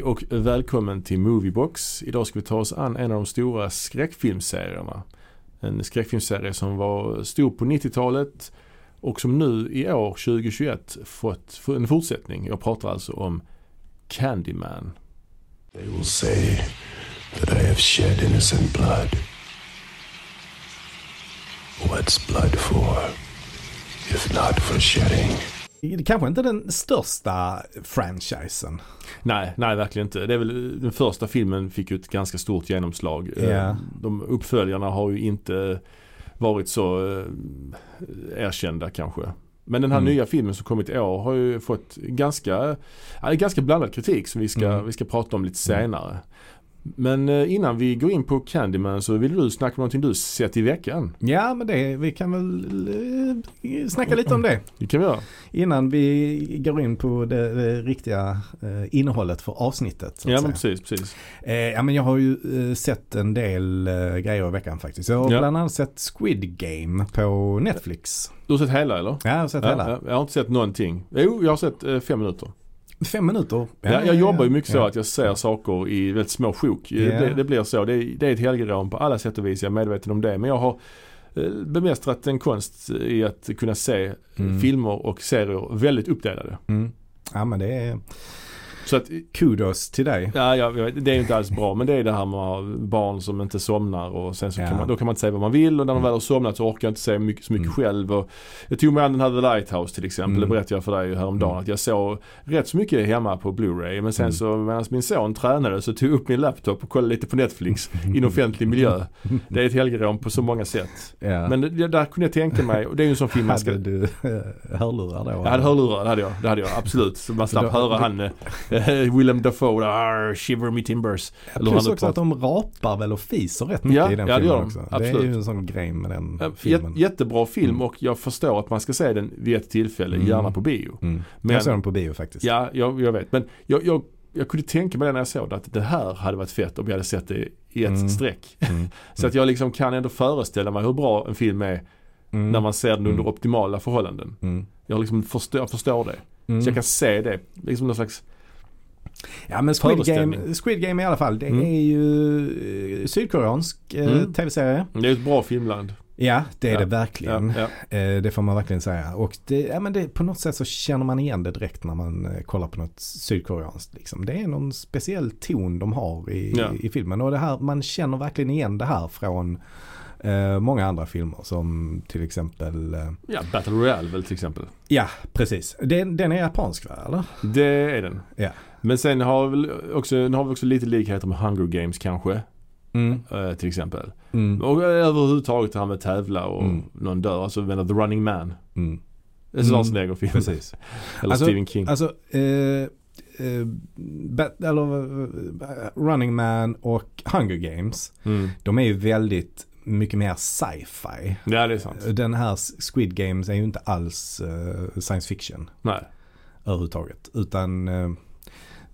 Hej och välkommen till Moviebox. Idag ska vi ta oss an en av de stora skräckfilmserierna. En skräckfilmserie som var stor på 90-talet och som nu i år 2021 fått en fortsättning. Jag pratar alltså om Candyman. They will say that I have shed innocent blood. What's blood for, if not for shedding? Kanske inte den största franchisen. Nej, nej verkligen inte. Det är väl, den första filmen fick ju ett ganska stort genomslag. Ja. De uppföljarna har ju inte varit så eh, erkända kanske. Men den här Mm. nya filmen som kommit i år har ju fått ganska, ganska blandad kritik som vi ska, Mm. vi ska prata om lite senare. Men eh, innan vi går in på Candyman så vill du snacka om någonting du sett i veckan. Ja, men det, vi kan väl eh, snacka lite om det. Det kan vi göra. Innan vi går in på det, det riktiga eh, innehållet för avsnittet. Ja men precis, precis. Eh, ja, men jag har ju sett en del grejer i veckan faktiskt. Jag har Ja. bland annat sett Squid Game på Netflix. Du har sett hela eller? Ja, jag har sett Ja, hela. ja, jag har inte sett någonting. Jo, jag har sett fem minuter. Fem minuter. Ja, jag jobbar ju mycket så att jag ser saker i väldigt små sjok. Eh. Det, det blir så. Det det är ett helgerån på alla sätt och vis. Jag är medveten om det. Men jag har eh, bemästrat en konst i att kunna se Mm. filmer och serier väldigt uppdelade. Mm. Ja, men det är Så att, kudos till dig. ja, vet, det är ju inte alls bra. Men det är det här med barn som inte somnar och sen så Ja. kan man, då kan man inte säga vad man vill och när de väl har somnat så orkar jag inte säga mycket, så mycket Mm. själv. Och jag tog mig an den här The Lighthouse till exempel. Mm. Det berättade jag för dig häromdagen. Mm. Att jag såg rätt så mycket hemma på Blu-ray. Men sen Mm. så medan min son tränade så tog jag upp min laptop och kollade lite på Netflix i en offentlig miljö. Det är ett helgerån på så många sätt. Ja. Men det, där kunde jag tänka mig, och det är ju en sån film man ska... hade du eh, hörlurar då? Jag hade hörlurar, det hade jag. Det hade jag absolut. Så man slapp höra han, eh, Willem Dafoe, där, shiver me timbers. Plus också att de rapar väl och fiser rätt mycket Ja, i den ja, det filmen gör de. också. Det är Absolut. ju en sån grej med den Ja, filmen. jät- jättebra film Mm. och jag förstår att man ska se den vid ett tillfälle, Mm. gärna på bio. Mm. Men- jag såg den på bio faktiskt. Ja, jag, jag vet. Men jag, jag, jag kunde tänka mig det när jag såg det att det här hade varit fett om jag hade sett det i ett Mm. streck. Mm. Så att jag liksom kan ändå föreställa mig hur bra en film är Mm. när man ser den under Mm. optimala förhållanden. Mm. Jag liksom förstår, jag förstår det. Mm. Så jag kan se det. Liksom någon slags, Ja men Squid. Game, Squid Game i alla fall. Det Mm. är ju eh, sydkoreansk eh, Mm. tv-serie. det är ett bra filmland. Ja det är Ja. det verkligen. Ja, ja. Eh, det får man verkligen säga. Och det, ja, men det, på något sätt så känner man igen det direkt när man kollar på något sydkoreanskt. Liksom. Det är någon speciell ton de har i, i filmen. Och det här, man känner verkligen igen det här från eh, många andra filmer. Som till exempel, eh, ja, Battle Royale väl till exempel. ja precis. Den, den är japansk va? Eller? Det är den. Ja. Men sen har vi också, har vi också lite likheter med Hunger Games kanske. Mm. eh, till exempel. Mm. Och överhuvudtaget det här med tävla och Mm. någon dör. Alltså menar The Running Man. Mm. Det är Schwarzenegger-film. Precis. Eller Alltså- Stephen King. Alltså, eh, eh, Bat- eller, eh, Running Man och Hunger Games, Mm. de är ju väldigt mycket mer sci-fi. Ja det är sant. Den här Squid Games är ju inte alls eh, science fiction Nej. överhuvudtaget. Utan eh,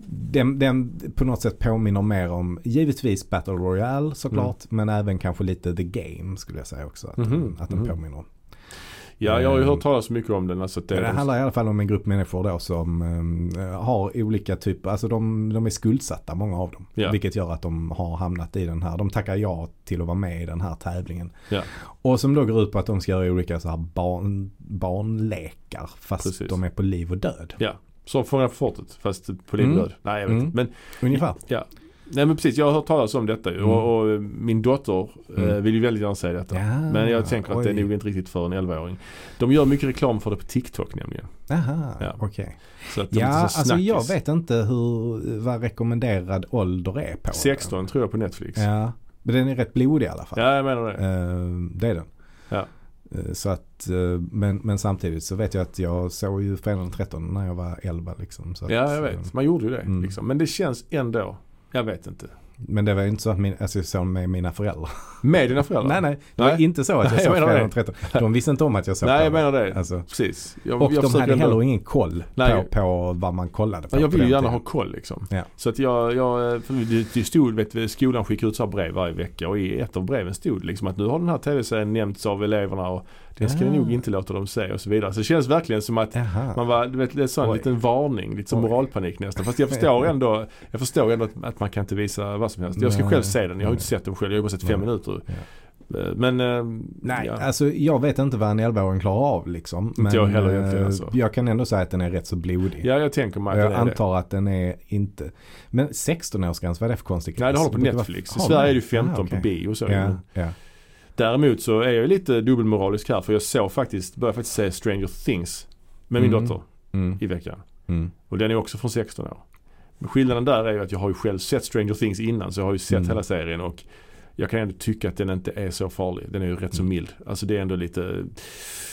den, den på något sätt påminner mer om, givetvis Battle Royale såklart, men även kanske lite The Game skulle jag säga också. Att, Mhm, den, att den mhm. påminner om. Ja jag har ju Mm. hört talas mycket om den. Alltså det, Det handlar i alla fall om en grupp människor då som eh, har olika typer, alltså de, de är skuldsatta många av dem. Ja. Vilket gör att de har hamnat i den här, de tackar ja till att vara med i den här tävlingen. Ja. Och som då går ut på att de ska göra olika så här barn, barnlekar fast Precis. de är på liv och död. Ja. Som Fångar på fortet fast på liv Mm. Nej jag vet Mm. inte. Men Ungefär. ja. Nej men precis, jag har hört talas om detta. Mm. och, och min dotter eh, Mm. vill ju väldigt gärna säga detta. Ja, Men jag tänker att det är oj. nog inte riktigt för en 11-åring. De gör mycket reklam för det på TikTok nämligen. Aha, Ja. okej. Så att det är Ja, alltså jag vet inte hur, vad rekommenderad ålder är på 16 tror jag på Netflix. den. Ja, men den är rätt blodig i alla fall. Ja, jag menar det. Eh, det är den. Ja. Eh, Så att, eh, men, men samtidigt så vet jag att jag såg ju Fredagen den 13 när jag var 11 liksom. Så Ja, jag vet. Man gjorde ju det. Mm. Liksom. Men det känns ändå, jag vet inte. Men det var ju inte så att min, alltså jag såg med mina föräldrar. Med dina föräldrar? nej, nej. Det var Nej. inte så att jag Nej, jag såg menar Fredagen det. den 13. De visste inte om att jag såg Nej, jag menar det. Alltså, Precis. Jag, och jag de hade heller ingen koll Nej. på, på vad man kollade på. Ja, jag vill ju gärna ha tiden. koll liksom. Ja. Så att jag, jag det, det stod, vet du, skolan skickar ut så här brev varje vecka och i ett av breven stod liksom att nu har den här tv-serien nämnts av eleverna och Det ska ni Ah. nog inte låta dem se och så vidare. Så det känns verkligen som att Jaha. man var, du vet, det är en liten varning, lite som moralpanik nästan. Fast jag förstår ändå, jag förstår ändå att, att man kan inte visa vad som helst. Jag ska själv se den, jag har inte sett den själv, jag har bara sett fem minuter. Men, eh, Nej, ja. alltså jag vet inte vad en 11-åring klarar av liksom. Men jag heller egentligen, eh, alltså. jag kan ändå säga att den är rätt så blodig. ja, jag tänker mig att jag den är det. antar att den är inte. Men 16-årsgräns, vad är det för konstig Nej, det har du på Netflix. I Sverige är det 15 Ah, okej. på bio så. Ja, ja. Däremot så är jag lite dubbelmoralisk här för jag såg faktiskt, började faktiskt se Stranger Things med min Mm. dotter Mm, i veckan. mm. Och den är också från 16 år. Men skillnaden där är ju att jag har ju själv sett Stranger Things innan så jag har ju sett Mm. hela serien och jag kan ändå tycka att den inte är så farlig. Den är ju rätt så Mm. mild. Alltså det är ändå lite,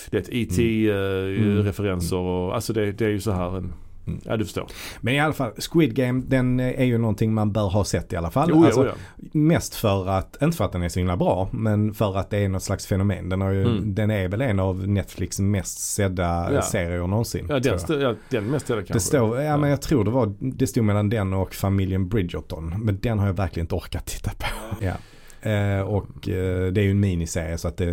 det är ett Mm. E.T.-referenser och alltså det, det är ju så här en, Mm. ja du förstår. Men i alla fall, Squid Game den är ju någonting man bör ha sett i alla fall. Jo, Alltså, ja. Mest för att, inte för att den är så himla bra, men för att det är något slags fenomen. Den, har ju, Mm. den är väl en av Netflix mest sedda Ja. serier någonsin. Ja, den, stö- ja, den mest det kanske. Det står, ja, men jag tror det var, det stod mellan den och familjen Bridgerton. Men den har jag verkligen inte orkat titta på. Ja. Eh, och eh, det är ju en miniserie så att det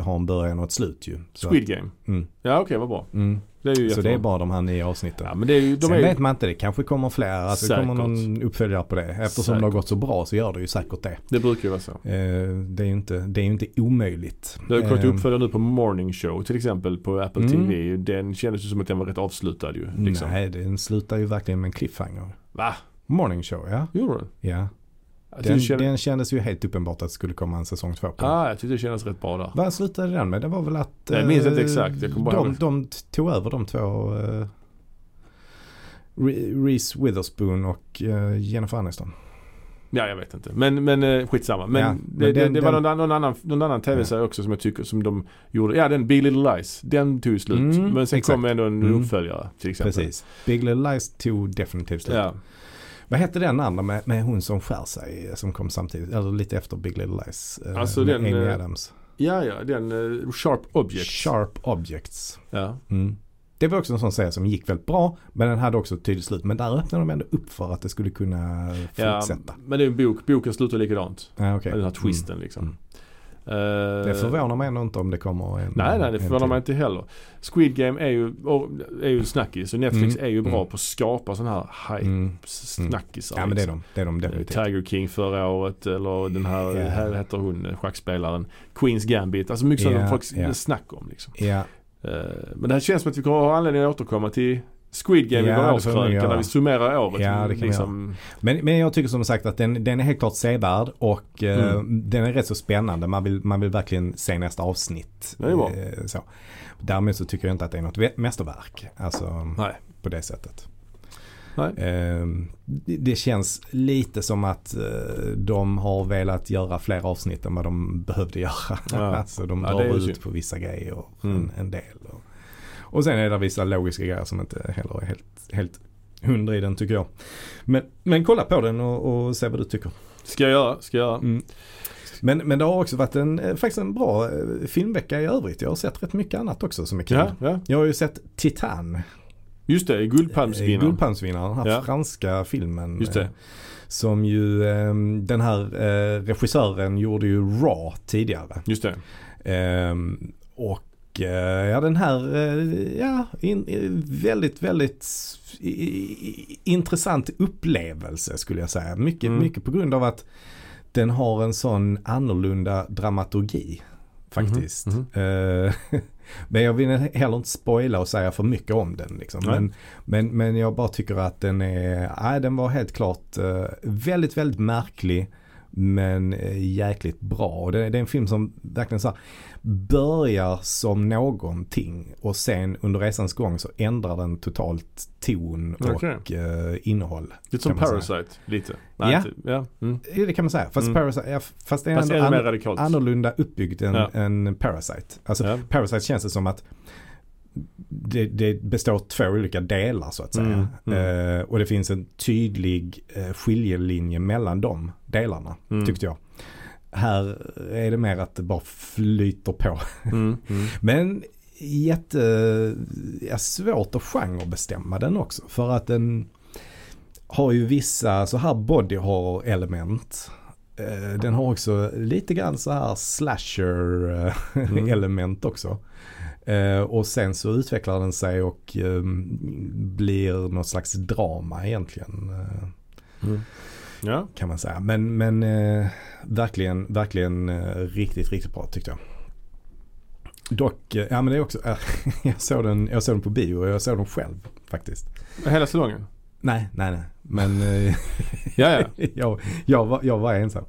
har en början och ett slut ju. Så, Squid Game. Mm, Ja okej, vad bra. mm. Det är ju Så det är bara de här nio avsnitten. Ja men det är ju, de Sen är ju, vet man inte, det kanske kommer fler. Alltså det kommer Säkert. någon uppföljare på det. Eftersom det har Säkert. gått så bra så gör det ju säkert det. det brukar ju vara så. Eh, det är ju inte, det är inte omöjligt. Det har kommit Eh, uppföljare nu på Morning Show till exempel på Apple Mm. TV. Den kändes ju som att den var rätt avslutad ju. Liksom. Nej, den slutar ju verkligen med en cliffhanger. Va? Morning show, ja. Gjorde den? ja. Den, kändes, den kändes ju helt uppenbart att det skulle komma en säsong två på. ah, jag tyckte det kändes rätt bra där. Vad slutade den med? Det var väl att Jag minns eh, inte exakt, jag bara de, de tog över de två uh, Reese Witherspoon och eh, Jennifer Aniston. Ja, jag vet inte. Men, men eh, skitsamma. Men, Ja, men det, den- det var den- någon, någon annan, någon annan tv-serie också som jag tycker som de gjorde. Ja, den Big Little Lies. Den tog slut. Mm, men sen exakt. kom ändå en Mm. uppföljare till exempel. Precis. Big Little Lies tog definitivt slut. Ja. Vad hette den andra med, med hon som skär sig som kom samtidigt? Eller lite efter Big Little Lies. eh, Alltså den, Amy eh, Adams. ja, ja, den uh, Sharp Object. Sharp Objects. Ja. Mm. Det var också en sån serie som gick väldigt bra men den hade också ett tydligt slut. Men där öppnade de ändå upp för att det skulle kunna ja, fortsätta. men det är en bok. Boken slutar likadant. Ja, okej. Den här twisten Mm. liksom. Mm. Eh, Det förvånar mig ändå inte om det kommer en Nej, nej det förvånar mig inte heller. Squid Game är ju, är ju snackis och Netflix Mm, är ju bra mm. på att skapa sådana här hype Mm. snackisar. Ja men det är liksom. de. Det är de Eh, definitivt. Tiger King förra året eller den här, Ja. här heter hon, eh, schackspelaren. Queens Gambit. Alltså mycket sådana Ja, folk ja. snack om liksom. Eh, Men det här känns som att vi kommer ha anledning att återkomma till Squid Game Ja, i vår årskrönika när vi summerar året. Ja, det kan liksom, men, men jag tycker som sagt att den, den är helt klart sevärd och eh, Mm. den är rätt så spännande. Man vill, man vill verkligen se nästa avsnitt. Det är bra. Eh, så. Därmed så tycker jag inte att det är något mästerverk. Alltså Nej. på det sättet. Eh, det, känns lite som att eh, de har velat göra fler avsnitt än vad de behövde göra. Ja. alltså de drar ut synd. på vissa grejer och Mm. en, en del. Och, och sen är det vissa logiska grejer som inte heller är helt, helt hundra i den tycker jag. Men, men kolla på den och, och se vad du tycker. Ska jag göra, ska jag göra. Mm. Men, men det har också varit en, eh, faktiskt en bra eh, filmvecka i övrigt. Jag har sett rätt mycket annat också som är kul. Ja, ja. Jag har ju sett Titan. Just det, Guldpalmsvinnaren. Guldpalmsvinnaren, den här Ja. franska filmen. Just det. eh, Som ju eh, den här eh, regissören gjorde ju Raw tidigare. Just det. Ehm, och eh, ja den här, eh, ja, in, eh, väldigt, väldigt intressant upplevelse skulle jag säga. Mycket, Mm. mycket på grund av att den har en sån annorlunda dramaturgi. Faktiskt. Mhm, Eh, men jag vill heller inte spoila och säga för mycket om den. Liksom. Men, men, men jag bara tycker att den är, nej den var helt klart eh, väldigt, väldigt märklig. Men eh, jäkligt bra. Och det, det är en film som verkligen så här, börjar som någonting och sen under resans gång så ändrar den totalt ton och Okej. eh, innehåll. Lite som Parasite. Lite. Ja. Typ. ja. Mm. Det kan man säga. Fast, Mm. Parasite, ja, fast det är Fast ändå ännu mer an, annorlunda uppbyggt än, Ja. än Parasite. Alltså. Parasite känns det som att det, det består av två olika delar så att säga. Mm, Eh, och det finns en tydlig eh, skiljelinje mellan de delarna Mm. tyckte jag. Här är det mer att det bara flyter på. Mm. Mm. Men jätte, ja, svårt att genrebestämma den också. För att den har ju vissa så här body horror element. Eh, den har också lite grann så här slasher eh, Mm. element också. Eh, och sen så utvecklar den sig och eh, blir något slags drama egentligen. Mm. Ja. kan man säga. Men, men eh, verkligen, verkligen eh, riktigt, riktigt bra tyckte jag. Dock, eh, ja men det är också, eh, jag, såg den, jag såg den på bio och jag såg den själv faktiskt. Hela salongen? Nej, nej, nej. Men eh, Ja, ja. jag, jag, var, jag var ensam.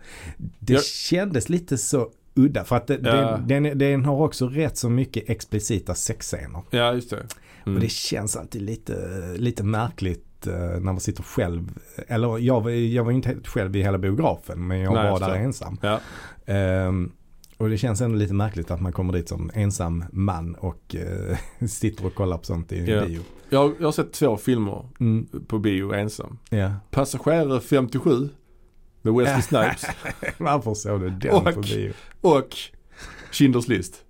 Det Jag- kändes lite så udda för att det, Ja. den, den, den har också rätt så mycket explicita sexscener. Ja, just det. Mm. Och det känns alltid lite, lite märkligt eh, när man sitter själv. Eller jag, var- jag var inte helt själv i hela biografen men jag Nej, var där ensam. Ja. Ehm, och det känns ändå lite märkligt att man kommer dit som ensam man och eh, sitter och kollar på sånt i Ja. bio. Jag, har- jag har sett två filmer Mm, på bio ensam. ja. Passagerare 57 med Wesley Snipes Varför såg du den Och- på bio? och Schindler's list.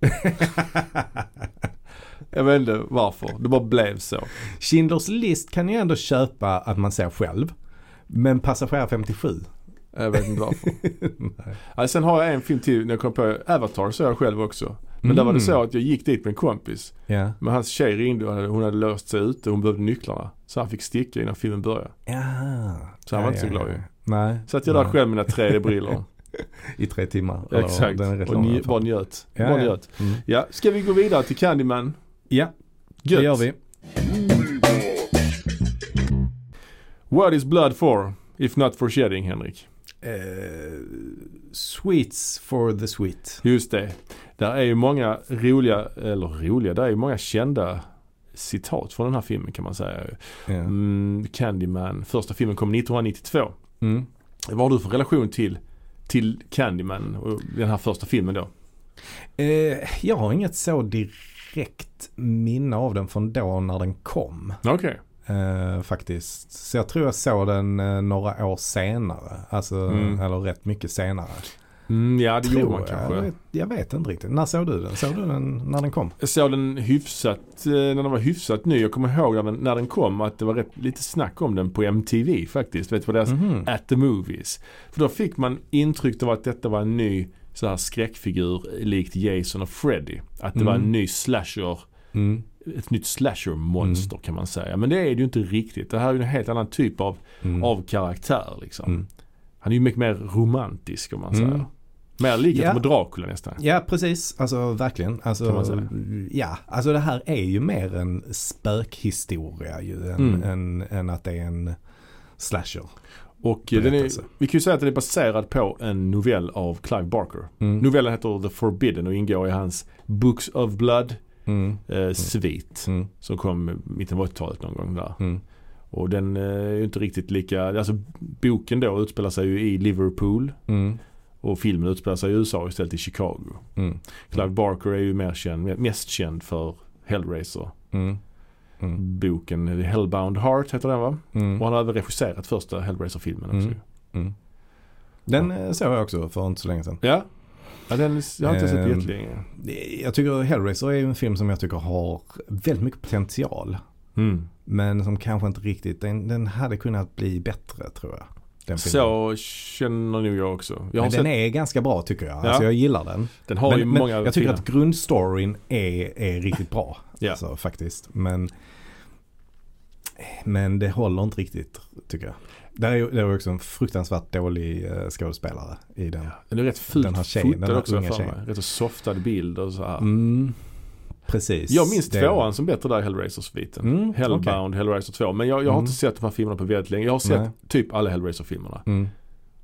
Jag vet inte varför, det bara blev så. Schindler's list kan ju ändå köpa att man ser själv. Men Passagerare 57? Jag vet inte varför. Ja, sen har jag en film till när jag kom på Avatar så jag själv också. Men där var det Mm. så att jag gick dit med en kompis. Ja. Men hans tjej ringde och hon hade låst sig ute. Hon behövde nycklarna. Så han fick sticka innan filmen började. ja. Så han var inte så glad ju. Nej. Så att jag där själv med mina 3D-brillor. I tre timmar. Exakt. Den är rätt Och nj- bara njöt. Ja, bara ja. njöt. Mm. Ja, ska vi gå vidare till Candyman? Ja, Gött. det gör vi. What is blood for? If not for shedding, Henrik. Eh, sweets for the sweet. Just det. Där är ju många roliga, eller roliga, där är ju många kända citat från den här filmen kan man säga. Ja. Mm, Candyman, första filmen kom 1992. Mm. Vad har du för relation till, till Candyman och den här första filmen då? Eh, jag har inget så direkt minne av den från då när den kom. Okej. Eh, faktiskt. Så jag tror jag såg den eh, några år senare. Alltså, Mm. eller rätt mycket senare. Mm, ja det tror gjorde man jag. kanske. Jag vet, jag vet inte riktigt. När såg du den? Såg du den när den kom? Jag såg den hyfsat, eh, när den var hyfsat ny. Jag kommer ihåg när den, när den kom att det var rätt, lite snack om den på MTV faktiskt. Vet du vad deras Mhm. At the Movies. För då fick man intryck av att detta var en ny så här skräckfigur likt Jason och Freddy. Att det var en Mm. ny slasher, Mm. ett nytt slasher-monster kan man säga. Men det är det ju inte riktigt. Det här är ju en helt annan typ av, Mm. av karaktär liksom. Mm. Han är ju mycket mer romantisk om man Mm. säger. Mer likhet Ja. med Dracula nästan. Ja precis, alltså verkligen. Alltså. Ja, alltså det här är ju mer en spökhistoria ju än, Mm. än, än att det är en slasher. Och eh, den är, vi kan ju säga att den är baserad på en novell av Clive Barker. Mm. Novellen heter The Forbidden och ingår i hans Books of Blood Mm. eh, svit. Mm. Som kom i mitten av 80-talet någon gång där. Mm. Och den eh, är ju inte riktigt lika, alltså boken då utspelar sig ju i Liverpool. Mm. Och filmen utspelar sig i USA istället i Chicago. Mm. Clive Barker är ju mer känd, mest känd för Hellraiser. Mm. Boken Hellbound Heart heter den va? Mm. Och han har även regisserat första Hellraiser-filmen också. Mm. Mm. Den eh, såg jag också för inte så länge sedan. Ja. ja den, jag har inte sett Ehm, jättelänge. Jag tycker Hellraiser är en film som jag tycker har väldigt mycket potential. Mm. Men som kanske inte riktigt, den, den hade kunnat bli bättre tror jag. Så känner nog jag också. Jag Men sett, den är ganska bra tycker jag. Ja. Alltså jag gillar den. den har men, ju men många jag tycker fina- att grundstoryn är, är riktigt bra. Ja. Alltså, faktiskt. Men, men det håller inte riktigt tycker jag. Det är, det är också en fruktansvärt dålig eh, skådespelare i den. Den är rätt fult Den här tjejen, fotad den här också unga tjejen. Rätt så softad bild och så här. Mm, precis. Jag minns Det- tvåan som bättre där i Hellraiser-sviten. Mm, Hellbound, Hellraiser 2. Men jag, jag har Mm. inte sett de här filmerna på väldigt länge. Jag har sett Nej. typ alla Hellraiser-filmerna. Mm.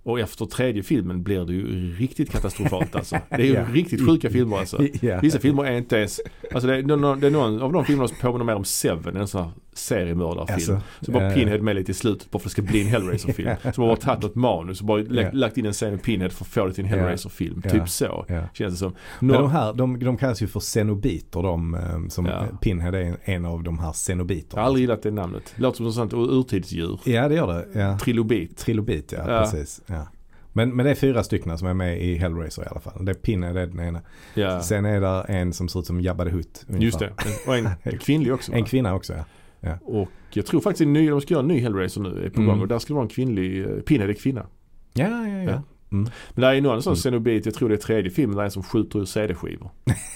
Och efter tredje filmen blir det ju riktigt katastrofalt alltså. Det är ju Ja. riktigt sjuka filmer alltså. Ja. Vissa filmer är inte ens, alltså det är, någon, det är någon av de filmerna som påminner mer om Seven, en sån här seriemördarfilm. Alltså, Så bara eh, Pinhead med lite i slutet bara för att det ska bli en Hellraiser-film. Så man har tagit något manus och bara Ja. lagt in en scen med Pinhead för att få det till en. Hellraiser-film. Ja. Typ så känns det som. Men Nå- de här, de, de kallas ju för xenobiter de eh, som. Pinhead är en, en av de här xenobiterna. jag har aldrig gillat det namnet. Låter som ett sånt urtidsdjur. Ja det gör det. Ja. Trilobit. Trilobit ja, precis. Men, men det är fyra stycken som är med i Hellraiser i alla fall. Det är Pinhead det är den ena. Ja. Sen är det en som ser ut som Jabba the Hutt. ungefär. Just det. Och en, en kvinnlig också va? En kvinna också ja. Och jag tror faktiskt ny, de ska göra en ny Hellraiser nu är på Mm. gång och där ska det vara en kvinnlig, eh, Pinhead är kvinna. Ja, ja, ja. Ja. Mm. Men det är ju någon sån Mm. cenobit, jag tror det är tredje filmen, där är en som skjuter ur CD-skivor.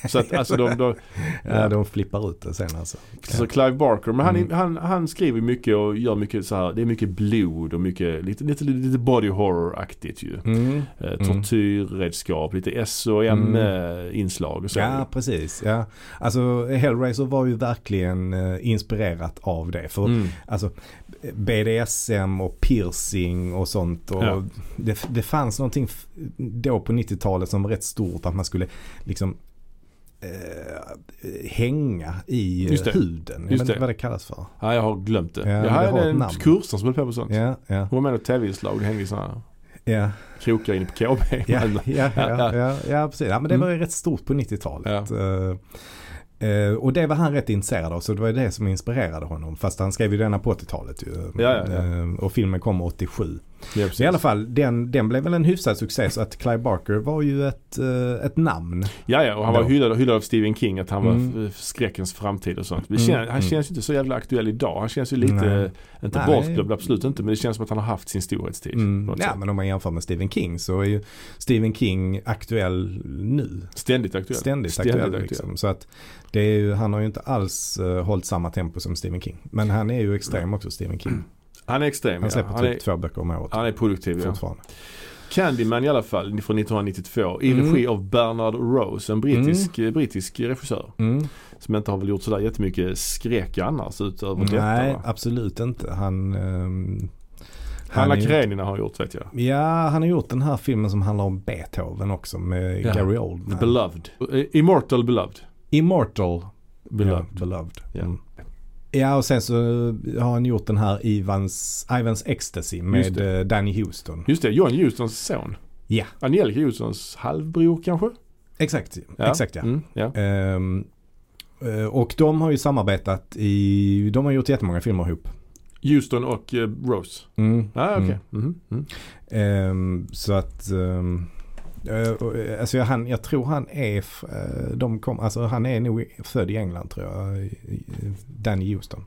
Så att alltså de, de Ja, de flippar ut det sen alltså. Så Clive Barker, men han, Mm. han, han skriver mycket och gör mycket så här. det är mycket blod och mycket, lite, lite, lite body horror-aktigt ju. Mm. Eh, tortyrredskap, lite S och M eh, och så. Ja, precis. Ja. Alltså Hellraiser var ju verkligen eh, inspirerat av det. För Mm. alltså BDSM och piercing och sånt. Och Ja. det, det fanns någonting då på 90-talet som var rätt stort. Att man skulle liksom eh, hänga i det. huden. Jag Just vet inte det. vad det kallas för. Ja, jag har glömt det. Ja, jag hade en namn. kurs som höll på med sånt. Ja, ja, Hon var med i ett tv-inslag, det hängde i sådana ja. krokar inne på KB. Ja, ja, ja, Ja, ja, ja, precis. Ja, men det Mm. var ju rätt stort på 90-talet. Eh, eh, och det var han rätt intresserad av så det var det som inspirerade honom. Fast han skrev ju denna på 80-talet ju. Ja, ja, ja. Eh, och filmen kom 87. Ja, i alla fall, den, den blev väl en hyfsad succé så att Clive Barker var ju ett, eh, ett namn. Ja, ja, och han var hyllad, hyllad av Stephen King att han Mm. var skräckens framtid och sånt. Mm, känns, han mm. känns ju inte så jävla aktuell idag. Han känns ju lite, Nej. inte Nej. bortglömd absolut inte, men det känns som att han har haft sin storhetstid. Mm. Ja sätt. men om man jämför med Stephen King så är ju Stephen King aktuell nu. Ständigt aktuell. Ständigt, Ständigt aktuell, aktuell. liksom. Så att det är ju, han har ju inte alls uh, hållit samma tempo som Stephen King. Men han är ju extrem också Stephen King. Han är extrem, Han ja. släpper Han typ är, två böcker om året. han är produktiv, ja. fortfarande. Candyman i alla fall, från 1992. I Mm. regi av Bernard Rose, en brittisk, eh, brittisk regissör. Mm. Som inte har väl gjort sådär jättemycket skräck annars utöver detta Nej, va? absolut inte. Han... ehm, Hanna Karenina har gjort vet jag. Ja, han har gjort den här filmen som handlar om Beethoven också med Ja. Gary The Oldman. Beloved. Eh, Immortal Beloved. Immortal Beloved. Ja, beloved. Ja. Mm. Ja och sen så har han gjort den här Ivans, Ivans Ecstasy med eh, Danny Houston. Just det, John Hustons son. Ja, Angelica Hustons halvbror kanske? exakt. Exakt ja. Mm, ja. Eh, och de har ju samarbetat i, de har gjort jättemånga filmer ihop. Houston och eh, Rose. Mm. Ah, okej. Mm. Mm. Ehm, så att um, alltså jag, han, jag tror han är, eh, de kom, alltså han är nog född i England tror jag. i- i- Danny Houston.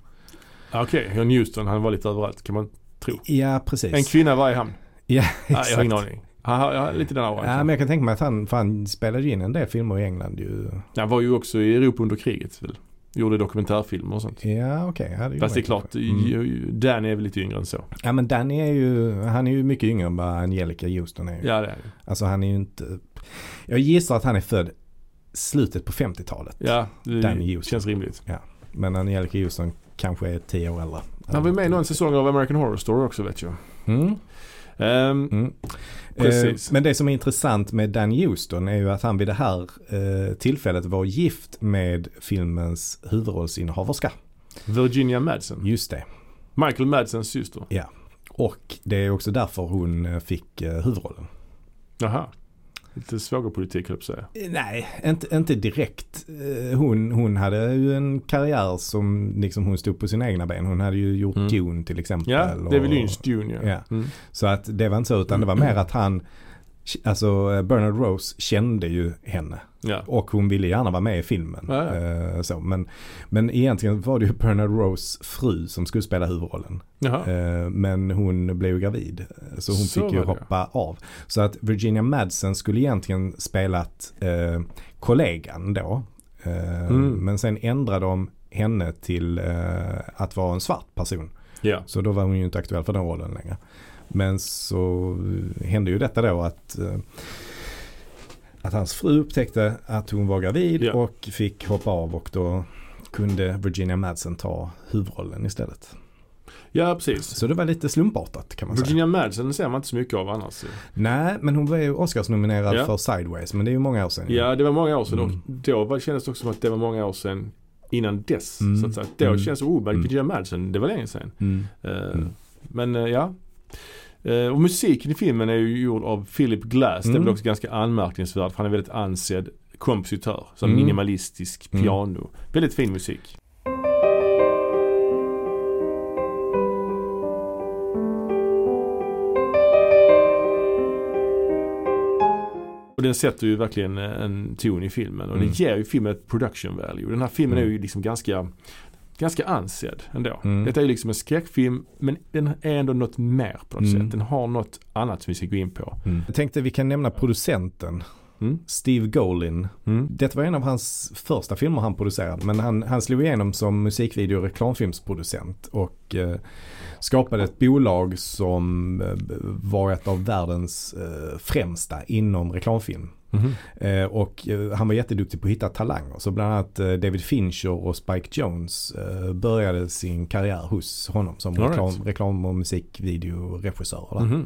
Ah, Okej, John Houston han var lite överallt kan man tro. Ja precis. En kvinna i varje hamn. Ja Ah, jag exakt. har ingen aning. Han har, har lite den auran. Ja men jag kan tänka mig att han, för han spelade in en del filmer i England ju. Han var ju också i Europa under kriget väl? Gjorde dokumentärfilmer och sånt. Ja okej. ja, det Fast det är klart. Mm. mm. Dan är väl lite yngre än så. Ja men Danny är ju, han är ju mycket yngre än vad Angelica Houston är. ju. Ja det är. Alltså han är ju inte, jag gissar att han är född slutet på 50-talet. Ja, det Danny Houston. känns rimligt. Men Angelica Houston kanske är 10 år äldre. Han var med i någon säsong av American Horror Story också vet jag. Mm. Ehm, Mm. Precis. Eh, Men det som är intressant med Danny Houston är ju att han vid det här eh, tillfället var gift med filmens huvudrollsinnehaverska. Virginia Madsen. Just det. Michael Madsens syster. Och det är också därför hon eh, fick huvudrollen. Jaha. Lite svågerpolitik höll jag på. Eh, Nej, inte, inte direkt. Eh, Hon, hon hade ju en karriär som liksom hon stod på sina egna ben. Hon hade ju gjort Mm. Dune till exempel. Ja, David och- Lynch Jr. Ja. Mm. Så att det var inte så utan det var mer att han, alltså eh, Bernard Rose kände ju henne. ja. Och hon ville gärna vara med i filmen. Ja, Eh, så, men, men egentligen var det ju Bernard Rose fru som skulle spela huvudrollen. Jaha. Eh, men hon blev ju gravid. Så hon Så fick ju hoppa av. Så att Virginia Madsen skulle egentligen spelat eh, kollegan då. Eh, Mm. Men sen ändrade de henne till eh, att vara en svart person. Ja. Så då var hon ju inte aktuell för den rollen längre. Men så hände ju detta då att eh, att hans fru upptäckte att hon var gravid Ja. och fick hoppa av och då kunde Virginia Madsen ta huvudrollen istället. ja, precis. Så det var lite slumpartat kan man säga. Virginia Madsen ser man inte så mycket av annars. Nej, men hon var ju Oscarsnominerad Ja. för Sideways, men det är ju många år sedan. Ja, det var många år sedan. Mm. Och då var, kändes det också som att det var många år sedan innan dess. Mm. Så att säga. Då Mm. känns det, oh, men Mm. Virginia Madsen, det var länge sedan. Mm. Mm. Men eh, ja. Eh, och musiken i filmen är ju gjord av Philip Glass. Det är Mm. väl också ganska anmärkningsvärt för han är väldigt ansedd kompositör. Så Mm. minimalistisk Mm. piano. Väldigt fin musik. Och den sätter ju verkligen en ton i filmen och Mm. det ger ju filmen ett production value. Den här filmen Mm. är ju liksom ganska ganska ansedd ändå. Mm. Detta är ju liksom en skräckfilm men den är ändå något mer på något Mm. sätt. Den har något annat som vi ska gå in på. Jag tänkte vi kan nämna producenten. Mm. Steve Golin. Mm. Detta var en av hans första filmer han producerade men han, han slog igenom som musikvideo och reklamfilmsproducent och eh, skapade ett bolag som eh, var ett av världens eh, främsta inom reklamfilm. Eh, och eh, han var jätteduktig på att hitta talanger. Så bland annat eh, David Fincher och Spike Jones började sin karriär hos honom som reklam, right. reklam och musikvideoregissör. där. Mhm.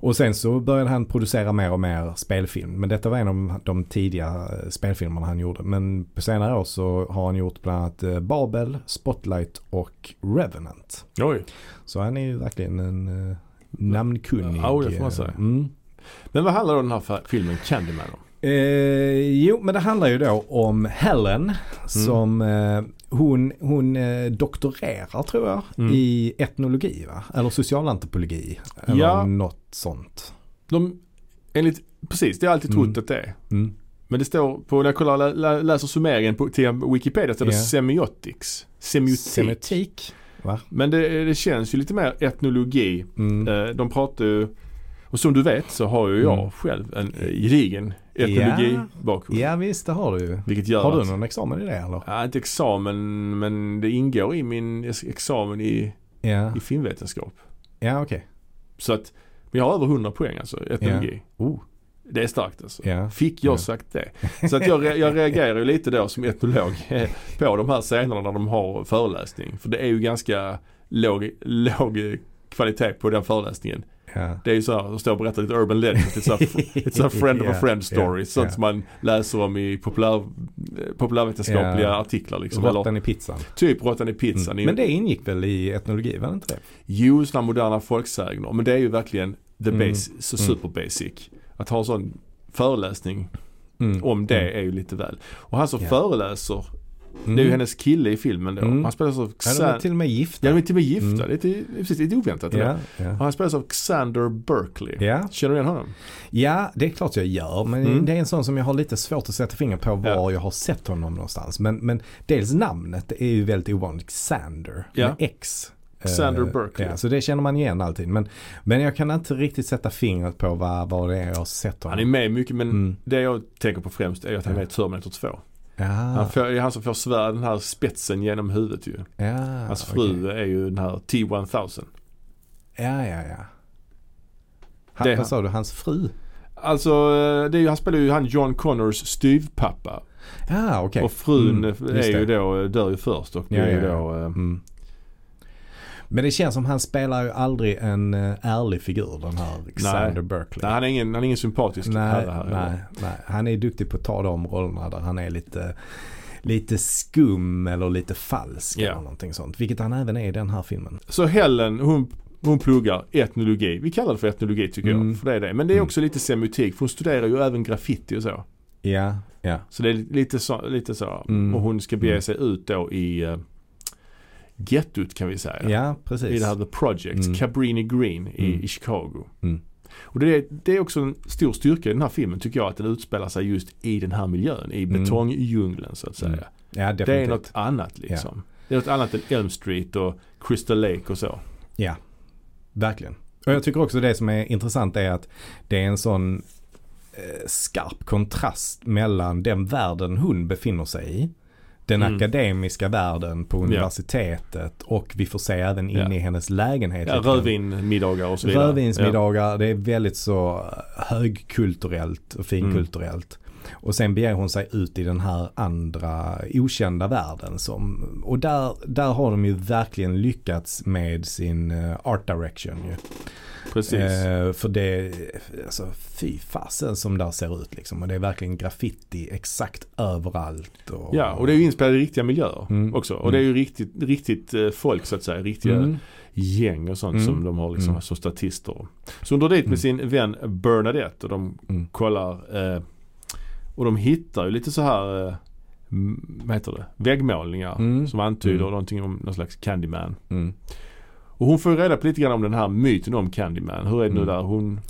Och sen så började han producera mer och mer spelfilm. Men detta var en av de tidiga spelfilmerna han gjorde. Men på senare år så har han gjort bland annat Babel, Spotlight och Revenant. Oj. Så han är ju verkligen en namnkunnig. Ja, det får man säga. Mm. Men vad handlar då den här filmen Candyman om? Eh, jo, men det handlar ju då om Helen Mm. som eh, hon, hon eh, doktorerar tror jag Mm. i etnologi va? Eller socialantropologi. Eller Ja. något sånt. De, enligt, precis, det har jag alltid trott Mm. att det är. Mm. Men det står på, när jag kollar, lä, lä, läser summeringen på, till Wikipedia står det Ja. semiotics. Semiotik. Semiotik. Men det, det känns ju lite mer etnologi. Mm. Eh, De pratar ju, och som du vet så har ju jag Mm. själv en eh, gedigen etnologi-bakgrund. Ja visst det har du ju. Vilket gör Har du någon examen i det eller? ja, inte examen men det ingår i min ex- examen i, Ja, i filmvetenskap. ja okej. Så att, men jag har över 100 poäng alltså, etnologi. Oh. Det är starkt alltså. Ja. Fick jag Ja. sagt det. Så att jag, jag reagerar ju lite då som etnolog eh, på de här scenerna när de har föreläsning. För det är ju ganska låg, låg kvalitet på den föreläsningen. Ja. Det är ju så här, de står och berättar lite urban legend. It's a, it's a friend of a friend story. ja, Sånt som man läser om i populär, eh, populärvetenskapliga artiklar. Liksom. Eller Råttan i pizzan. typ råttan i pizzan. Mm. Men det ingick väl i etnologi, var det inte det? Jo, sådana moderna folksägner. Men det är ju verkligen the Mm. base, så Mm. super basic. Att ha en sån föreläsning Mm. om det Mm. är ju lite väl. Och han som Ja. föreläser, Mm. det är ju hennes kille i filmen då. Mm. Han spelas av Ja, de är till och med gifta. Ja, de är till och med gifta. Mm. Det är lite, precis, lite oväntat. ja. Och han spelas av Xander Berkeley. ja. Känner du igen honom? Ja, det är klart jag gör. Men Mm. det är en sån som jag har lite svårt att sätta fingret på var Ja. jag har sett honom någonstans. Men, men dels namnet är ju väldigt ovanligt. Xander Ja. med X. Xander Eh, Berkeley. Ja, så det känner man igen alltid. Men, men jag kan inte riktigt sätta fingret på vad, vad det är jag har sett honom. Han är med mycket men Mm. det jag tänker på främst är att han är med i Terminator 2. Ja, Han får, det är han som får svär den här spetsen genom huvudet ju. ja, Hans fru är ju den här T-1000. Ja, ja, ja. Han, Det vad han. sa du? Hans fru? Alltså, eh, det är ju, han spelar ju han John Connors styvpappa. Ja, okej. Och frun Mm, är ju då, dör ju först och det Ja, är ju ja, ja. då eh, Mm. Men det känns som han spelar ju aldrig en eh, ärlig figur den här Xander Berkeley. Nej, han är ingen, han är ingen sympatisk nej, herre här. nej, nej. Han är duktig på att ta de rollerna där han är lite, lite skum eller lite falsk Ja. eller någonting sånt. Vilket han även är i den här filmen. Så Helen, hon, hon pluggar etnologi. Vi kallar det för etnologi tycker Mm. jag. För det är det. Men det är Mm. också lite semiotik. För hon studerar ju även graffiti och så. Ja, ja. Så det är lite så. Lite så. Mm. Och hon ska bege Mm. sig ut då i uh, gettot kan vi säga. Ja, precis. I det här The Project, Mm. Cabrini Green i, Mm. i Chicago. Mm. Och det är, det är också en stor styrka i den här filmen tycker jag att den utspelar sig just i den här miljön. I Mm. betongdjungeln så att säga. Mm. Ja, definitivt. Det är något annat liksom. Det är något annat än Elm Street och Crystal Lake och så. Ja, verkligen. Och jag tycker också det som är intressant är att det är en sån eh, skarp kontrast mellan den världen hon befinner sig i. Den Mm. akademiska världen på universitetet och vi får se även in Ja. i hennes lägenhet. Ja, rödvinmiddagar och så vidare. Rödvinsmiddagar, det är väldigt så högkulturellt och finkulturellt. Och sen beger hon sig ut i den här andra okända världen. Som, och där, där har de ju verkligen lyckats med sin eh, art direction ju. Precis. Eh, för det, alltså fy fasen som där ser ut liksom. Och det är verkligen graffiti exakt överallt. Och, Ja, och det är ju inspelat i riktiga miljöer Mm. också. Och det är ju riktigt, riktigt eh, folk så att säga. Riktiga Mm. gäng och sånt Mm. som de har liksom Mm. som statister. Så hon drar dit med sin vän Bernadette och de Mm. kollar eh, och de hittar ju lite så här eh, vad heter det? Väggmålningar Mm. som antyder Mm. någonting om någon slags Candyman. Mm. Och hon får ju reda på lite grann om den här myten om Candyman. Hur är det nu Mm. där? Hon,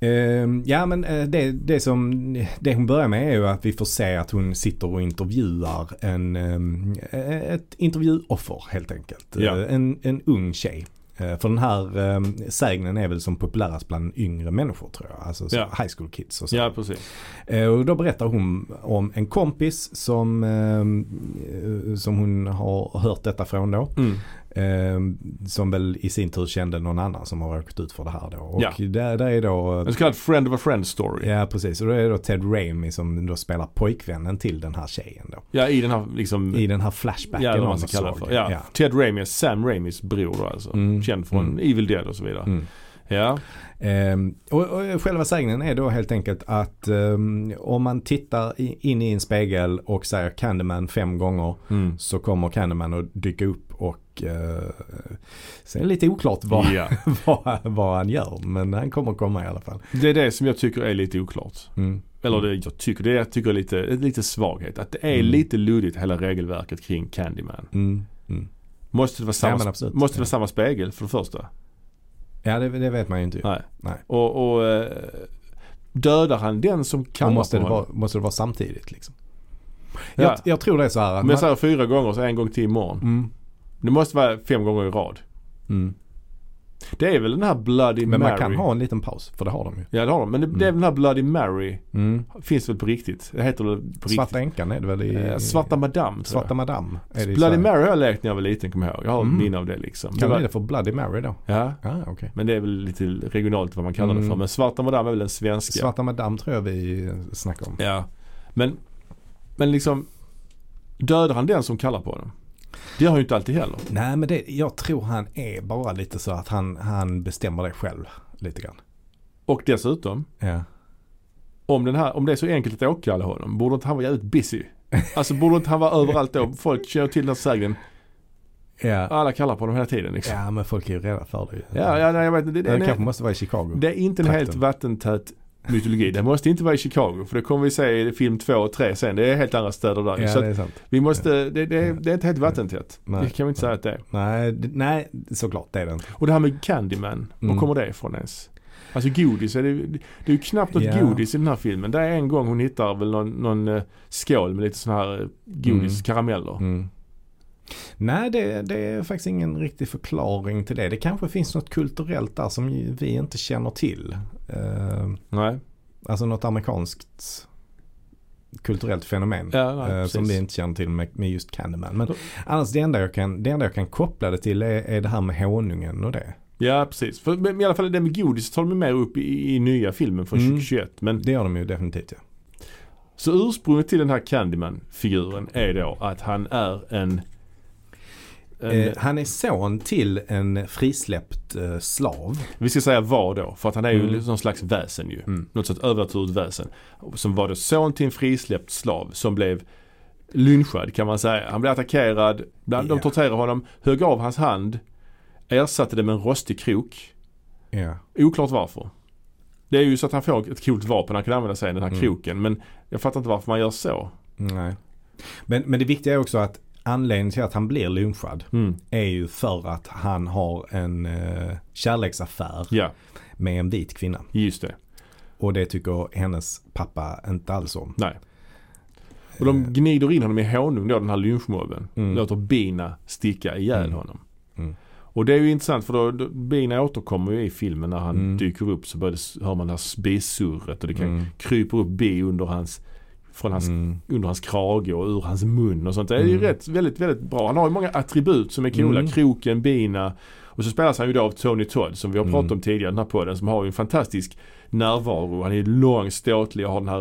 Ehm, ja men eh, det, det som det hon börjar med är ju att vi får se att hon sitter och intervjuar en, eh, ett intervjuoffer helt enkelt. Ja. Eh, En, en ung tjej. För den här eh, sägnen är väl som populärast bland yngre människor tror jag. Alltså så Ja. high school kids och så. Ja, precis. Och då berättar hon om en kompis som, eh, som hon har hört detta från då. Mm. Eh, som väl i sin tur kände någon annan som har råkat ut för det här då. Och Ja. där, där är då En så kallad friend of a friend story. Ja precis, och då är det då Ted Raimi som då spelar pojkvännen till den här tjejen då. Ja, i den här liksom... I den här flashbacken ja, vad man ska kalla det såg. för. Ja. Ja. Ted Raimi är Sam Raimis bror då alltså. Mm. Känd från Mm. Evil Dead och så vidare. Mm. Ja. Ehm, och, och själva sägnen är då helt enkelt att ehm, om man tittar in i en spegel och säger Candyman fem gånger Mm. så kommer Candyman att dyka upp och uh, sen är det lite oklart vad, ja. vad, vad han gör men han kommer komma i alla fall. Det är det som jag tycker är lite oklart. Mm. Eller det jag tycker, det jag tycker är lite, lite svaghet. Att det är Mm. lite luddigt hela regelverket kring Candyman. Mm. Mm. Måste det vara samma, Ja, måste det vara samma spegel för det första? Ja det, det vet man ju inte. Nej. Nej. Och, och eh, dödar han den som kallar måste, det vara, måste det vara samtidigt liksom? Ja. Jag, jag tror det är så här att Om jag säger fyra gånger så en gång till imorgon. mm. Det måste vara fem gånger i rad. Mm. Det är väl den här Bloody Men Mary. man kan ha en liten paus för det har de ju. Ja det har de. Men det, det är Mm. väl den här Bloody Mary. Mm. Finns väl på riktigt? Det heter väl på Svarta riktigt? änkan är det väl i... Eh, Svarta Madame tror Svarta det i Bloody. Mary har jag lekt när jag var liten kommer jag ihåg. Jag har Mm. minne av det liksom. Kan det bli det för Bloody Mary då? Ja. Ja, okej. Men det är väl lite regionalt vad man kallar det Mm. för. Men Svarta Madame är väl den svenska. Svarta Madame tror jag vi snackar om. Ja. Men, men liksom dödar han den som kallar på den? Det gör han ju inte alltid heller. Nej men det, jag tror han är bara lite så att han, han bestämmer det själv lite grann. Och dessutom, Ja. om, den här, om det är så enkelt att åkalla honom, borde inte han vara jävligt busy? Alltså borde inte han vara överallt då? Folk känner till den här sägnen. Ja. Alla kallar på honom hela tiden liksom. ja men folk är ju rädda för det. Ja, ja nej, jag vet. Det, Det, det, kanske måste vara i Chicago. det är inte en helt vattentät mytologi. Det måste inte vara i Chicago. För det kommer vi se i film två och tre sen. Det är helt andra städer där. ja så det är sant. vi måste, det, det, det är inte helt vattentätt. Nej. Det kan vi inte säga att det är. Nej, det- nej såklart det är det inte. Och det här med Candyman, var Mm. kommer det ifrån ens? Alltså godis, är det, det är ju knappt något Ja. godis i den här filmen. Det är en gång hon hittar väl någon, någon eh, skål med lite sån här eh, godis, Mm. karameller. Mm. Nej, det, det är faktiskt ingen riktig förklaring till det. Det kanske finns något kulturellt där som vi inte känner till. Eh, Nej. alltså något amerikanskt kulturellt fenomen. Ja, nej, eh, som vi inte känner till med, med just Candyman. Men Då- annars det enda jag kan, det enda jag kan koppla det till är, är det här med honungen och det. Ja, precis. För, men i alla fall det med godis tar de mer upp i, i nya filmen från Mm. 2021. Men Det gör de ju definitivt ja. så ursprunget till den här Candyman-figuren är då att han är en... en Eh, han är son till en frisläppt eh, slav. Vi ska säga vad då? För att han är ju Mm. någon slags väsen ju. Mm. Något sorts övernaturligt väsen. Som var då son till en frisläppt slav som blev lynchad kan man säga. Han blev attackerad, bland- de Ja. torterade honom, högg av hans hand, ersatte det med en rostig krok. Ja. Oklart varför. Det är ju så att han får ett coolt vapen han kan använda sig i den här Mm. kroken. Men jag fattar inte varför man gör så. Nej. Men, men det viktiga är också att anledningen till att han blir lynchad Mm. är ju för att han har en eh, kärleksaffär Ja, med en vit kvinna. just det. Och det tycker hennes pappa inte alls om. Nej. Och de gnider in honom i honung då den här lynchmobben. Mm. Låter bina sticka ihjäl Mm. honom. Mm. Och det är ju intressant för då, då bina återkommer ju i filmen när han Mm. dyker upp så börjar det, hör man det här bisurret och det kan Mm. kryper upp bi under hans från hans, Mm. under hans krage och ur hans mun och sånt. Det är ju Mm. rätt, väldigt, väldigt bra. Han har ju många attribut som är coola. Mm. Kroken, bina. Och så spelas han ju då av Tony Todd som vi har pratat Mm. om tidigare i den här podden. Som har ju en fantastisk närvaro. Han är lång, ståtlig och har den här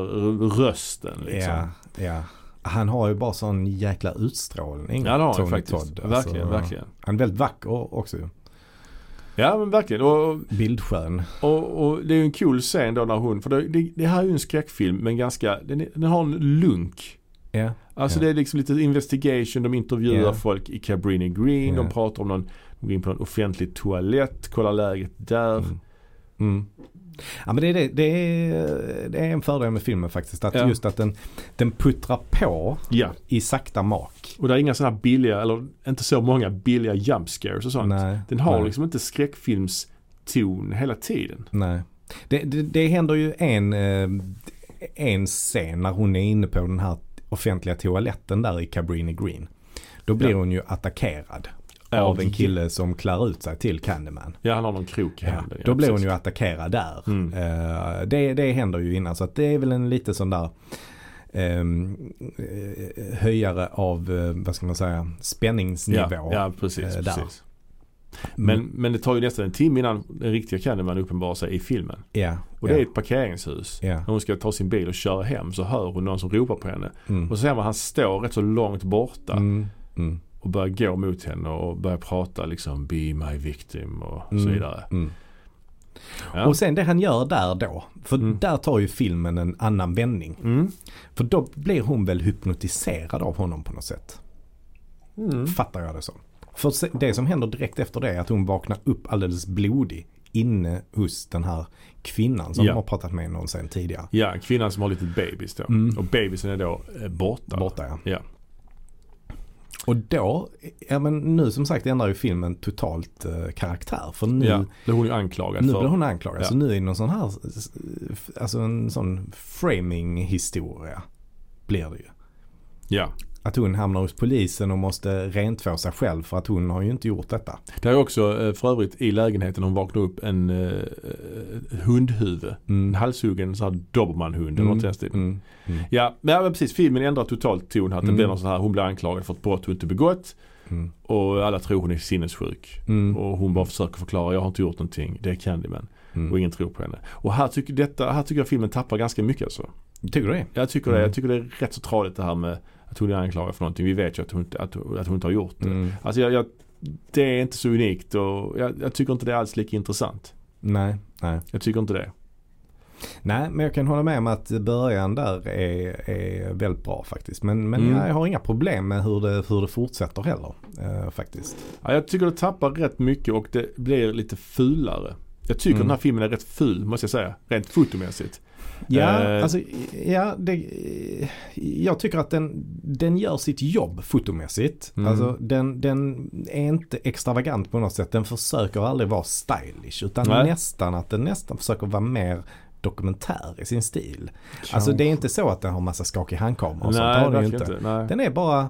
rösten liksom. Ja, ja. Han har ju bara sån jäkla utstrålning. Ja det har han Tony faktiskt. Todd. Alltså, Verkligen, verkligen. Han är väldigt vacker också. Ja men verkligen. Och, Bildskön. och, och det är ju en cool scen då när hon, för det, det, här är ju en skräckfilm men ganska, den, den har en lunk. Ja. Alltså Ja. det är liksom lite investigation, de intervjuar Ja. folk i Cabrini Green, de pratar om någon, de går in på någon offentlig toalett, kollar läget där. Mm. Mm. Ja men det är, det, det, är, det är en fördel med filmen faktiskt. Att Ja. just att den, den puttrar på Ja, i sakta mak. och det är inga sådana billiga, eller inte så många billiga jump scares och sånt. Nej, Den har nej, liksom inte skräckfilmston hela tiden. Nej. Det, det, det händer ju en, eh, en scen när hon är inne på den här offentliga toaletten där i Cabrini Green. Då blir Ja. hon ju attackerad Ja, av en kille som klär ut sig till Candyman. Ja, han har någon krok i Ja, handen. då blir hon ju attackerad där. Mm. Eh, det, det händer ju innan så att det är väl en lite sån där eh, höjare av, eh, vad ska man säga, spänningsnivå. Ja, ja precis. där. precis. Men, men det tar ju nästan en timme innan den riktiga Candyman uppenbarar sig i filmen. ja, Och det ja, är ett parkeringshus. Ja. När hon ska ta sin bil och köra hem så hör hon någon som ropar på henne. mm, Och så ser man att han står rätt så långt borta mm, mm, och börjar gå mot henne och börjar prata liksom Be my victim och så Mm. vidare. mm. Ja. Och sen det han gör där då, för Mm. där tar ju filmen en annan vändning. Mm. För då blir hon väl hypnotiserad av honom på något sätt. Mm. Fattar jag det som. För det som händer direkt efter det är att hon vaknar upp alldeles blodig inne hos den här kvinnan som Ja. har pratat med någonsin tidigare. Ja, kvinnan som har lite bebis då. Mm. Och bebisen är då eh, borta. Borta ja. Ja. Och då, ja men nu som sagt ändrar ju filmen totalt eh, karaktär. För nu, Ja, är hon ju anklagad nu för. blir hon anklagad. Ja. Så nu är det någon sån här, alltså en sån framing historia blir det ju. Ja. Att hon hamnar hos polisen och måste rentvå sig själv för att hon har ju inte gjort detta. Det är också eh, för övrigt i lägenheten hon vaknar upp en eh, eh, hundhuvud. En halshuggen sån här dobermannhund eller något stilen. mm, mm, Ja, men ja, men precis. Filmen ändrar totalt ton här. Det Mm. blir någon sån här, hon blir anklagad för ett brott hon inte begått. mm, Och alla tror hon är sinnessjuk. mm, Och hon bara försöker förklara, jag har inte gjort någonting. Det är Candyman. mm. Och ingen tror på henne. Och här tycker, detta, här tycker jag filmen tappar ganska mycket alltså. Tycker du det? Jag tycker det. Mm. Jag tycker det är rätt så tradigt det här med att hon är anklagad för någonting. Vi vet ju att hon, inte- att, att hon inte har gjort det. Mm. Alltså jag, jag, det är inte så unikt och jag, jag tycker inte det är alls lika intressant. Nej, nej. Jag tycker inte det. Nej, men jag kan hålla med om att början där är, är väldigt bra faktiskt. Men, men Mm. jag har inga problem med hur det, hur det fortsätter heller eh, faktiskt. Ja, jag tycker det tappar rätt mycket och det blir lite fulare. Jag tycker Mm. den här filmen är rätt ful måste jag säga. Rent fotomässigt. Ja, Eh. alltså, ja det, jag tycker att den, den gör sitt jobb fotomässigt. Mm. Alltså den, den är inte extravagant på något sätt. Den försöker aldrig vara stylish utan Nej. nästan att den nästan försöker vara mer dokumentär i sin stil. Alltså det är inte så att den har massa skakig handkamera och sånt. Nej, har den ju inte. inte. Nej. Den är bara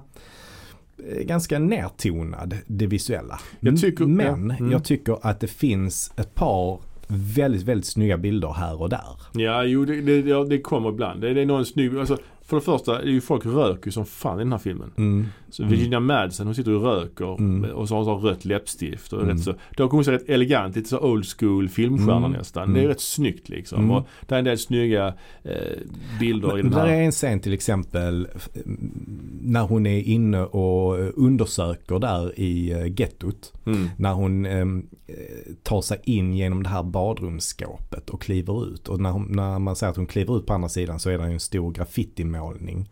eh, ganska nertonad det visuella. Jag tycker- Men ja, mm. jag tycker att det finns ett par väldigt, väldigt snygga bilder här och där. Ja, jo det, det, det kommer ibland. Det, det är någon snygg, alltså för det första, är ju folk röker som fan i den här filmen. Mm. Så Virginia Madsen hon sitter och röker Mm. och så har hon så rött läppstift. Och Mm. rätt så, det har kommit så rätt elegant, lite så old school filmstjärna Mm. nästan. Mm. Det är rätt snyggt liksom. Mm. Och det är en del snygga eh, bilder i Men den där här. är en scen till exempel när hon är inne och undersöker där i eh, gettot. Mm. När hon ehm, eh, tar sig in genom det här badrumsskåpet och kliver ut. Och när, hon, när man säger att hon kliver ut på andra sidan så är det en stor graffitimålning.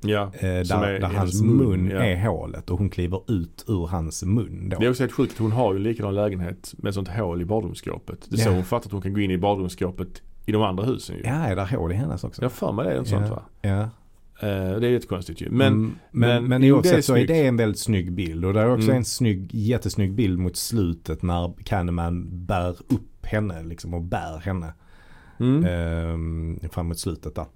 Ja. Eh, där, är där hans mun, mun ja. är hålet och hon kliver ut ur hans mun då. Det är också helt sjukt. Hon har ju en likadan lägenhet med sånt hål i badrumsskåpet. Det är så Ja. hon fattar att hon kan gå in i badrumsskåpet i de andra husen ju. Ja, är där hål i hennes också? Jag för mig det är något sånt va? Ja. Eh, det är jättekonstigt ju. Men, mm, men, men- men, oavsett det är så är det en väldigt snygg bild. Och det är också Mm. en snygg, jättesnygg bild mot slutet när Candyman bär upp henne liksom och bär henne mm, ehm, framåt slutet där.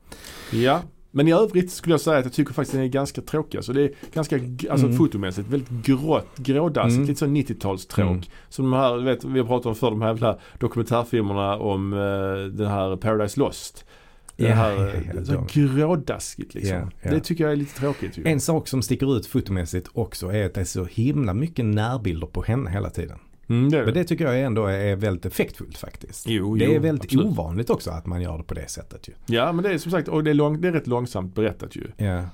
ja. Men i övrigt skulle jag säga att jag tycker faktiskt den är ganska tråkig. Alltså det är ganska, alltså Mm. fotomässigt väldigt grått, grådassigt. Mm. Lite så 90-talstråk. Mm. Som de här, vet, vi har pratat om för de här jävla dokumentärfilmerna om eh, den här Paradise Lost. Det Ja, här, eh, ja, så grådaskigt liksom. Det tycker jag är lite tråkigt. En sak som sticker ut fotomässigt också är att det är så himla mycket närbilder på henne hela tiden. Mm, det Men det. tycker jag ändå är väldigt effektfullt faktiskt. Jo, det jo, är väldigt absolut. ovanligt också att man gör det på det sättet ju. Ja men det är som sagt, och det är, lång, det är rätt långsamt berättat ju. Ja. Eh,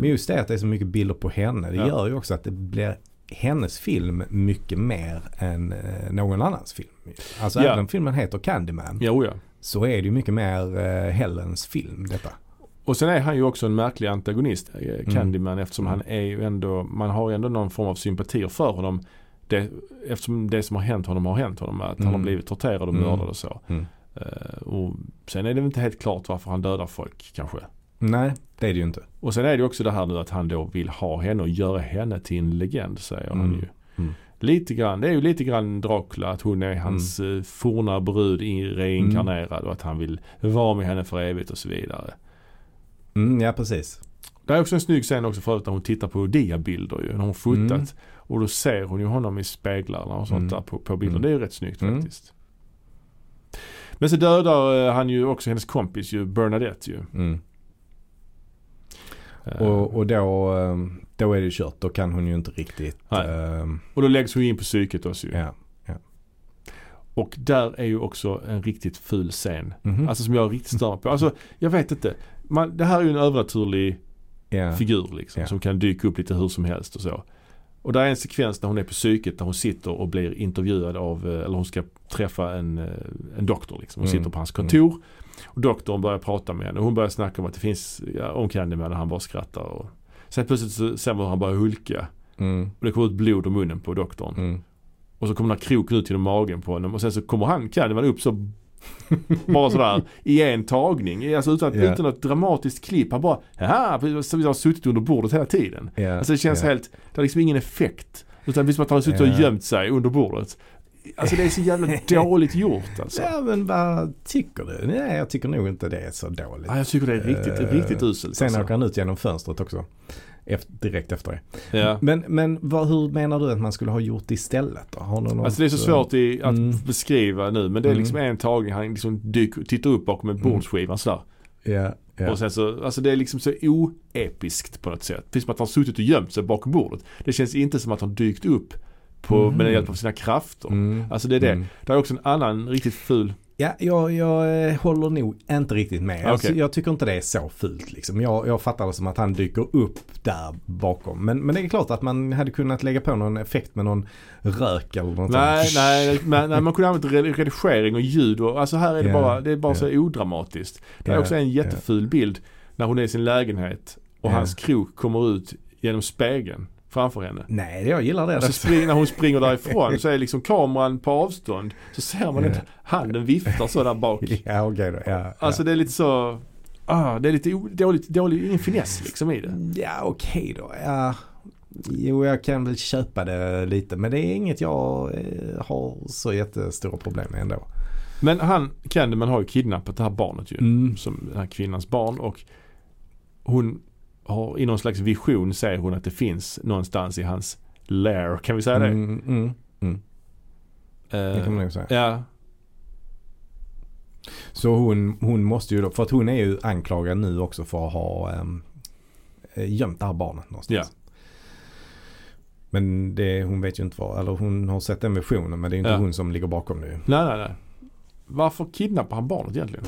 Men just det att det är så mycket bilder på henne. Det Ja. gör ju också att det blir hennes film mycket mer än eh, någon annans film. Alltså Ja. även om filmen heter Candyman jo, ja. så är det ju mycket mer eh, Helens film detta. Och sen är han ju också en märklig antagonist, Mm. Candyman, eftersom han är ju ändå, man har ju ändå någon form av sympatier för honom. Det, eftersom det som har hänt honom har hänt honom, att han Mm. har blivit torterad och Mm. mördad och så. Mm. Eh, och sen är det inte helt klart varför han dödar folk kanske. Nej, det är det ju inte. Och sen är det också det här nu att han då vill ha henne och göra henne till en legend säger han Mm. ju. Mm. Lite grann, det är ju lite grann Dracula att hon är hans mm. forna brud reinkarnerad och att han vill vara med henne för evigt och så vidare. Mm, ja precis. Det är också en snygg scen också förut när hon tittar på diabilder ju, när hon fotat. Mm. Och då ser hon ju honom i speglarna och sånt mm. där på, på bilden. Mm. Det är ju rätt snyggt mm. faktiskt. Men så dödar eh, han ju också hennes kompis ju, Bernadette ju. Mm. Uh, och, och då, ehm, då är det kört. Då kan hon ju inte riktigt. Uh, och då läggs hon in på psyket också ju. Ja, ja. Och där är ju också en riktigt ful scen. Mm -hmm. Alltså som jag riktigt stör på. Alltså jag vet inte. Man, det här är ju en övernaturlig yeah. figur liksom. Yeah. Som kan dyka upp lite hur som helst och så. Och där är en sekvens där hon är på psyket där hon sitter och blir intervjuad av, eh, eller hon ska träffa en, eh, en doktor liksom. Hon Mm. sitter på hans kontor. Och doktorn börjar prata med henne och hon börjar snacka om att det finns, ja, om Candyman och han bara skrattar. Och sen plötsligt så ser man hur han börjar hulka. Mm. Och det kommer ut blod ur munnen på doktorn. Mm. Och så kommer den här kroken ut genom magen på honom och sen så kommer han, Candyman upp så bara sådär i en tagning. Alltså utan, Ja. utan något dramatiskt klipp. Han bara, som vi har suttit under bordet hela tiden. Ja, Alltså det känns ja. helt, det har liksom ingen effekt. Utan det är som att han har suttit och gömt sig under bordet. Alltså det är så jävla dåligt gjort alltså. Ja men vad tycker du? Nej jag tycker nog inte det är så dåligt. Ja, jag tycker det är riktigt, Eh, riktigt uselt. Sen alltså. åker han ut genom fönstret också. Efter, direkt efter det. ja. Men, men vad, hur menar du att man skulle ha gjort istället då? Har något, Alltså det är så svårt i, att Mm. beskriva nu men det är Mm. liksom en tagning. Han liksom dyker, tittar upp bakom en Mm. bordsskiva sådär. Ja, ja. Och sen så, alltså det är liksom så oepiskt på något sätt. Precis som att han suttit och gömt sig bakom bordet. Det känns inte som att han dykt upp på, Mhm. med hjälp av sina krafter. Mm. Alltså det är det. Mm. Det är också en annan riktigt ful Ja, jag, jag eh, håller nog inte riktigt med. Alltså, Okej. jag tycker inte det är så fult liksom. Jag, jag fattar det som att han dyker upp där bakom. Men, men det är klart att man hade kunnat lägga på någon effekt med någon rök eller något Nej, sånt. nej, men, nej, man kunde använt re- redigering och ljud och alltså här är det Ja, bara, det är bara ja. så odramatiskt. Det är Ja, också en jätteful bild när hon är i sin lägenhet och hans krok kommer ut genom spegeln framför henne. Nej, jag gillar det. Och så spring, när hon springer därifrån så är liksom kameran på avstånd. Så ser man Ja. inte handen viftar så där bak. ja, okej då. Ja, Alltså det är lite så, ah, det är lite dåligt, dåligt, ingen finess liksom i det. ja. ja okej då. Ja. Jo, jag kan väl köpa det lite. Men det är inget jag eh, har så jättestora problem med ändå. Men han, Candyman har ju kidnappat det här barnet ju. Mm. Som den här kvinnans barn och hon har i någon slags vision säger hon att det finns någonstans i hans lair. Kan vi säga det? Mm, mm, mm. Det Eh, kan man nog säga. Ja, Så hon, hon måste ju då, för att hon är ju anklagad nu också för att ha um, gömt det här barnet någonstans. Ja. Men det, hon vet ju inte vad, eller hon har sett den visionen men det är inte Ja. hon som ligger bakom det nej nej nej. Varför kidnappar han barnet egentligen?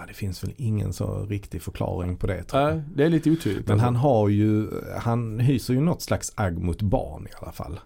Ja det finns väl ingen så riktig förklaring på det tror jag. Nej, det är lite otydligt. Men alltså. han har ju, han hyser ju något slags agg mot barn i alla fall.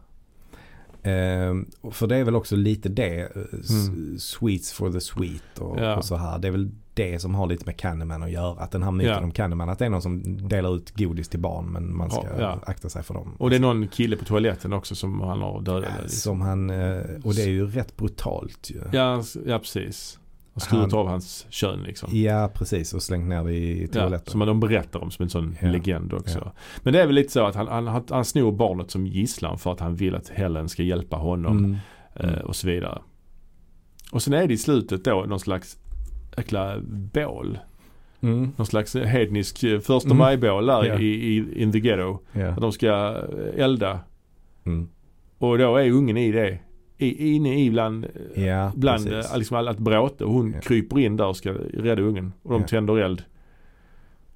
Och för det är väl också lite det, eh, Mm. sweets for the sweet och, Ja. och så här. Det är väl det som har lite med Candyman att göra. Att den här myten Ja. om Candyman, att det är någon som delar ut godis till barn men man ska Ja, ja. akta sig för dem. Och det är någon kille på toaletten också som han har dödat. Ja, liksom. Som han, eh, och det är ju rätt brutalt ju. Ja, ja precis. Och skurit Han- av hans kön liksom. Ja, precis och slängt ner det i Ja, toaletten. som de berättar om som en sån Ja. legend också. Ja. Men det är väl lite så att han, han, han, snor barnet som gisslan för att han vill att Helen ska hjälpa honom Mm. eh, och så vidare. Och sen är det i slutet då någon slags jäkla bål. Mm. Någon slags hednisk eh, första Mm. maj-bål där Ja. i, i in the ghetto. Ja. Att de ska elda. Mm. Och då är ungen i det. I, inne i bland, eh, Ja, bland precis. eh, liksom alla ett bråte. Och hon Ja. kryper in där och ska rädda ungen. Och de Ja. tänder eld.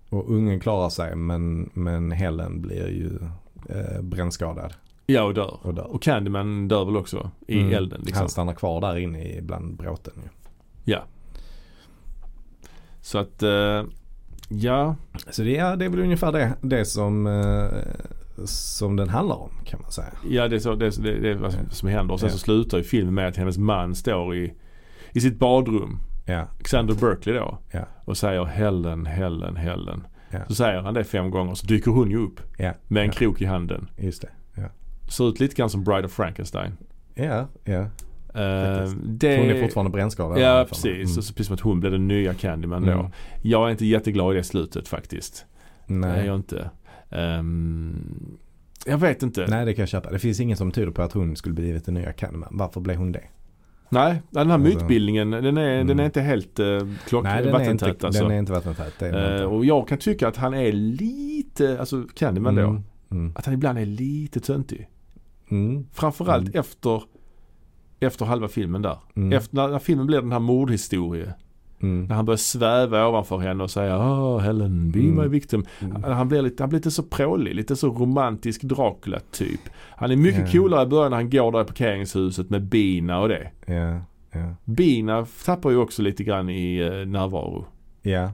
Och ungen klarar sig men, men Helen blir ju eh, brännskadad Ja och dör. och dör. Och Candyman dör väl också i Mm. elden. Liksom. Han stannar kvar där inne i bland bråten ju. Ja. Så att, eh, ja. Så det är, det är väl ungefär det, det som, eh, som den handlar om kan man säga. Ja det är, så, det, är, det, är vad som- händer. Och sen Ja. så slutar ju filmen med att hennes man står i, i sitt badrum. Ja, Xander Berkeley då. Ja. Och säger Helen, Helen, Helen. Ja. Så säger han det fem gånger så dyker hon ju upp. ja, Med en krok i handen. just det. Ja, Ser ut lite grann som Bride of Frankenstein. ja. ja. Faktiskt. det, Hon är fortfarande brännskadad. Ja precis. Mm. Och så precis som att hon blev den nya Candyman då. Mm. Jag är inte jätteglad i det slutet faktiskt. Det är Nej. jag inte. Ehm, Jag vet inte. Nej, Nej det kan jag köpa. Det finns ingen som tyder på att hon skulle blivit den nya Candyman. Varför blev hon det? den här Alltså- mytbildningen den är, den Mm. är inte helt uh, klock, Nej den är, inte, alltså. den är inte vattentät. Den Eh, och jag kan tycka att han är lite, alltså Candyman då, Mm, mm, att han ibland är lite töntig. mm, Framförallt Mm. efter, efter halva filmen där. mm, Efter när, när filmen blir den här mordhistorie. Mm, När han börjar sväva ovanför henne och säga Åh Helen, be Mm. my victim. mm. Han blir lite, han blir lite så prålig, lite så romantisk Dracula typ. Han är mycket Ja. coolare i början när han går där i parkeringshuset med bina och det. Ja, ja, Bina tappar ju också lite grann i eh, närvaro. ja.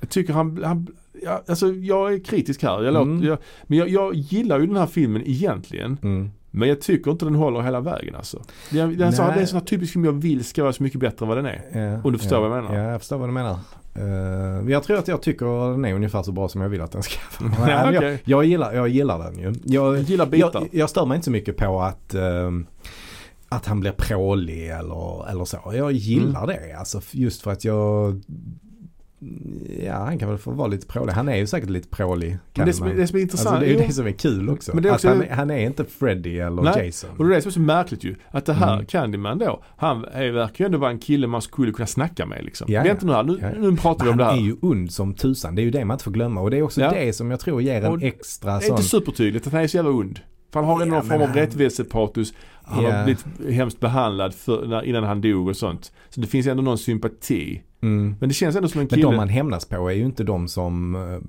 Jag tycker han, han ja, alltså jag är kritisk här. Jag Mm. låter, jag, men jag, jag gillar ju den här filmen egentligen. Mm. Men jag tycker inte den håller hela vägen alltså. Det är, en, sån, Nej. det är en sån här typisk film jag vill ska vara så mycket bättre än vad den är. Ja, Om du förstår ja, vad jag menar. Ja, jag förstår vad du menar. Uh, jag tror att jag tycker den är ungefär så bra som jag vill att den ska vara. Ja, okej. jag, jag, gillar, jag gillar den ju. Jag, Jag gillar bitar. jag, jag stör mig inte så mycket på att, ehm, att han blir prålig eller, eller så. Jag gillar Mm. det. Alltså just för att jag Ja, han kan väl få vara lite prålig. Han är ju säkert lite prålig. Men det, som, det som är intressant, Alltså det är ju det som är kul också. Men det är också- att han, är- han är inte Freddy eller Nej, Jason. och det är det som är så märkligt ju. Att det här Mm. Candyman då, han är, verkar ju ändå vara en kille man skulle kunna snacka med liksom. Ja, Vänta nu här, nu, Ja. nu pratar vi om han det här. är ju ond som tusan. Det är ju det man inte får glömma. Och det är också Ja. det som jag tror ger en Och extra Det är sån... inte supertydligt att han är så jävla ond. För han har ändå Ja, någon form av han- rättvisepatos. Han Ja. har blivit hemskt behandlad för, innan han dog och sånt. Så det finns ändå någon sympati. Mm. Men det känns ändå som en Men kille. de han hämnas på är ju inte de som, eh,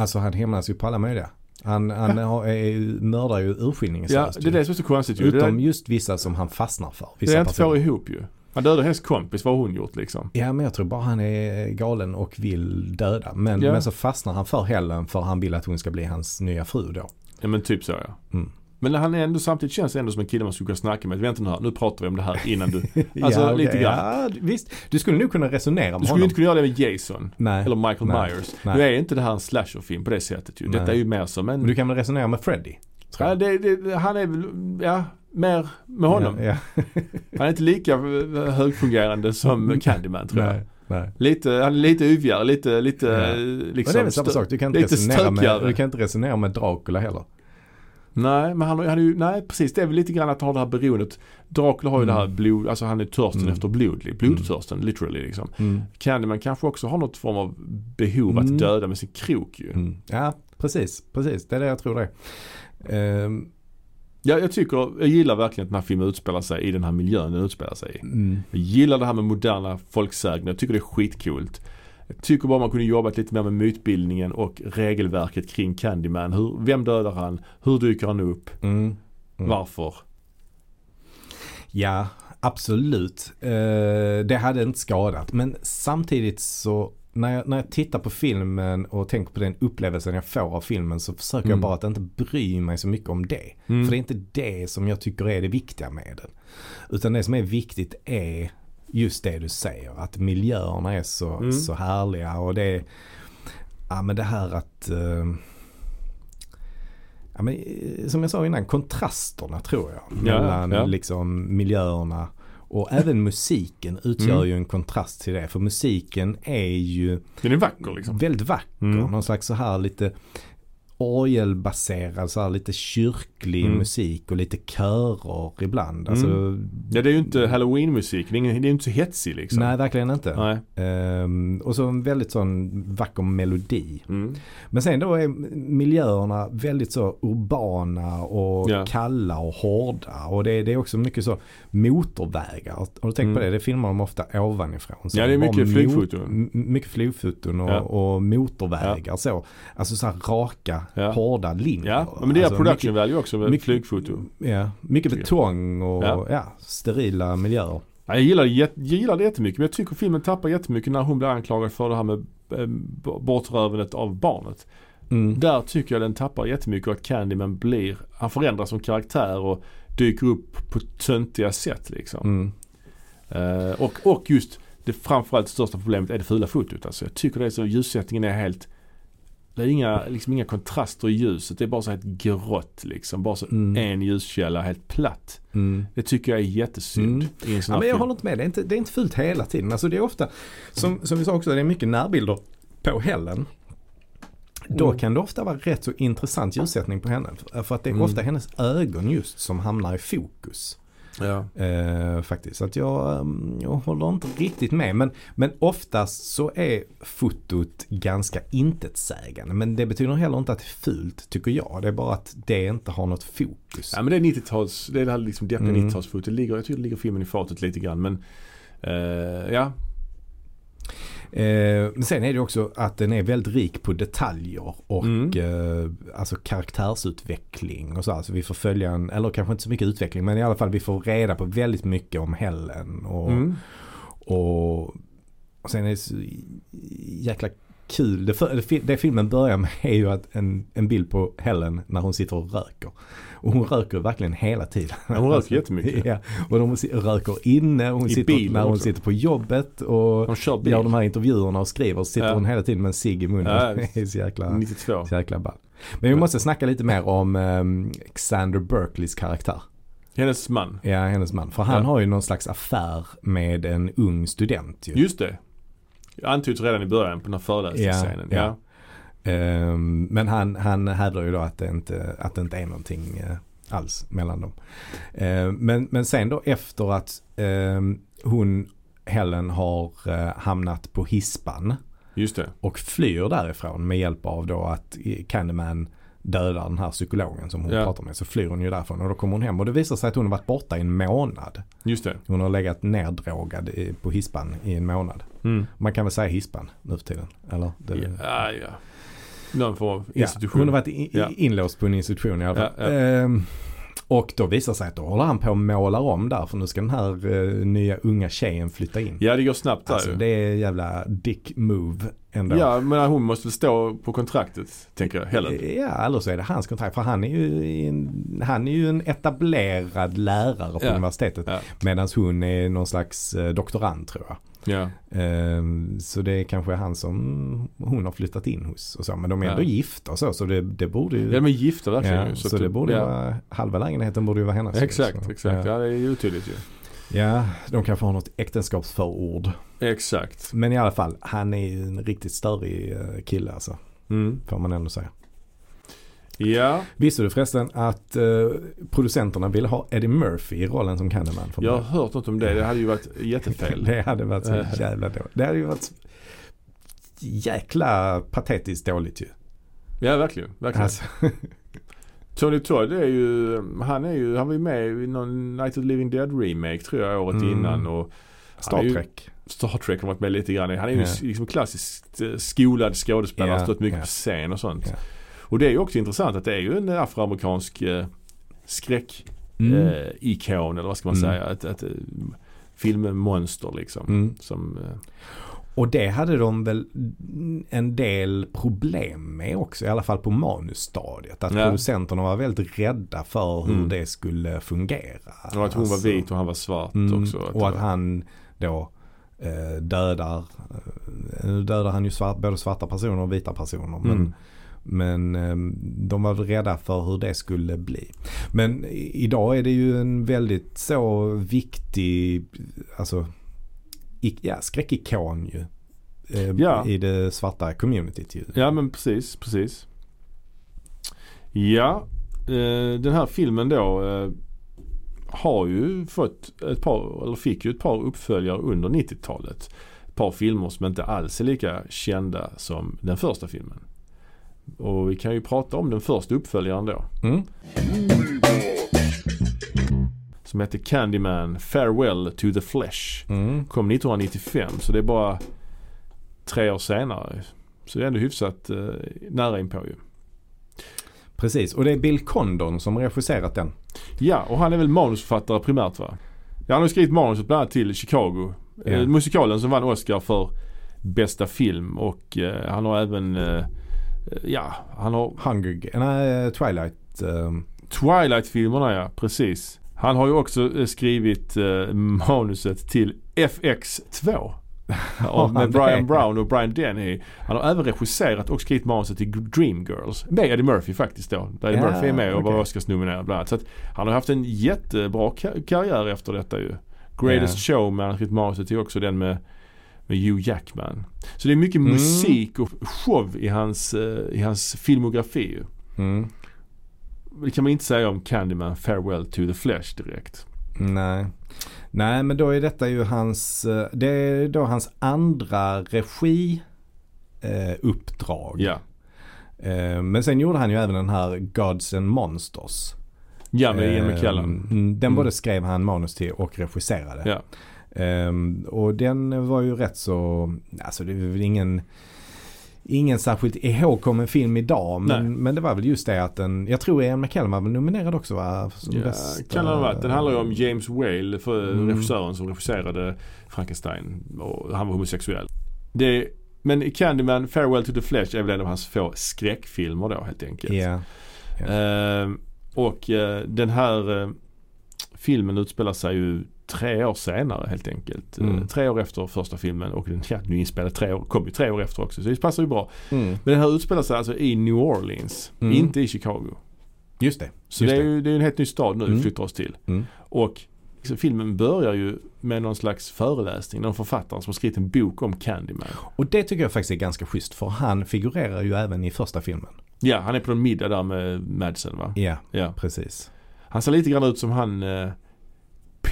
alltså han hämnas ju på alla möjliga. Han, han har, är, mördar ju ja, urskillningslöst. det är det som är så konstigt ju. Det, Utom är- just vissa som han fastnar för. det Vissa jag inte får ihop ju. Han dödar hennes kompis, vad har hon gjort liksom? Ja men jag tror bara han är galen och vill döda. Men, Ja. men så fastnar han för Helen för han vill att hon ska bli hans nya fru då. Ja men typ så ja. Mm. Men han är ändå, samtidigt känns det ändå som en kille man skulle kunna snacka med. Vänta nu här, nu pratar vi om det här innan du. Alltså, ja, lite okej. grann. Ja, visst. Du skulle nog kunna resonera med Du skulle honom. inte kunna göra det med Jason. Nej. Eller Michael Nej. Myers. Nej. Nu är inte det här en slasherfilm på det sättet ju. Detta Nej. är ju mer som en... Men du kan väl resonera med Freddy? ja, det, det, han är väl, ja, mer med honom. Ja, ja. Han är inte lika eh, högfungerande som Candyman tror jag. Nej. Lite, han är lite yvigare, lite, lite Ja. eh, Men liksom. det är väl samma sak. Du kan, inte lite resonera med, du kan inte resonera med Dracula heller. Nej, men han, har- han är ju, nej precis. Det är väl lite grann att ha det här beroendet. Dracula har ju Mm. det här blod, alltså han är törsten Mm. efter blod, blodtörsten literally liksom. Mm. Candyman kanske också har något form av behov Mm. att döda med sin krok ju. Mm. Ja, precis. Precis. Det är det jag tror det är. Ehm, Jag, tycker, jag gillar verkligen att den här filmen utspelar sig i den här miljön den utspelar sig i. mm. Jag gillar det här med moderna folksägner. Jag tycker det är skitcoolt. Jag tycker bara man kunde jobbat lite mer med mytbildningen och regelverket kring Candyman. Hur, vem dödar han? Hur dyker han upp? Mm. Mm. Varför? Ja, absolut. Eh, det hade inte skadat. Men samtidigt så när jag, när jag tittar på filmen och tänker på den upplevelsen jag får av filmen så försöker jag Mm. bara att inte bry mig så mycket om det. Mm. För det är inte det som jag tycker är det viktiga med den. Utan det som är viktigt är just det du säger. Att miljöerna är så, Mm. så härliga och det ja men det här att eh, Ja, men, eh, som jag sa innan, kontrasterna tror jag. Ja, Mellan ja. liksom miljöerna och även musiken utgör Mm. ju en kontrast till det. För musiken är ju Den är vacker liksom. väldigt vacker. Mm. Någon slags så här lite orgelbaserad, så här lite kyrklig Mm. musik och lite körer ibland. Alltså, Ja det är ju inte halloween-musik. Det är, är inte så hetsig liksom. Nej, verkligen inte. Nej. Ehm, och så en väldigt sån vacker melodi. Mm. Men sen då är miljöerna väldigt så urbana och Ja. kalla och hårda. Och det, det är också mycket så motorvägar. Har du tänkt på Mm. det? Det filmar de ofta ovanifrån. Så Ja, det är mycket flygfoton. Mycket flygfoton och, Ja. och motorvägar så. Alltså så här raka, Ja. hårda linjer. Ja, men det är alltså production value också med mycket- flygfoto. Ja, mycket betong och Ja. ja. sterila miljöer. Ja, jag, gillar, jag gillar det jättemycket men jag tycker filmen tappar jättemycket när hon blir anklagad för det här med eh, bortrövandet av barnet. Mm. Där tycker jag den tappar jättemycket och att Candyman blir, han förändras som karaktär och dyker upp på töntiga sätt liksom. Mm. Eh, och, och just det framförallt största problemet är det fula fotot. Alltså jag tycker det är så, ljussättningen är helt det är inga, liksom inga kontraster i ljuset. Det är bara så helt grått liksom. Bara så Mm. en ljuskälla helt platt. Mm. Det tycker jag är jättesynd Mm. Ja, men jag film. håller inte med. Det är inte, det är inte fult hela tiden. Alltså det är ofta, som, som vi sa också, det är mycket närbilder på Helen. Då Mm. kan det ofta vara rätt så intressant ljussättning på henne. För att det är Mm. ofta hennes ögon just som hamnar i fokus. Ja. Eh, faktiskt. Så att jag, mm, jag håller inte riktigt med. Men, men oftast så är fotot ganska intetsägande. Men det betyder heller inte att det är fult tycker jag. Det är bara att det inte har något fokus. ja men det är 90-tals, det är det här liksom deppiga Mm. 90-talsfotot. Det ligger, jag tycker det ligger filmen i fatet lite grann men eh, ja. Eh, men sen är det också att den är väldigt rik på detaljer och Mm. eh, alltså karaktärsutveckling och så. Alltså vi får följa en, eller kanske inte så mycket utveckling men i alla fall vi får reda på väldigt mycket om Helen och, Mm. och, och sen är det så jäkla kul. Det, för, det, fi- det filmen börjar med är ju att en, en bild på Helen när hon sitter och röker. Och hon röker verkligen hela tiden. Ja, hon röker jättemycket. Ja, och de röker inne, och hon I sitter, när hon också. sitter på jobbet och gör de här intervjuerna och skriver och sitter Ja. hon hela tiden med en cigg i munnen. Ja, det är så jäkla, 92. så jäkla ball. Men vi måste snacka lite mer om um, Xander Berkeleys karaktär. Hennes man. Ja, hennes man. För han Ja. har ju någon slags affär med en ung student ju. Just det. Antyds redan i början på den här föreläsningsscenen. Ja, Ja, ja. Ehm, men han, han hävdar ju då att det inte, att det inte är någonting eh, alls mellan dem. Ehm, men, men sen då efter att ehm, hon, Helen, har eh, hamnat på hispan Just det. och flyr därifrån med hjälp av då att Candyman dödar den här psykologen som hon Ja. pratar med. Så flyr hon ju därifrån och då kommer hon hem och det visar sig att hon har varit borta i en månad. Just det. Hon har legat neddrogad i, på hispan i en månad. Mm. Man kan väl säga hispan nu för tiden? Eller? Det, Ja, ja. Någon form av Ja, institution. hon har varit i, Ja. inlåst på en institution i alla fall. Ja, ja. Ehm, och då visar sig att då håller han på att måla om där för nu ska den här eh, nya unga tjejen flytta in. Ja, det går snabbt där alltså ju. det är jävla dick move ändå. Ja, men hon måste väl stå på kontraktet, tänker jag. Helen. Ja, eller så är det hans kontrakt. För han är ju en, han är ju en etablerad lärare på Ja. universitetet. Ja. Medan hon är någon slags eh, doktorand tror jag. Ja. Ehm, så det är kanske han som hon har flyttat in hos. Och så. Men de är ändå gifta och så. Så det, det borde ju... Ja, de är gifta verkligen Ja, så, att det borde ja. vara, halva lägenheten borde ju vara hennes. Exakt, Så, exakt. Ja. Ja, det är ju otydligt ju. ja, de kanske har något äktenskapsförord. Exakt. Men i alla fall, han är ju en riktigt störig eh, kille alltså. Mm. Får man ändå säga. Ja, Visste du förresten att eh, producenterna ville ha Eddie Murphy i rollen som Candyman? jag har hört något om det. Det hade ju varit jättefel. Det hade varit så Eh. jävla dåligt. Det hade ju varit jäkla patetiskt dåligt ju. Ja, verkligen. verkligen. Alltså, Tony Todd är ju, han är ju, han var ju med i någon Night of the Living Dead remake tror jag året Mm. innan och Star ju- Trek. Star Trek har varit med lite grann. Han är ju Ja. liksom klassiskt eh, skolad skådespelare, har stått mycket ja. på scen och sånt. Ja. Och det är ju också intressant att det är ju en afroamerikansk eh, skräckikon Mm. eh, eller vad ska man Mm. säga. Ett, ett, eh, filmmonster liksom. Mm. Som, eh, Och det hade de väl en del problem med också, i alla fall på manusstadiet. Att Ja. producenterna var väldigt rädda för hur Mm. det skulle fungera. och att hon Alltså, var vit och han var svart mm, också. och att var- han då eh, dödar, nu dödar han ju svart, både svarta personer och vita personer. Men, Mm. Men eh, de var rädda för hur det skulle bli. Men idag är det ju en väldigt så viktig, alltså ja, skräckikon ju. eh, Ja. I det svarta communityt ju. Ja men precis, precis. Ja, eh, den här filmen då eh, har ju fått ett par, eller fick ju ett par uppföljare under 90-talet. Ett par filmer som inte alls är lika kända som den första filmen. Och vi kan ju prata om den första uppföljaren då. Mm. Som heter Candyman Farewell to the Flesh. Mm. Kom 1995 så det är bara tre år senare. Så det är ändå hyfsat eh, nära inpå ju. Precis, och det är Bill Condon som regisserat den. Ja, och han är väl manusförfattare primärt va? Ja, han har skrivit manuset bland annat till Chicago. Ja. Eh, musikalen som vann Oscar för bästa film och eh, han har även, eh, ja, han har Hunger, nej, Twilight. ehm, Twilight-filmerna ja, precis. Han har ju också eh, skrivit eh, manuset till FX2. och med Brian Brown och Brian Denny. Han har även regisserat och skrivit manuset till Dreamgirls. Med Eddie Murphy faktiskt då. Där Eddie Ja, Murphy är med och var okej. Oscars-nominerad bland annat. Så att han har haft en jättebra ka- karriär efter detta ju. Greatest Showman, han har skrivit manuset till också den med med Hugh Jackman. Så det är mycket Mm. musik och show i hans, eh, i hans filmografi. Mm. Det kan man inte säga om Candyman Farewell to the Flesh direkt. Nej. Nej men då är detta ju hans, eh, det är då hans andra regi eh, uppdrag. Ja. Eh, men sen gjorde han ju även den här Gods and Monsters. Ja med Ian Eh, McKellen. mm, Den Mm. både skrev han manus till och regisserade. Ja. Ehm, och den var ju rätt så, alltså det är väl ingen Ingen särskilt ihågkommen film idag men, men det var väl just det att den, jag tror Ian McKellen var väl nominerad också va? Som Ja, bästa- kan det ha varit. Den handlar ju om James Whale, för Mm. regissören som regisserade Frankenstein. Och han var homosexuell. Det, men Candyman Farewell to the Flesh är väl en av hans få skräckfilmer då helt enkelt. Ja. Ehm, och eh, den här eh, filmen utspelar sig ju tre år senare helt enkelt. Mm. Eh, tre år efter första filmen och den ja, nu inspelad tre år, kom ju tre år efter också så det passar ju bra. Mm. Men den här utspelar sig alltså i New Orleans, Mm. inte i Chicago. Just det. Så Just det är ju det är en helt ny stad nu vi Mm. flyttar oss till. Mm. Och så filmen börjar ju med någon slags föreläsning. Någon författare som har skrivit en bok om Candyman. Och det tycker jag faktiskt är ganska schysst för han figurerar ju även i första filmen. Ja, han är på en middag där med Madsen va? Ja, Ja. precis. Han ser lite grann ut som han eh,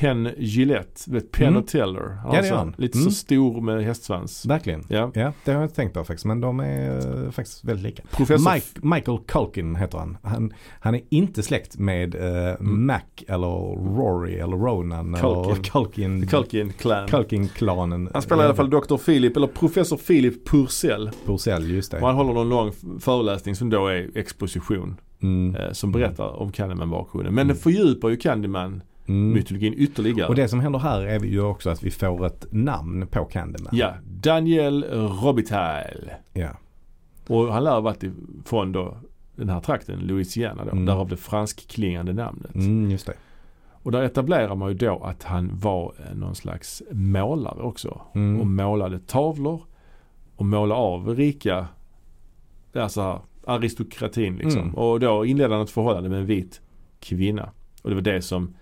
Penn Gillette, vet Penn Mm. och Teller. det Alltså, han. Lite Mm. så stor med hästsvans. Verkligen. Ja. Ja, det har jag inte tänkt på faktiskt men de är eh, faktiskt väldigt lika. Professor Mike, Michael Culkin heter han. han. Han är inte släkt med eh, Mac eller Rory eller Ronan eller Culkin. Culkin. Culkin Clan. Culkin-klanen. Han spelar i alla fall Dr. Philip, eller Professor Philip Purcell. Purcell, just det. Och han håller någon lång föreläsning som då är exposition. Mm. Eh, som berättar om Candyman-bakgrunden. Men den fördjupar ju Candyman-mytologin Mm. ytterligare. Och det som händer här är ju också att vi får ett namn på Candyman. Ja, Daniel Robitaille. Ja. Och han lär ha varit från då den här trakten, Louisiana då. Mm. Därav det franskklingande namnet. Mm, just det. Och där etablerar man ju då att han var någon slags målare också. Mm. Och målade tavlor och målade av rika, alltså aristokratin liksom. Mm. Och då inledde han ett förhållande med en vit kvinna. Och det var det som,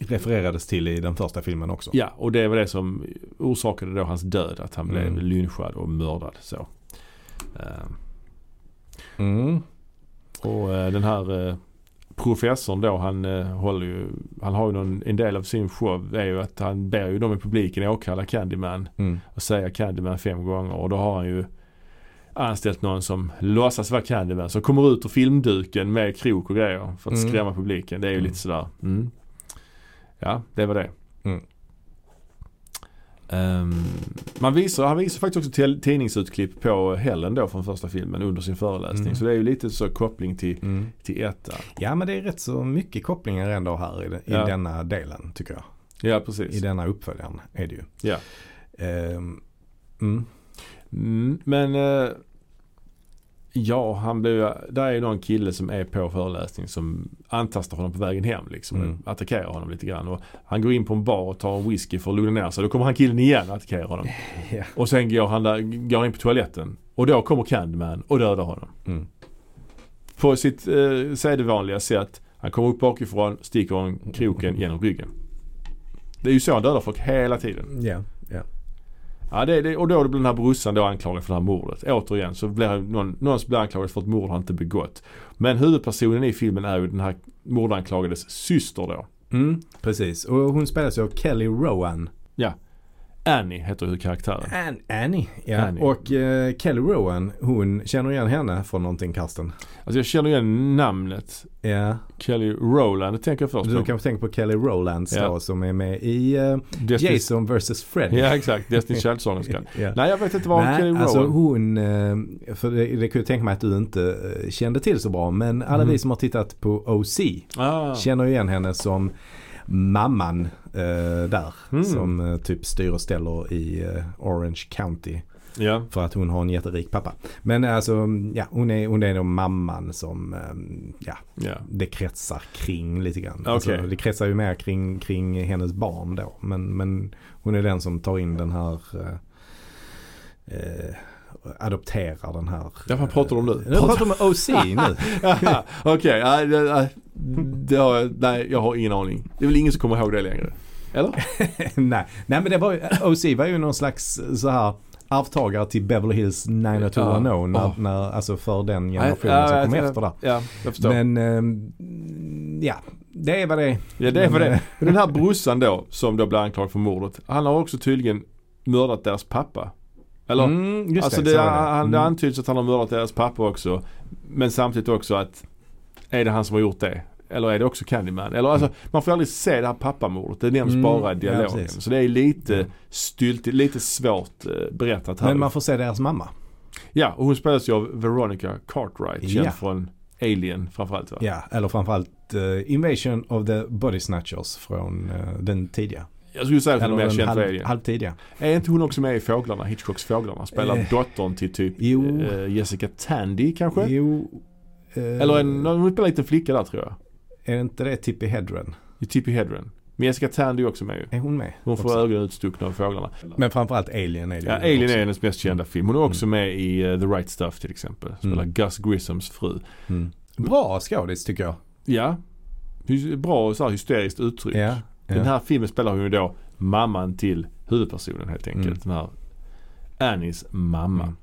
Refererades till i den första filmen också. ja och det var det som orsakade då hans död. Att han blev Mm. lynchad och mördad så. Eh, Mm. Och eh, den här eh, professorn då han eh, håller ju, han har ju någon, en del av sin show är ju att han ber ju dem i publiken åkalla Candyman Mm. och säga Candyman fem gånger och då har han ju anställt någon som låtsas vara Candyman som kommer ut ur filmduken med krok och grejer för att Mm. skrämma publiken. Det är ju Mm. lite sådär, mm. Ja, det var det. Mm. Ehm, man visar, han visar faktiskt också till, tidningsutklipp på Helen då från första filmen under sin föreläsning. Mm. Så det är ju lite så koppling till, Mm. till ettan. Ja men det är rätt så mycket kopplingar ändå här i, Ja. denna delen tycker jag. Ja, precis. I denna uppföljaren är det ju. Ja. Ehm, mm. Men eh, ja, han blev där är ju någon kille som är på föreläsning som antastar honom på vägen hem liksom. Mm. Attackerar honom lite grann. Och han går in på en bar och tar en whisky för att lugna ner sig. Då kommer han killen igen och attackerar honom. Ja. Och sen går han, där, går in på toaletten. Och då kommer Candyman och dödar honom. Mm. På sitt eh, sedvanliga sätt. Han kommer upp bakifrån, sticker en kroken genom ryggen. Det är ju så han dödar folk hela tiden. Ja, ja. Ja, det, det, och då blir den här brorsan då anklagad för det här mordet. Återigen så blir någon, någon blir anklagad för ett mord han inte begått. Men huvudpersonen i filmen är ju den här mordanklagades syster då. Mm, precis. Och hon spelas av Kelly Rowan. Annie heter huvudkaraktären. An- Annie. Ja. Annie. Och eh, Kelly Rowan, hon känner igen henne från någonting Karsten. Alltså jag känner igen namnet. Ja. Kelly Rowland tänker jag först Du på. kanske tänker på Kelly Rowlands Ja. då som är med i Destiny's- Jason vs Freddy. Ja exakt, Destiny's Child-sångerskan. Ja. Nej jag vet inte vad Kelly Nej, alltså Rowland. hon, eh, för det, det kan jag tänka mig att du inte eh, kände till så bra. Men alla Mm. vi som har tittat på OC Ah. känner ju igen henne som mamman eh, där. Mm. Som eh, typ styr och ställer i eh, Orange County. Ja. För att hon har en jätterik pappa. Men alltså, ja, hon är, hon är då mamman som, eh, ja, Ja. det kretsar kring lite grann. Okej. Alltså, det kretsar ju mer kring, kring hennes barn då. Men, men hon är den som tar in den här, eh, eh, adopterar den här. Ja, vad pratar du om nu? Jag pratar om OC nu. Okej, okay, nej jag har ingen aning. Det är väl ingen som kommer ihåg det längre. Eller? nej. nej, men det var OC var ju någon slags så här arvtagare till Beverly Hills 90210 Ja. när, Åh. när, alltså för den generationen Ja, som kom efter där. Ja, jag förstår. Men ehm, ja, det är vad det är. ja, det är men, det. eh, Men den här brorsan då, som då blir anklagad för mordet. Han har också tydligen mördat deras pappa. Eller? Mm, just alltså det, det, är han, det Mm. antyds att han har mördat deras pappa också. Men samtidigt också att är det han som har gjort det? Eller är det också Candyman? Eller alltså man får aldrig se det här pappamordet. Det nämns Mm, bara i ja, dialogen. precis. så det är lite Ja. styltigt, lite svårt eh, berättat här. Men man får se deras mamma. Ja, och hon spelas ju av Veronica Cartwright. Känd Ja. från Alien framförallt va? Ja, eller framförallt uh, Invasion of the Body Snatchers från eh, den tidiga. Jag skulle säga att hon är mer känd för Alien. halvtidiga. Är inte hon också med i Fåglarna? Hitchcocks Fåglarna? Spelar Eh, dottern till typ jo. eh, Jessica Tandy kanske? Jo. Eller en, hon spelar en liten flicka där tror jag. Är det inte det Tippi Hedren? I Tippi Hedren. Jessica Tandy är också med ju. Är hon med? Hon får också? ögonen utstuckna av fåglarna. Men framförallt Alien är det Ja, Alien också. är hennes mest kända film. Hon är också med i eh, The Right Stuff till exempel. Spelar Mm. Gus Grissoms fru. Mm. Bra skådis tycker jag. Ja. Bra så här hysteriskt uttryck. Ja. Den här filmen spelar hon ju då mamman till huvudpersonen helt enkelt. Mm. Den här Annies mamma.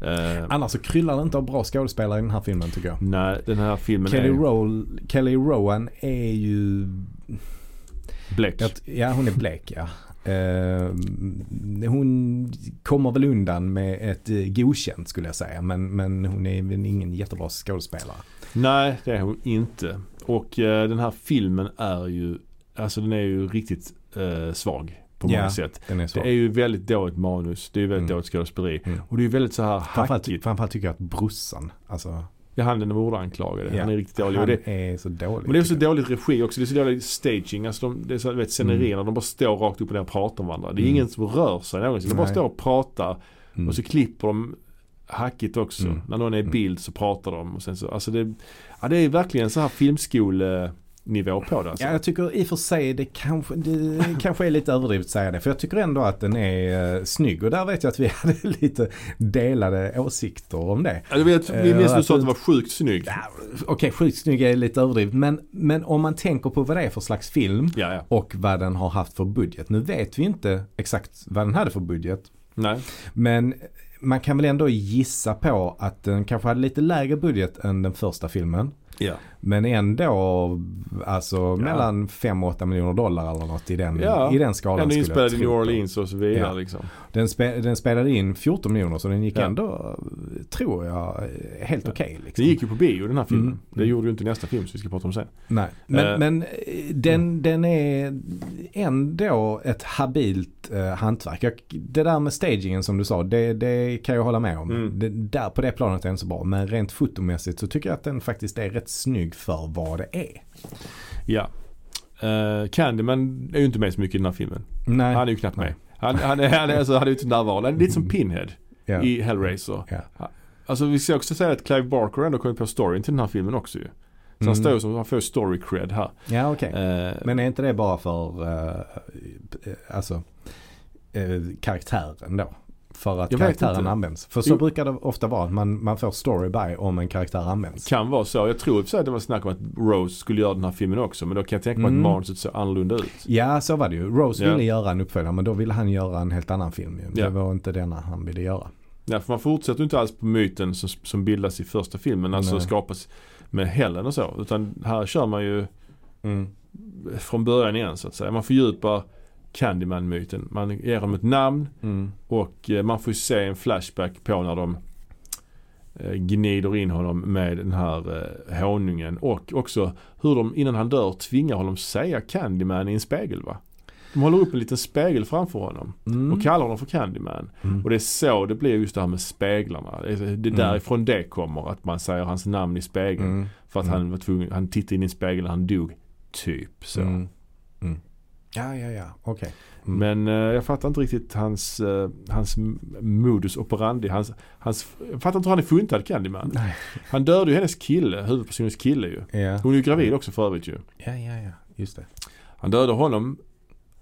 Eh, Annars så kryllar det inte av bra skådespelare i den här filmen tycker jag. nej, den här filmen Kelly, är Roll, Kelly Rowan är ju... blek. Ja, hon är blek ja. Eh, hon kommer väl undan med ett uh, godkänt skulle jag säga. Men, men hon är ingen jättebra skådespelare. Nej, det är hon inte. Och eh, den här filmen är ju, alltså den är ju riktigt svag på många Ja, sätt. Är. Det är ju väldigt dåligt manus, det är ju väldigt Mm. dåligt skådespeleri. Mm. Och det är ju väldigt så här Framförallt, hackigt. framförallt tycker jag att brorsan, alltså, Ja, han den mordanklagade, Ja, han är riktigt dålig. Han det, är så dålig. men det är så dåligt regi också, det är så dålig staging. Alltså de, det är så, vet, scenerierna, de bara står rakt upp och ner och pratar om varandra. Det är Mm. ingen som rör sig någonsin. De bara står och pratar Mm. och så klipper de hackigt också. Mm. När någon är i Mm. bild så pratar de. Och sen så, alltså det, ja, det är verkligen så här filmskolenivå på det. Alltså. Ja, jag tycker i och för sig det kanske, det kanske är lite överdrivet att säga det. För jag tycker ändå att den är uh, snygg. Och där vet jag att vi hade lite delade åsikter om det. Ja, du vet, vi Eh, minns du att sa att det var sjukt snygg. Ja, Okej, sjukt snygg är lite överdrivet. Men, men om man tänker på vad det är för slags film Ja, ja. och vad den har haft för budget. Nu vet vi inte exakt vad den hade för budget. Nej. Men man kan väl ändå gissa på att den kanske hade lite lägre budget än den första filmen. Ja. Men ändå alltså mellan 5 och 8 miljoner dollar eller något i den, Ja, i den skalan Den är inspelad i New. Orleans och så vidare Ja. liksom. Den, spe, den spelade in 14 miljoner så den gick Ja. ändå, tror jag, helt okej. liksom. Det gick ju på bio den här filmen. Mm. Det gjorde ju inte nästa film som vi ska prata om sen. Nej, men, Eh. men den, den är ändå ett habilt eh, hantverk. Jag, det där med stagingen som du sa, det, det kan jag hålla med om. Mm. Det, där på det planet är den så bra. Men rent fotomässigt så tycker jag att den faktiskt är rätt snygg för vad det är. Ja. Uh, Candyman är ju inte med så mycket i den här filmen. Nej. Han är ju knappt Nej. med. Han, han, är, han, är, alltså, han är ju inte närvarande. Han är lite som Pinhead ja. i Hellraiser. Ja. Alltså vi ska också säga att Clive Barker ändå kommit på storyn till den här filmen också ju. Så han Mm. står ju som, han får story cred här. Ja, okej. Eh, Men är inte det bara för uh, alltså, eh, karaktären då? För att Jag karaktären används. För så Jo. brukar det ofta vara. att Man, man får story by om en karaktär används. Kan vara så. Jag tror i att det var snack om att Rose skulle göra den här filmen också. Men då kan jag tänka mig Mm. att manuset ser annorlunda ut. Ja, så var det ju. Rose Ja. ville göra en uppföljare men då ville han göra en helt annan film ju. Ja. Det var inte denna han ville göra. Ja, för man fortsätter inte alls på myten som, som bildas i första filmen. Alltså Nej. skapas med Helen och så. Utan här kör man ju från början igen så att säga. Man fördjupar Candyman-myten. Man ger dem ett namn Mm. och eh, man får ju se en flashback på när de eh, gnider in honom med den här eh, honungen. Och också hur de innan han dör tvingar honom säga Candyman i en spegel va. De håller upp en liten spegel framför honom Mm. och kallar honom för Candyman. Mm. Och det är så det blir just det här med speglarna. Det är är därifrån det kommer att man säger hans namn i spegeln. Mm. För att Mm. han var tvungen, han tittade in i spegeln och han dog. Typ så. Mm. Mm. Ja, ja, ja. Okej. Mm. Men eh, jag fattar inte riktigt hans, eh, hans modus operandi. Hans, hans, jag fattar inte hur han är funtad Candyman. Nej. Han dödade ju hennes kille, huvudpersonens kille ju. Ja. Hon är ju gravid också för övrigt ju. ja, ja, ja. Just det. Han dödade honom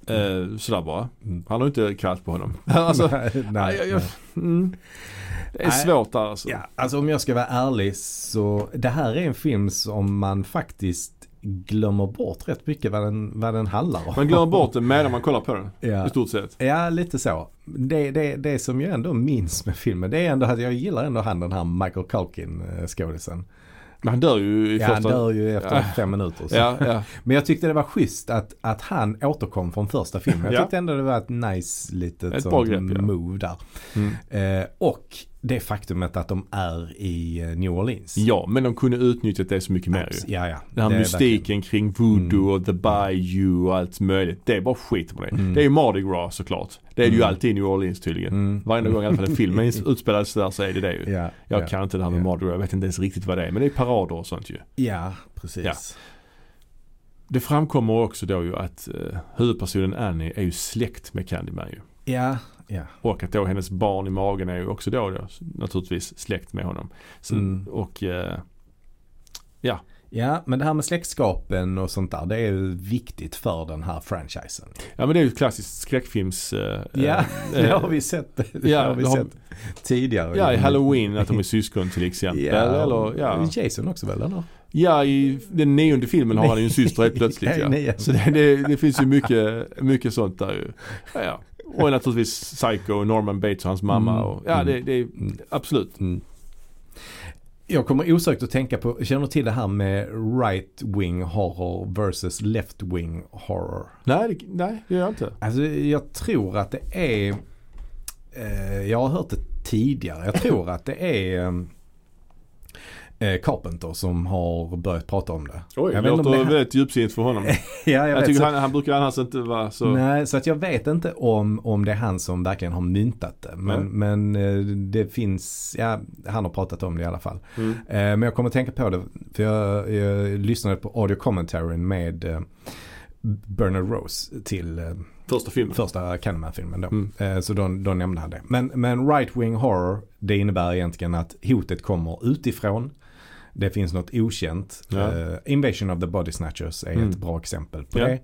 eh, sådär bara. Mm. Han har inte kallt på honom. alltså, nej, nej, jag, mm, det är Nej. svårt där alltså. Ja, alltså om jag ska vara ärlig så det här är en film som man faktiskt glömmer bort rätt mycket vad den, vad den handlar om. Man glömmer bort det medan man kollar på den. Ja. I stort sett. Ja, lite så. Det, det, det som jag ändå minns med filmen det är ändå att jag gillar ändå han den här Michael Culkin eh, skådisen. Men han dör ju i Ja, han första... dör ju efter Ja. fem minuter. Ja, ja. Men jag tyckte det var schysst att, att han återkom från första filmen. Jag Ja. tyckte ändå det var ett nice litet Ett sånt grepp, move där. Mm. Eh, och det faktumet att de är i eh, New Orleans. ja, men de kunde utnyttjat det så mycket mer ju. Ja, ja. Den här Det mystiken kring voodoo Mm. och the bayou och allt möjligt. Det är bara skit på det. Mm. Det är ju Mardi Gras såklart. Det är det ju Mm. alltid i New Orleans tydligen. Mm. Varje gång i alla fall en film utspelar sig där så är det det ju. Ja, Jag ja, kan inte det här med ja. Mardi Gras. Jag vet inte ens riktigt vad det är. Men det är parader och sånt ju. Ja, precis. Ja. Det framkommer också då ju att uh, huvudpersonen Annie är ju släkt med Candyman ju. Ja, ja. Och att då hennes barn i magen är ju också då, då naturligtvis släkt med honom. Så, Mm. Och uh, Ja, men det här med släktskapen och sånt där, det är ju viktigt för den här franchisen. ja men det är ju ett klassiskt skräckfilms... eh, Ja, eh, det har vi sett, det ja, har vi har- sett tidigare. Ja, i Halloween att de är syskon till exempel. Ja, eller, ja. Jason också väl, eller? ja, i den nionde filmen har han ju en syster helt plötsligt. Ja, Ja. Så det, det, det finns ju mycket, mycket sånt där ju. Ja, ja. Och naturligtvis Psycho, Norman Bates och hans mamma. Mm. Och, ja, det, det är Mm. absolut. Mm. Jag kommer osökt att tänka på, känner du till det här med right wing horror versus left wing horror? Nej, det, nej, det gör jag inte. Alltså jag tror att det är, eh, jag har hört det tidigare, jag tror att det är eh, Carpenter som har börjat prata om det. Oj, Jag låter det- väldigt djupsint för honom. Ja, jag, jag tycker Så, han, han brukar annars inte vara så... nej, så att jag vet inte om, om det är han som verkligen har myntat det. Men, men eh, det finns, ja, han har pratat om det i alla fall. Mm. Eh, Men jag kommer tänka på det, för jag, jag lyssnade på audio commentaren med eh, Bernard Rose till eh, Första filmen. första Candyman-filmen då. Mm. Eh, Så då, då nämnde han det. Men, men right wing horror, det innebär egentligen att hotet kommer utifrån. Det finns något okänt. Ja. Eh, Invasion of the Body Snatchers är Mm. ett bra exempel på Ja. det.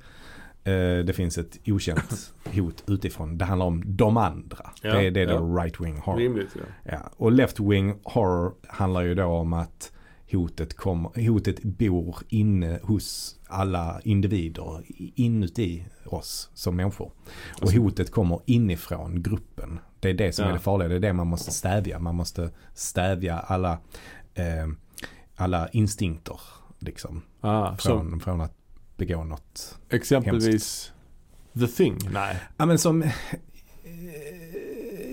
Eh, Det finns ett okänt hot utifrån. Det handlar om de andra. Ja, Det, är- det är då right wing horror. Rimligt ja. Och left wing horror handlar ju då om att hotet, kommer, hotet bor inne hos alla individer inuti oss som människor. Och Alltså- hotet kommer inifrån gruppen. Det är det som Ja. är det farliga. Det är det man måste stävja. Man måste stävja alla, eh, alla instinkter liksom. Ah, som Från, från att begå något. exempelvis The Thing. Nej. Ja men som,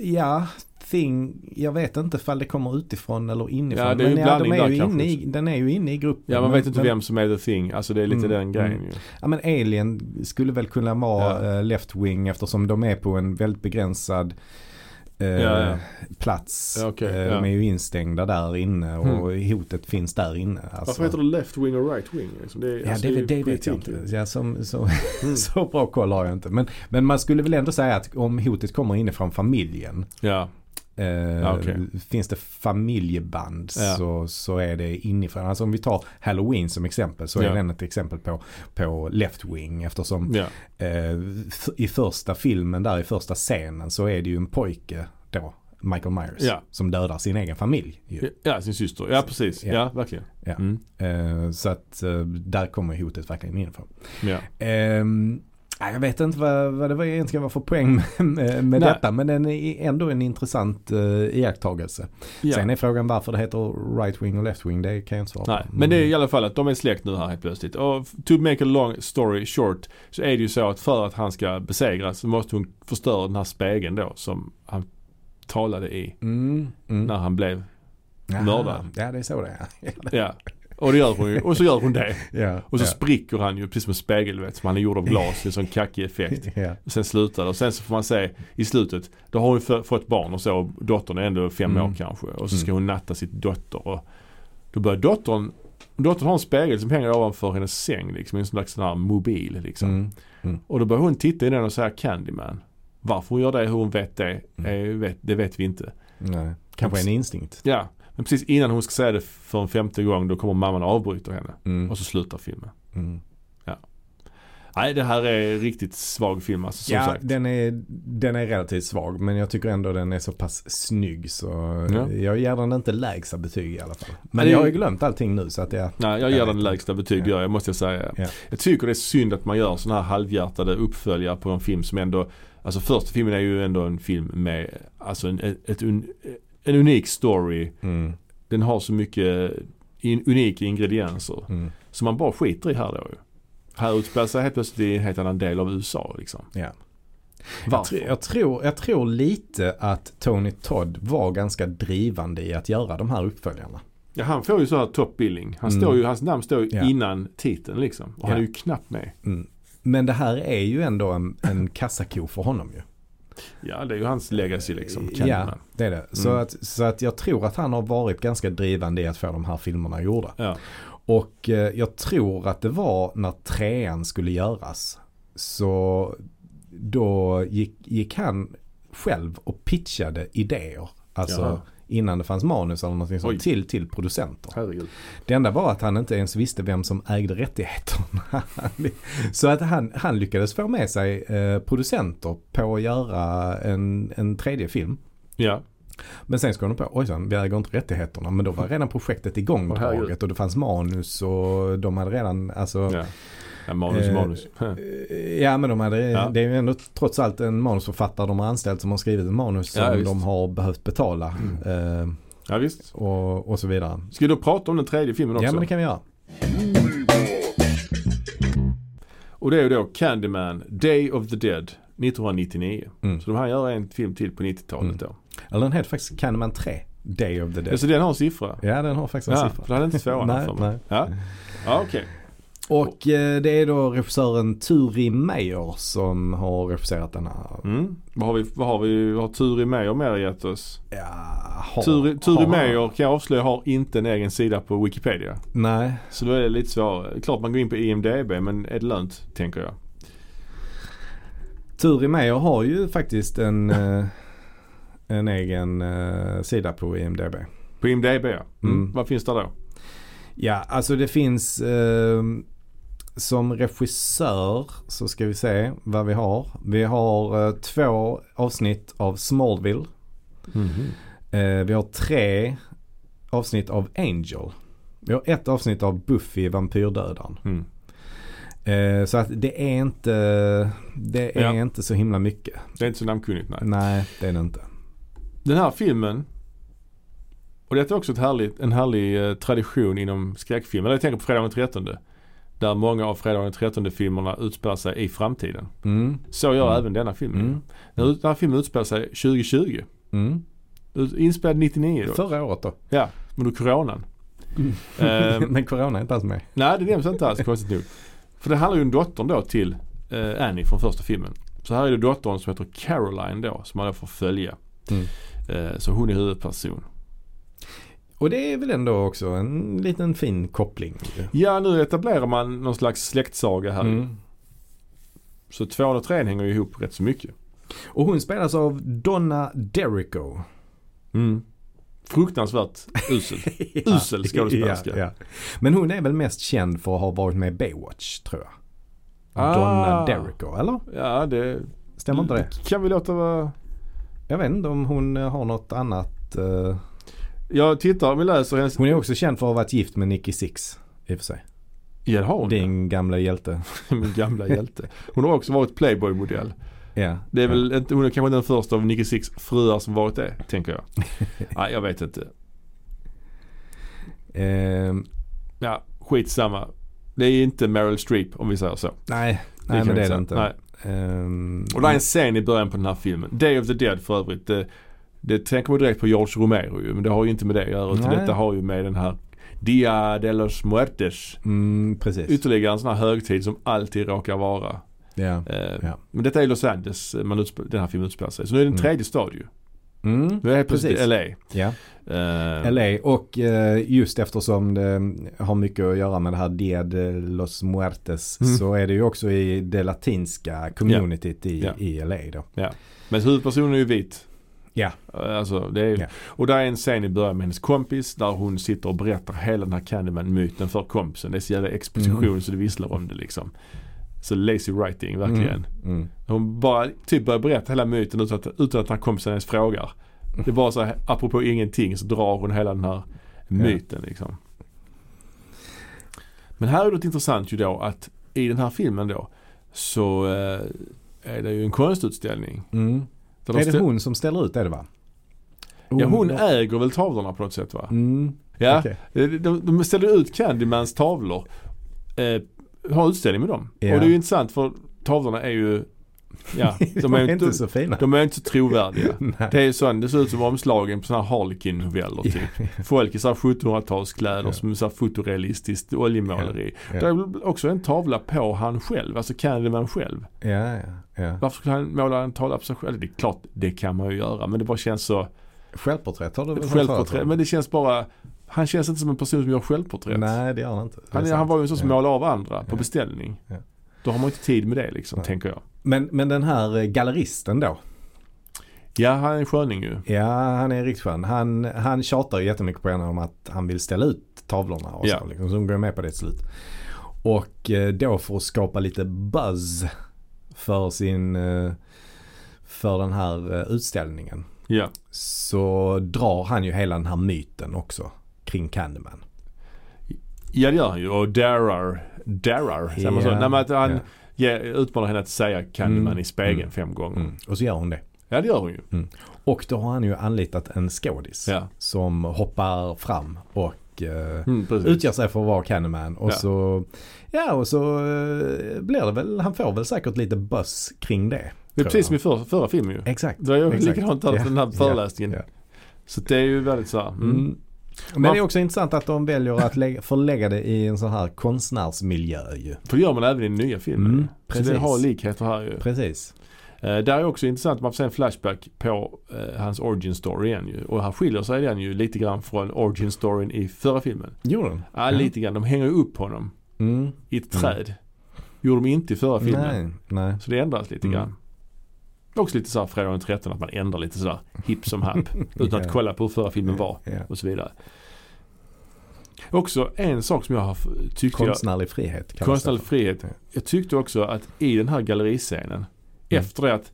ja, thing, jag vet inte ifall det kommer utifrån eller inifrån. Ja, det är men en ja, de är ju inne i, den är ju inne i gruppen. Ja, man vet inte men, vem som är The Thing. Alltså det är lite Mm, den grejen mm. ju. Ja men Alien skulle väl kunna vara Ja. eh, left wing eftersom de är på en väldigt begränsad eh, Ja, ja. plats. Ja, okej, Eh. De är ju instängda där inne och hotet finns där inne. Alltså. Varför heter det Left Wing och Right Wing? Liksom? Det, Ja alltså, det, är det, vet jag inte. Ja, som, så, Mm. så bra koll har jag inte. Men, men man skulle väl ändå säga att om hotet kommer inifrån familjen. Ja, Eh, okej. Finns det familjeband Ja. så, så är det inifrån. Alltså om vi tar Halloween som exempel så är Ja. den ett exempel på, på left wing. Eftersom ja. eh, i första filmen där i första scenen så är det ju en pojke då. Michael Myers. Ja. Som dödar sin egen familj. Ju. ja, sin syster. Ja, precis. Ja. Ja, verkligen. Ja. Mm. Eh, så att eh, där kommer hotet verkligen inifrån. Ja. Nej, jag vet inte vad, vad det var egentligen var för poäng med, med, detta. Men den är ändå en intressant uh, iakttagelse. Ja. Sen är frågan varför det heter right wing och left wing. Det kan jag inte svara på. Nej, men det är i alla fall att de är släkt nu här helt plötsligt. Och to make a long story short så är det ju så att för att han ska besegras så måste hon förstöra den här spegeln då som han talade i Mm, mm. när han blev, mördad. Ja, det är så det är. ja. Och det gör hon ju, och så gör hon det. ja, Och så ja. spricker han ju precis som en spegel vet, som han är gjord av glas, en sån kackig effekt. ja. Och sen slutar det och sen så får man se i slutet, då har hon fått barn och så och dottern är ändå fem Mm. år kanske. Och så ska Mm. hon natta sitt dotter och då börjar dottern, dottern har en spegel som hänger ovanför hennes säng liksom, en slags sån här mobil liksom. Mm. Och då börjar hon titta i den och säga Candyman. Varför hon gör det, hur hon vet det, Mm. eh, vet, det vet vi inte. Nej. Kanske en instinkt. Ja, men precis innan hon ska säga det för en femte gång då kommer mamman och avbryter henne. Mm. Och så slutar filmen. Mm. Nej det här är riktigt svag film alltså som ja, sagt. den är, den är relativt svag men jag tycker ändå den är så pass snygg så Ja. jag ger den inte lägsta betyg i alla fall. Men det- jag har ju glömt allting nu så att jag... Nej jag ger den lägsta betyg, Ja. jag måste jag säga. Ja. Jag tycker det är synd att man gör sådana här halvhjärtade uppföljare på en film som ändå Alltså första filmen är ju ändå en film med Alltså en, ett, ett en unik story. Mm, Den har så mycket in, unika ingredienser. mm, Som man bara skiter i här då. Här utspelar sig helt plötsligt i en helt annan del av USA liksom. ja. Jag, tr- jag, tror, jag tror lite att Tony Todd var ganska drivande i att göra de här uppföljarna. Ja, han får ju så här top billing. Han Mm. står ju, hans namn står ju Ja. innan titeln liksom. Och han Ja. är ju knappt med. Mm. Men det här är ju ändå en, en kassako för honom ju. Ja, det är ju hans legacy liksom. Ja, det är det. Så, Mm. att, så att jag tror att han har varit ganska drivande i att få de här filmerna gjorda. Ja. Och eh, jag tror att det var när trean skulle göras. Så då gick, gick han själv och pitchade idéer. Alltså Jaha. Innan det fanns manus eller någonting sånt till, till producenter. Herregud. Det enda var att han inte ens visste vem som ägde rättigheterna. Så att han, han lyckades få med sig eh, producenter på att göra en, en tredje film. Ja. Men sen kom de på, ojsan, vi äger inte rättigheterna. Men då var redan projektet igång draget och det fanns manus och de hade redan, alltså ja. Ja manus Eh, manus. Ja men de hade, Ja. det är ju ändå trots allt en manusförfattare de har anställt som har skrivit ett manus som Ja, de har behövt betala. Eh, Ja visst. och, och så vidare. Ska vi då prata om den tredje filmen också? Ja men det kan vi göra. Och det är ju då Candyman, Day of the Dead, 1999. Mm. Så de här gör en film till på 90-talet Mm. då. Eller den heter faktiskt Candyman 3, Day of the Dead. Ja, så den har en siffra? Ja den har faktiskt en Ja, siffra. för det hade inte Nej, för mig. nej. Ja, ja okej. Och eh, det är då regissören Turi Meyer som har regisserat den här. Mm. Vad har vi, vad har vi, vad har Turi Meyer mer gett oss? Ja, har, Turi, Turi har- Meyer kan jag avslöja har inte en egen sida på Wikipedia. Nej, Så då är det lite svårare. Klart man går in på IMDB men är det lönt tänker jag. Turi Meyer har ju faktiskt en, eh, en egen eh, sida på IMDB. På IMDB ja. Mm. Mm. Vad finns det då? Ja, alltså det finns eh, som regissör så ska vi se vad vi har. Vi har eh, två avsnitt av Smallville. Eh, vi har tre avsnitt av Angel. Vi har ett avsnitt av Buffy vampyrdödaren. Mm. Eh, så att det är inte, det är Ja. inte så himla mycket. Det är inte så namnkunnigt nej. Nej, det är det inte. Den här filmen och detta är också ett härligt, en härlig tradition inom skräckfilm. Eller jag tänker på Fredagen den 13. Där många av Fredagen den 13 filmerna utspelar sig i framtiden. Mm. Så gör Mm. även denna filmen. Mm. Den, här filmen utspelar sig 2020. Mm. Inspelad 99 då. Förra året då. Ja, men då coronan. Ehm, Men corona är inte alls med. nej det nämns inte alls konstigt nog. För det handlar ju om dottern då till eh, Annie från första filmen. Så här är det dottern som heter Caroline då som man då får följa. Mm. Eh, så hon är huvudperson. Och det är väl ändå också en liten fin koppling. Ja nu etablerar man någon slags släktsaga här. Mm. Så tvåan och trean hänger ihop rätt så mycket. Och hon spelas av Donna Derrico. Fruktansvärt usel. Usel skådespelerska. Ja, ja. Men hon är väl mest känd för att ha varit med i Baywatch tror jag. Ah. Donna Derrico, eller? Ja det Stämmer inte det? kan vi låta vara. Jag vet inte om hon har något annat. eh, Jag tittar, vi läser hennes. Hon är också känd för att ha varit gift med Nicky Six i och för sig. Ja det har hon. Din gamla hjälte. Min gamla hjälte. Hon har också varit Playboy-modell. Ja. Det är väl inte, hon är kanske den första av Nicky Six fruar som varit det, tänker jag. Nej, jag vet inte. Ehm, Ja, skitsamma. Det är inte Meryl Streep om vi säger så. nej, kan nej men det är det inte. Ehm, Och det är en scen i början på den här filmen. Day of the Dead för övrigt. Det, tänker man direkt på George Romero ju. Men det har ju inte med det att göra. Utan detta har ju med den här Dia de los Muertes. mm, precis. Ytterligare en sån här högtid som alltid råkar vara. Ja. Eh, Ja. Men detta är Los Angeles eh, man den här filmen utspelar sig. Så nu är det en Mm. tredje stad ju. Mm, Nu är det precis. LA. Ja. Eh, LA och eh, just eftersom det har mycket att göra med det här Dia de los Muertes Mm. så är det ju också i det latinska communityt i, i LA då. Men huvudpersonen är ju vit. Ja. Eh, Alltså, det är, Ja. Och där är en scen i början med hennes kompis där hon sitter och berättar hela den här Candyman-myten för kompisen. Det är så jävla exposition Mm. så det visslar om det liksom. Så lazy writing verkligen. Mm. Mm. Hon bara typ börjar berätta hela myten utan att, utan att den här kompisen ens frågar. Det är bara så här, apropå ingenting så drar hon hela den här myten liksom. Men här är det intressant ju då att i den här filmen då så eh, är det ju en konstutställning. Mm. Där de Är det hon som ställer ut det, det va? Ja hon äger väl tavlorna på något sätt va? Mm. Ja, Okej. de, de, de ställer ut Candymans tavlor. Eh, har utställning med dem. Ja. Och det är ju intressant för tavlorna är ju Ja, De är inte så fina. de är inte så trovärdiga. Det är sån, det ser ut som omslagen på här Harlequin-noveller typ. Folk i så här 1700-talskläder Ja. som här fotorealistiskt oljemåleri. Ja. Det är också en tavla på han själv, alltså Candyman själv. Ja, ja, ja. Varför skulle han måla en tavla på sig själv? Det är klart, det kan man ju göra men det bara känns så Självporträtt har du väl självporträtt. Men det känns bara, han känns inte som en person som gör självporträtt. Nej, det gör han inte. Är Han, han var ju en sån som Ja. målade av andra på Ja. beställning. Ja. Då har man inte tid med det liksom, Nej. tänker jag. Men, men den här eh, galleristen då? Ja, han är en sköning ju. Ja, han är riktigt skön. Han, han tjatar ju jättemycket på henne om att han vill ställa ut tavlorna och Ja. så. Liksom, så hon går med på det till slut. Och eh, då för att skapa lite buzz för sin eh, för den här utställningen Ja. så drar han ju hela den här myten också kring Candyman. Ja det gör han ju och darar, darar, säger man så? Ja, Nej, men att han ja. ger, utmanar henne att säga Candyman Mm, i spegeln mm, fem gånger. Mm. Och så gör hon det. Ja det gör hon ju. Och då har han ju anlitat en skådis Ja. som hoppar fram och eh, Mm, utger sig för att vara Candyman. Och Ja. så, ja och så eh, blir det väl, han får väl säkert lite buzz kring det. det är precis som i förra, förra filmen ju. Exakt. Det var ju likadant där Ja, för den här ja, föreläsningen. ja. Så det är ju väldigt så här, mm. Mm. Men det är också intressant att de väljer att lägga, förlägga det i en sån här konstnärsmiljö ju. För det gör man även i den nya filmen. Mm, så precis. det har likheter här ju. Precis. Eh, där är också intressant, man får se en flashback på eh, hans origin story igen ju. Och här skiljer sig den ju lite grann från origin storyn i förra filmen. Gjorde de? Ja, lite grann. De hänger ju upp honom Mm. i ett Mm. träd. Gjorde de inte i förra filmen. Nej, nej. Så det ändras lite Mm. grann. Också lite såhär fredag den 13 att man ändrar lite sådär hipp som happ. utan Ja. att kolla på hur förra filmen var Ja. och så vidare. Också en sak som jag har jag, Konstnärlig frihet konstnärlig frihet. Ja. Jag tyckte också att i den här galleriscenen, Mm. efter det att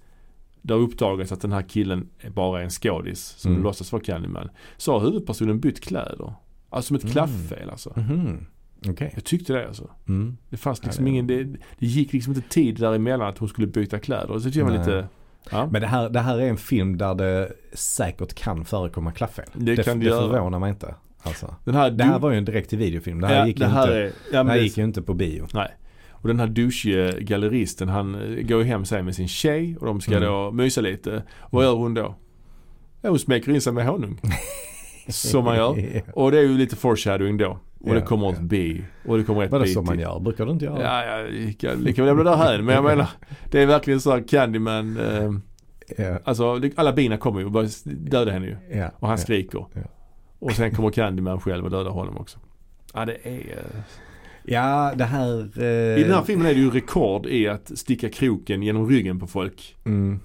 det har uppdagats att den här killen bara är en skådis som Mm. låtsas vara Candyman. Så har huvudpersonen bytt kläder. Alltså som ett Mm. klaffel alltså. Mhm. Okej. Jag tyckte det alltså. Mm. Det fanns Ja, liksom det- ingen, det, det gick liksom inte tid däremellan att hon skulle byta kläder. Så det tyckte jag var lite, ja. Men det här, det här är en film där det säkert kan förekomma klaffel. Det kan det det förvånar mig inte. Alltså. Den här, Det här var ju en direkt till videofilm. Det här ja, gick det ju här inte, är, ja, det här det, gick ju inte på bio. Nej. Och den här douchige galleristen han eh, går ju hem sen med sin tjej och de ska Mm. då mysa lite. Vad gör hon då? Ja, hon smeker in sig med honung. Som man gör. Och det är ju lite foreshadowing då. Och det Ja, kommer ett ja. bi. Och det kommer ett Vadå bi som man gör? Brukar du inte göra? Ja, ja, lika, lika väl lämna det här Men jag menar, det är verkligen så här Candyman. Eh, Ja. alltså det- alla bina kommer ju och bara döda henne ju. Och han skriker. Och sen kommer Candyman själv och dödar honom också. Ja, det är... eh, Ja, det här... Eh... I den här filmen är det ju rekord i att sticka kroken genom ryggen på folk. Mm.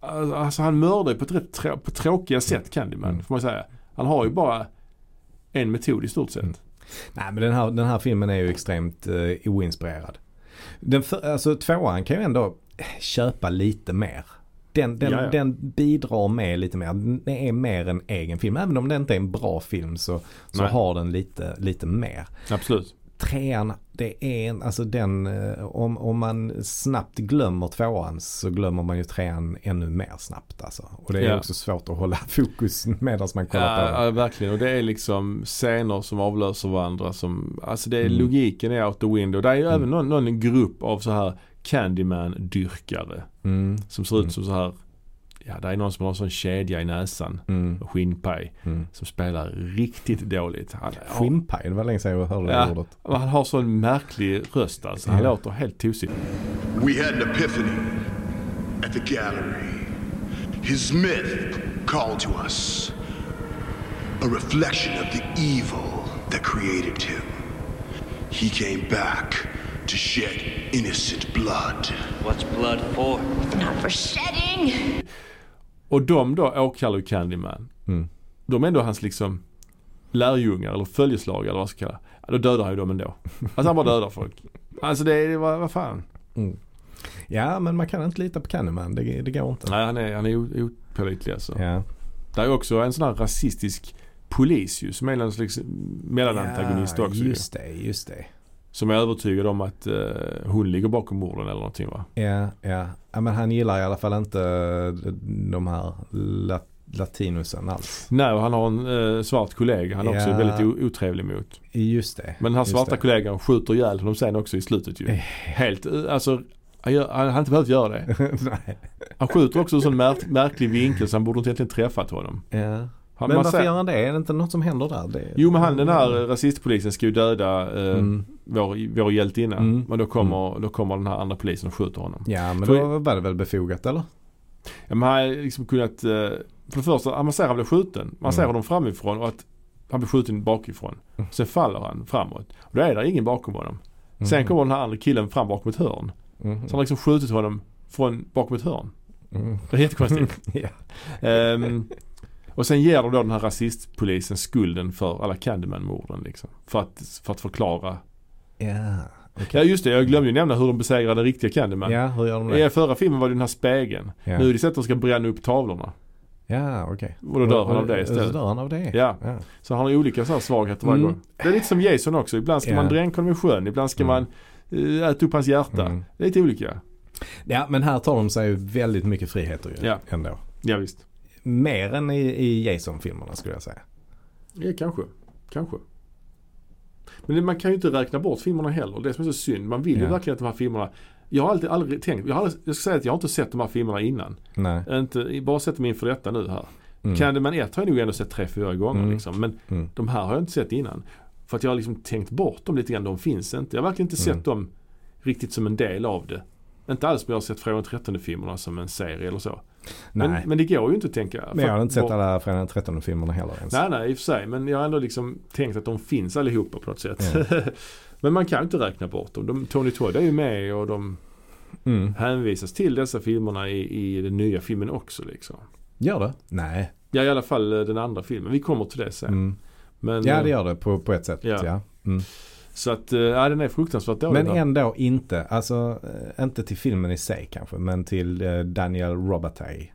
Alltså han mördar ju på ett rätt på tråkiga sätt Candyman, Mm. får man säga. Han har ju bara en metod i stort sett. Mm. Nej men den här, den här filmen är ju extremt eh, oinspirerad. Den för, alltså tvåan kan ju ändå köpa lite mer. Den, den, Jaja. den bidrar med lite mer. Den är mer en egen film. Även om det inte är en bra film så, så Nej. har den lite, lite mer. Absolut. Trean, det är en, alltså den, eh, om, om man snabbt glömmer tvåan så glömmer man ju trean ännu mer snabbt alltså. Och det är Ja. också svårt att hålla fokus medan man kollar på Ja, den. ja, verkligen. Och det är liksom scener som avlöser varandra. Som, alltså det är, Mm. logiken är out the window. Det är ju Mm. även någon, någon grupp av så här Candyman-dyrkare. Mm, Som ser ut Mm. som så här, ja det är någon som har en sån kedja i näsan. mm, och Skinnpaj. mm. Som spelar riktigt dåligt. Han, Skinnpaj, det var länge sedan jag hörde Ja. det ordet. Han har sån märklig röst alltså. Han Ja. låter helt tosig. We had an epiphany at the gallery. His myth called to us. A reflection of the evil that created him. He came back to shed innocent blood. What's blood for? Not for shedding. Och de då åkallar ju Candyman. Mm. De är ändå hans liksom lärjungar eller följeslagare eller vad ska kalla ja, Då dödar han ju dem ändå. Alltså han bara dödar folk. Alltså det är, vad, vad fan. Mm. Ja men man kan inte lita på Candyman. Det, det går inte. Nej han är, han är opålitlig alltså. Ja. Det är också en sån här rasistisk polis ju som är någon slags mellanantagonist ja, också ju. Just det, just det. Som är övertygad om att eh, hon ligger bakom morden eller någonting va? Ja, ja. ja men han gillar i alla fall inte eh, de här lat- latinosen alls. Nej och han har en eh, svart kollega han är också Ja. väldigt otrevlig mot. Just det. Men den här svarta det. kollegan skjuter ihjäl honom sen också i slutet ju. Eh. Helt, eh, alltså han, gör, han hade inte behövt göra det. Nej. Han skjuter också i en sån märk, märklig vinkel så han borde inte egentligen träffat honom. Ja. Han, Men varför gör han det? Är det inte något som händer där? Det... Jo men han den här eh, rasistpolisen ska ju döda eh, Mm. vår, vår hjältinna. Mm. Men då kommer, då kommer den här andra polisen och skjuter honom. Ja men För- då var det väl befogat eller? Ja, men han har liksom kunnat, eh, för det första, man ser han blir skjuten. Man ser Mm. honom framifrån och att han blir skjuten bakifrån. Mm. Sen faller han framåt. Och då är det ingen bakom honom. Sen kommer den här andra killen fram bakom ett hörn. Mm. Så han har liksom skjutit honom från bakom ett hörn. Mm. Det är jättekonstigt. ja. Ehm, och sen ger de då den här rasistpolisen skulden för alla Candyman-morden liksom. För att, för att förklara. Ja. Ja just det, jag glömde ju nämna hur de besegrar den riktiga Candyman. ja, hur gör de I det? förra filmen var det den här spegeln. Ja, Nu är det så att de ska bränna upp tavlorna. ja okej. Och då dör han av det Så istället. dör han av det? Ja. ja. Så han har olika så här svagheter varje Mm. gång. Det är lite som Jason också. Ibland ska Ja. man dränka honom i sjön. Ibland ska Mm. man eh, äta upp hans hjärta. Mm. Det är lite olika. Ja men här tar de sig väldigt mycket friheter ju Ja. ändå. Ja visst. Mer än i, i Jason-filmerna skulle jag säga. Ja kanske. Kanske. Men man kan ju inte räkna bort filmerna heller. Det som är så synd. Man vill ju Ja. verkligen att de här filmerna jag har alltid aldrig tänkt, jag, har aldrig, jag ska säga att jag har inte sett de här filmerna innan. Nej. Inte, bara sett dem inför detta nu här. Mm. Candyman 1 har jag nog ändå sett tre, fyra gånger Mm. liksom. Men Mm. de här har jag inte sett innan. För att jag har liksom tänkt bort dem lite grann. De finns inte. Jag har verkligen inte Mm. sett dem riktigt som en del av det. Inte alls som jag har sett Fredag den 13 filmerna som en serie eller så. Nej. Men, men det går ju inte att tänka. Men jag har inte sett alla Fredag den 13 filmerna heller ens. Nej, nej, i och för sig. Men jag har ändå liksom tänkt att de finns allihopa på något sätt. men man kan inte räkna bort dem. De, Tony Todd är ju med och de Mm. hänvisas till dessa filmerna i, i den nya filmen också liksom. Gör det? Nej. Ja, i alla fall eh, den andra filmen. Vi kommer till det sen. Mm. Men, Ja eh, det gör det på, på ett sätt. Ja. Ja. Mm. Så att, eh, ja den är fruktansvärt dålig. Men ändå inte, alltså eh, inte till filmen i sig kanske, men till eh, Daniel Robatay.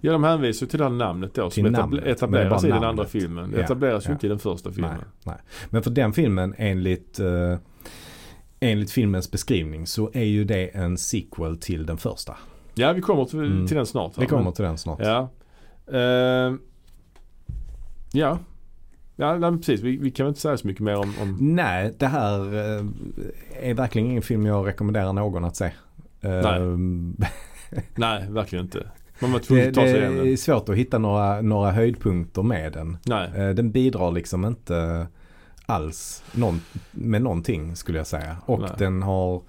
Ja, de hänvisar till det här namnet då Till som namnet, men etableras i den andra filmen. Det Ja, etableras ju ja. inte i den första filmen. Nej, nej. Men för den filmen enligt, eh, enligt filmens beskrivning så är ju det en sequel till den första. Ja, vi kommer till, Mm. till den snart. Vi kommer till den snart. Ja. Uh, ja. Ja, nej, precis. Vi, vi kan väl inte säga så mycket mer om... om Nej, det här eh, är verkligen ingen film jag rekommenderar någon att se. Eh, nej, verkligen inte. Man var tvungen det, att ta sig det igenom är den. svårt att hitta några, några höjdpunkter med den. Nej. Eh, Den bidrar liksom inte alls någon, med någonting skulle jag säga. Och Nej. den har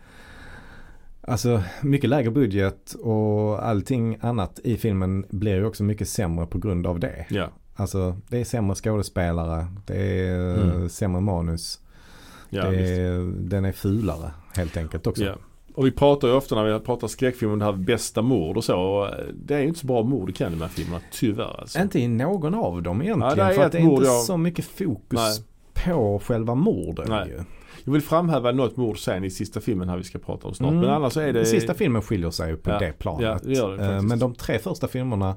alltså mycket lägre budget och allting annat i filmen blir ju också mycket sämre på grund av det. Ja. Alltså det är sämre skådespelare, det är Mm. eh, sämre manus, Ja, det är, den är fulare helt enkelt också. Ja. Och vi pratar ju ofta när vi pratar skräckfilm om det här bästa mord och så. Och eh, det är ju inte så bra mord i Candyman-filmerna, tyvärr alltså. Inte i någon av dem egentligen. Ja, det för att det är inte jag- så mycket fokus Nej. på själva morden Nej. ju. Jag vill framhäva något mord sen i sista filmen här vi ska prata om snart. Mm. Men annars är det... Den sista filmen skiljer sig på Ja, det ja, planet. det gör det Eh. Men de tre första filmerna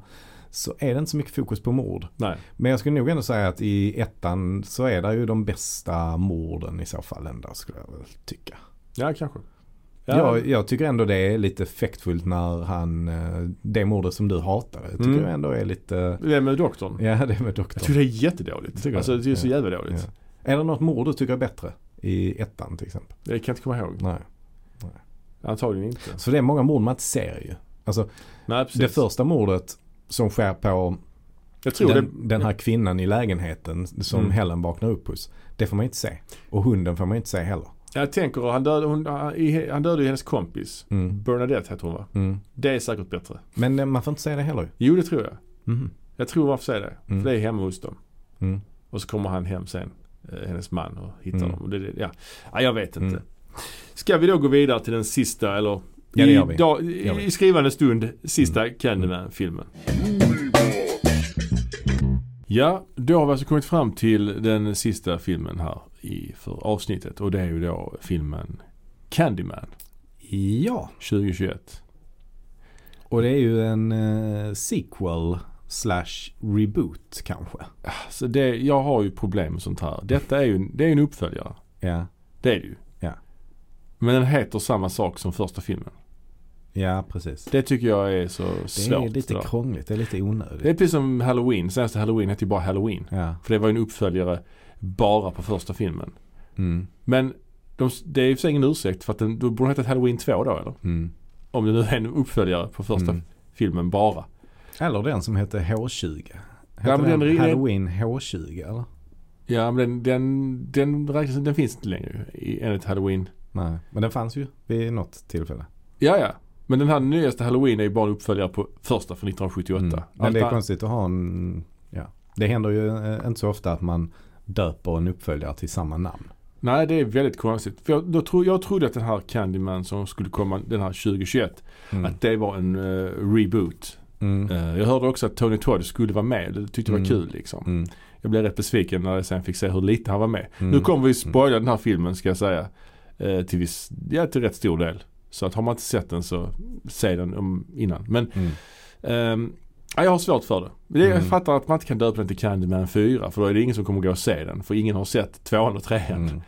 så är det inte så mycket fokus på mord. Nej. Men jag skulle nog ändå säga att i ettan så är det ju de bästa morden i så fall ändå skulle jag väl tycka. Ja, kanske. Ja, Jag, jag tycker ändå det är lite effektfullt när han, eh, det mordet som du hatar, jag tycker Mm. jag ändå är lite, Det med doktorn. ja det med Jag doktorn. tycker det är jättedåligt. Tycker? Alltså det är så Ja. jävla dåligt. Är det något mord du tycker är bättre i ettan till exempel? Det kan jag inte komma ihåg. Nej. Antagligen inte. Så det är många mord man inte ser ju. Alltså Nej, det första mordet som sker på den, det... den här kvinnan i lägenheten som Mm. Helen vaknar upp hos. Det får man inte se. Och hunden får man inte se heller. Jag tänker, han dödade, hon, han dödade ju hennes kompis. Mm. Bernadette heter hon va? Mm. Det är säkert bättre. Men eh, man får inte se det heller. Jo, det tror jag. Mhm. Jag tror man får säga det. Mm. För det är hemma hos dem. Mm. Och så kommer han hem sen, eh, hennes man, och hittar Mm. dem. Och det, ja. ja, jag vet inte. Mm. Ska vi då gå vidare till den sista, eller Ja, det i, gör vi. dag- gör vi. i skrivande stund, sista Mm. Candyman-filmen. Ja, då har vi alltså kommit fram till den sista filmen här i, för avsnittet och det är ju då filmen Candyman. Ja, 2021. och det är ju en eh, sequel slash reboot kanske. Så det, jag har ju problem med sånt här. Detta är ju det är en uppföljare. Ja, Det är det ju. Ja. Men den heter samma sak som första filmen. Ja precis. Det tycker jag är så Det svårt. är lite det krångligt, det är lite onödigt. Det är precis som Halloween. Senaste Halloween hette ju bara Halloween. Ja. För det var ju en uppföljare bara på första filmen. Mm. Men de, det är ju för sig ingen ursäkt för att den, då borde den heta Halloween 2 då eller? Mm. Om det nu är en uppföljare på första Mm. filmen bara. Eller den som heter H20. Heter Ja, den, den- Halloween H20 eller? Ja men den, den, den, räknas, den finns inte längre enligt Halloween. Nej, men den fanns ju vid något tillfälle. Ja ja. Men den här nyaste Halloween är ju bara en uppföljare på första från 1978. Mm. Allt det är konstigt att ha en, ja. Det händer ju eh, inte så ofta att man döper en uppföljare till samma namn. Nej det är väldigt konstigt. För jag, då tro, jag trodde att den här Candyman som skulle komma den här 2021 Mm. att det var en eh, reboot. Mm. Eh, jag hörde också att Tony Todd skulle vara med. Det tyckte jag var Mm. kul liksom. Mm. Jag blev rätt besviken när jag sen fick se hur lite han var med. Mm. Nu kommer vi spoila den här filmen ska jag säga. Eh, till, viss, ja, till rätt stor del. Så att har man inte sett den så se den om, innan. Men Mm. ehm, ja, jag har svårt för det. det jag Mm. fattar att man inte kan döpa den till Candyman 4 för då är det ingen som kommer gå och se den. För ingen har sett tvåan och trean. Mm.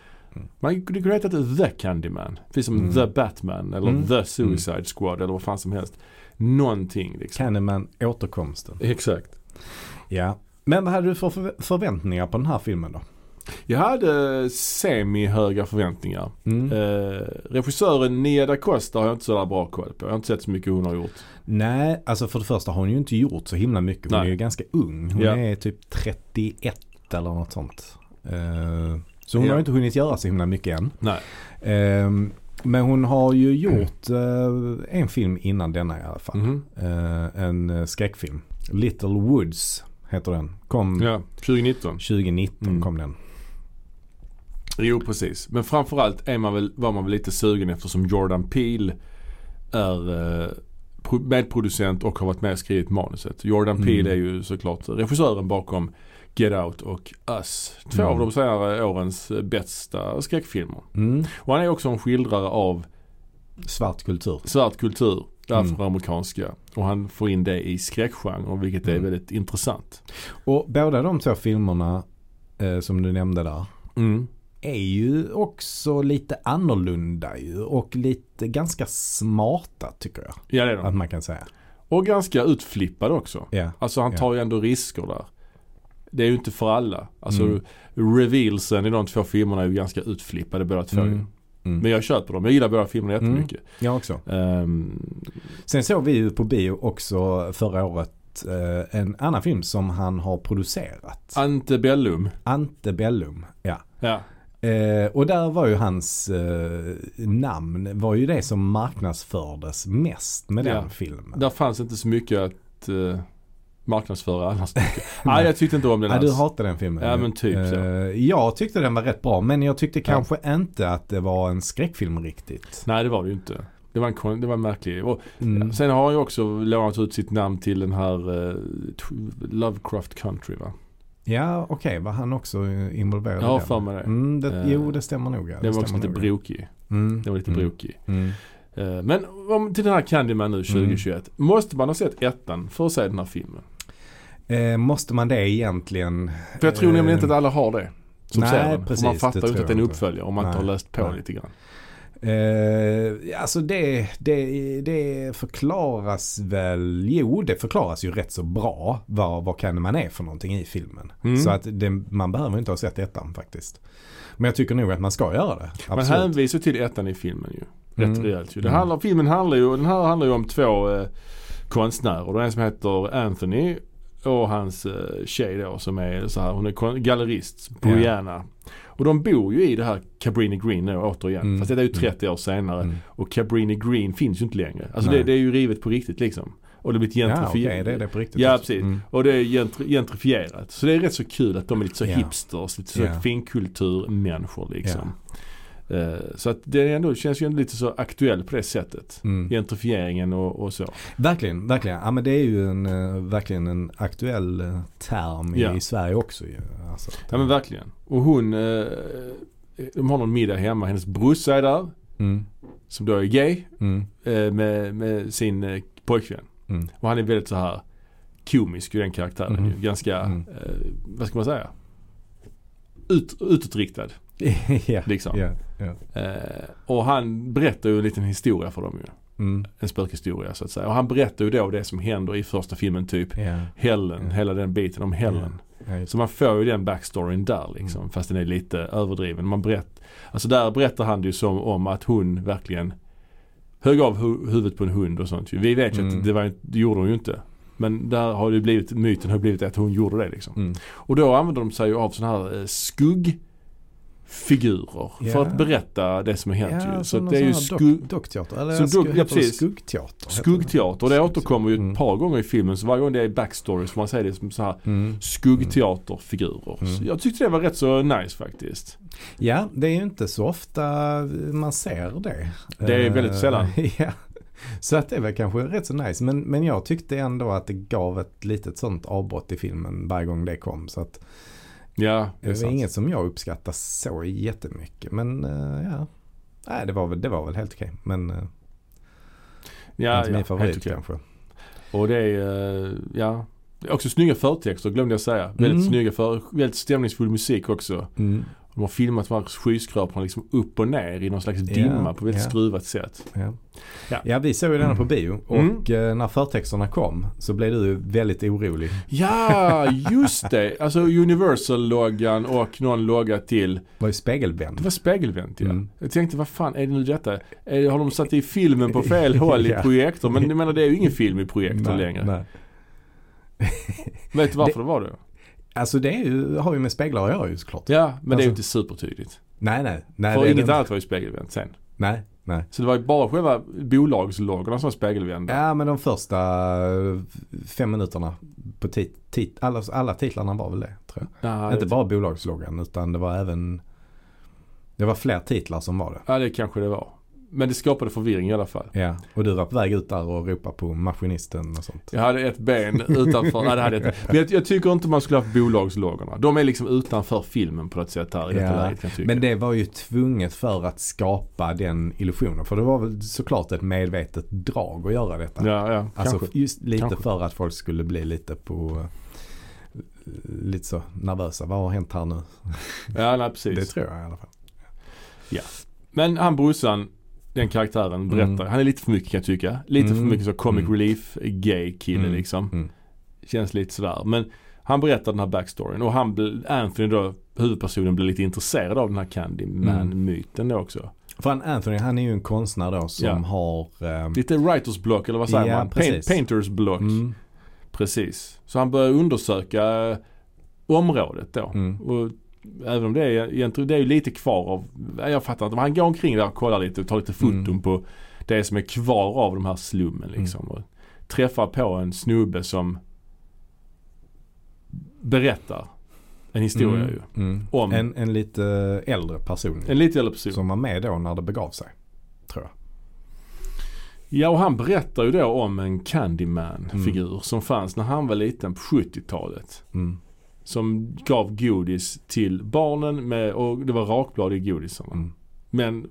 Man det kunde heta The Candyman. Precis som Mm. The Batman eller Mm. The Suicide Squad eller vad fan som helst. Någonting liksom. Candyman återkomsten. Exakt. Ja. Men vad hade du för förvä- förväntningar på den här filmen då? Jag hade semi-höga förväntningar. Mm. Eh, regissören Nia da Costa har jag inte så bra koll på. Jag har inte sett så mycket hon har gjort. Nej, alltså för det första har hon ju inte gjort så himla mycket. Hon Nej. är ju ganska ung. Hon Ja. är typ 31 eller något sånt. Eh, så hon Ja. har inte hunnit göra så himla mycket än. Nej. Ehm, men hon har ju gjort eh, en film innan denna i alla fall. Eh, en eh, skräckfilm. Little Woods heter den. Kom Ja, 2019. 2019 Mm. kom den. Jo precis. Men framförallt är man väl, var man väl lite sugen eftersom Jordan Peele är eh, pro- medproducent och har varit med och skrivit manuset. Jordan Mm. Peele är ju såklart regissören bakom Get Out och Us. Två Mm. av de senare årens eh, bästa skräckfilmer. Mm. Och han är också en skildrare av Svart kultur. svart kultur, Mm. afroamerikanska. Och han får in det i skräckgenren vilket är Mm. väldigt intressant. Och båda de två filmerna eh, som du nämnde där Mm. Är ju också lite annorlunda ju och lite ganska smarta tycker jag Ja det är att de. man kan säga. Och ganska utflippad också. Ja. Alltså han tar ju ändå risker där. Det är ju inte för alla. Alltså Mm. revealsen i de två filmerna är ju ganska utflippade båda två. Mm. Mm. Men jag köper dem. Jag gillar båda filmerna Mm. jättemycket. Jag också. Ehm, Sen såg vi ju på bio också förra året eh, en annan film som han har producerat. Antebellum. Antebellum. Ja. Ja. Eh, och där var ju hans eh, namn var ju det som marknadsfördes mest med den Ja. filmen. Där fanns inte så mycket att uh, marknadsföra annars. Nej jag tyckte inte om den Nej, alls. du hatar den filmen. Ja, men typ så. Eh, jag tyckte den var rätt bra men jag tyckte kanske inte att det var en skräckfilm riktigt. Nej det var det ju inte. Det var en, det var en märklig. Och Mm. Sen har han ju också lånat ut sitt namn till den här eh, Lovecraft Country va? Ja okej, var han också involverad har i den? för mig det. Mm, det Eh, jo det stämmer nog. Ja. Den var också lite nog, ja. brokig. Mm. Den var lite mm. brokig. Mm. Eh, Men om, till den här Candyman nu 2021. Måste man ha sett ettan för att se den här filmen? Eh, måste man det egentligen? För jag tror Eh, nämligen inte att alla har det. Som nej, ser den. precis, för man fattar ju inte att det är en inte. uppföljare om man inte Nej, har läst på nej. lite grann. Eh, alltså det, det, det förklaras väl, jo det förklaras ju rätt så bra vad, vad Candyman är för någonting i filmen. Mm. Så att det, man behöver inte ha sett ettan faktiskt. Men jag tycker nog att man ska göra det. Man Absolut. hänvisar till ettan i filmen ju. Rätt Mm. rejält ju. Det Mm. handlar, filmen handlar ju, den här handlar ju om två eh, konstnärer. En som heter Anthony och hans eh, tjej då som är så här, hon är gallerist, Brianna. Och de bor ju i det här Cabrini Green nu återigen. Mm. Fast det är ju 30 år senare. Mm. Och Cabrini Green finns ju inte längre. Alltså det, det är ju rivet på riktigt liksom. Och det har blivit Ja gentrifierat. okej, det är det på riktigt. Ja också. precis. Mm. Och det är gentri- gentrifierat. Så det är rätt så kul att de är lite så Ja. hipsters, lite så Ja. finkulturmänniskor liksom. Eh, Så att det ändå, känns ju ändå lite så aktuell på det sättet. Mm. Gentrifieringen och, och så. Verkligen, verkligen. Ja men det är ju en, eh, verkligen en aktuell eh, term i, Ja. i Sverige också ju. Alltså, Ja men verkligen. Och hon, eh, de har någon middag hemma. Hennes brorsa är där. Mm. som då är gay Mm. eh, med, med sin eh, pojkvän. Mm. Och han är väldigt så här komisk i den karaktären Mhm. ju. Ganska, Mm. eh, vad ska man säga? Ut, utåtriktad. ja. Liksom. Ja. Ja. Eh, och han berättar ju en liten historia för dem ju. Mm. En spökhistoria så att säga. Och han berättar ju då det som händer i första filmen typ. Helen, Ja. hela den biten om just. Så man får ju den backstoryn där liksom. Mm. Fast den är lite överdriven. Man berätt, alltså där berättar han ju som om att hon verkligen högg av hu- huvudet på en hund och sånt. Vi vet ju Mm. att det, var, det gjorde hon ju inte. Men där har det blivit, myten har blivit att hon gjorde det liksom. Mm. Och då använder de sig ju av sådana här eh, skuggfigurer Ja. för att berätta det som har hänt ju. Så det är ju skugg, dockteater. Eller Så skugg, ja, det precis. skuggteater. skuggteater. Och det återkommer ju ett Mm. par gånger i filmen. Så varje gång det är backstories får man säga det som så här Mm. skuggteaterfigurer. Mm. Så jag tyckte det var rätt så nice faktiskt. Ja, det är ju inte så ofta man ser det. Det är väldigt Eh, sällan. ja. Så att det väl kanske rätt så nice. Men, men jag tyckte ändå att det gav ett litet sånt avbrott i filmen varje gång det kom. Så att Ja, det det är var sant. inget som jag uppskattar så jättemycket. Men eh, ja, Nej, det, var väl, det var väl helt okej. Men uh, Ja, inte ja, min favorit kanske. Och det är, eh, ja. Det är också snygga förtexter glömde jag säga. Väldigt Mm. snygga för, väldigt stämningsfull musik också. Mm. De har filmat här skyskraporna liksom upp och ner i någon slags dimma på ett väldigt ja. skruvat sätt. Ja. Ja. Ja. vi såg ju denna på bio och Mm. eh, när förtexterna kom så blev du väldigt orolig. Ja, just det. Alltså Universal-loggan och någon logga till. Det var ju spegelvänd. Det var spegelvänt ja. Mm. Jag tänkte vad fan är det nu detta? Är, har de satt i filmen på fel håll i Ja. projektor? Men jag menar det är ju ingen film i projektor Nej, längre. nej. Vet du varför det, var det? Alltså det ju, har ju med speglar att göra ju såklart. Ja, men det är ju Alltså- inte supertydligt. Nej, nej. nej För inget annat var ju spegelvänt sen. Nej, nej. Så det var ju bara själva bolagsloggarna som var spegelvända. Ja, men de första eh, fem minuterna på tit, tit, alla, alla titlarna var väl det, tror jag. Ja, Inte bara bolagsloggan utan det var även Det var fler titlar som var det. Ja, det kanske det var. Men det skapade förvirring i alla fall. Ja, och du var på väg ut där och ropade på maskinisten och sånt. Jag hade ett ben utanför. Nej, det hade jag inte. Men jag, jag tycker inte man skulle ha haft bolagsloggarna. De är liksom utanför filmen på något sätt här i detta Ja, läget kan jag. Men det var ju tvunget för att skapa den illusionen. För det var väl såklart ett medvetet drag att göra detta. Ja, ja. Alltså kanske. just lite Kanske. för att folk skulle bli lite på lite så nervösa. Vad har hänt här nu? Ja, nej, precis. Det tror jag i alla fall. Men han brorsan, den karaktären berättar. Mm. Han är lite för mycket kan jag tycka. Lite för Mm. mycket så comic Mm. relief, gay kille Mm. liksom. Mm. Känns lite sådär. Men han berättar den här backstoryn och han, Anthony då, huvudpersonen, blir lite intresserad av den här Candyman-myten då också. För han, Anthony han är ju en konstnär då som Ja. har ehm, Lite writers block eller vad säger Ja, man? Paint, painters block. mm, Precis. Så han börjar undersöka området då. mm, Och även om det är, egentligen, det är lite kvar av, jag fattar inte, han går omkring där och kollar lite och tar lite foton Mm. på det som är kvar av de här slummen liksom. Och träffar på en snubbe som berättar en historia mm, ju. mm. Om en, En, en lite äldre person. lite äldre person. Som var med då när det begav sig. Tror jag. Ja och han berättar ju då om en Candyman-figur Mm. som fanns när han var liten på 70-talet. Mm, Som gav godis till barnen med, och det var rakblad i godisarna. mm, Men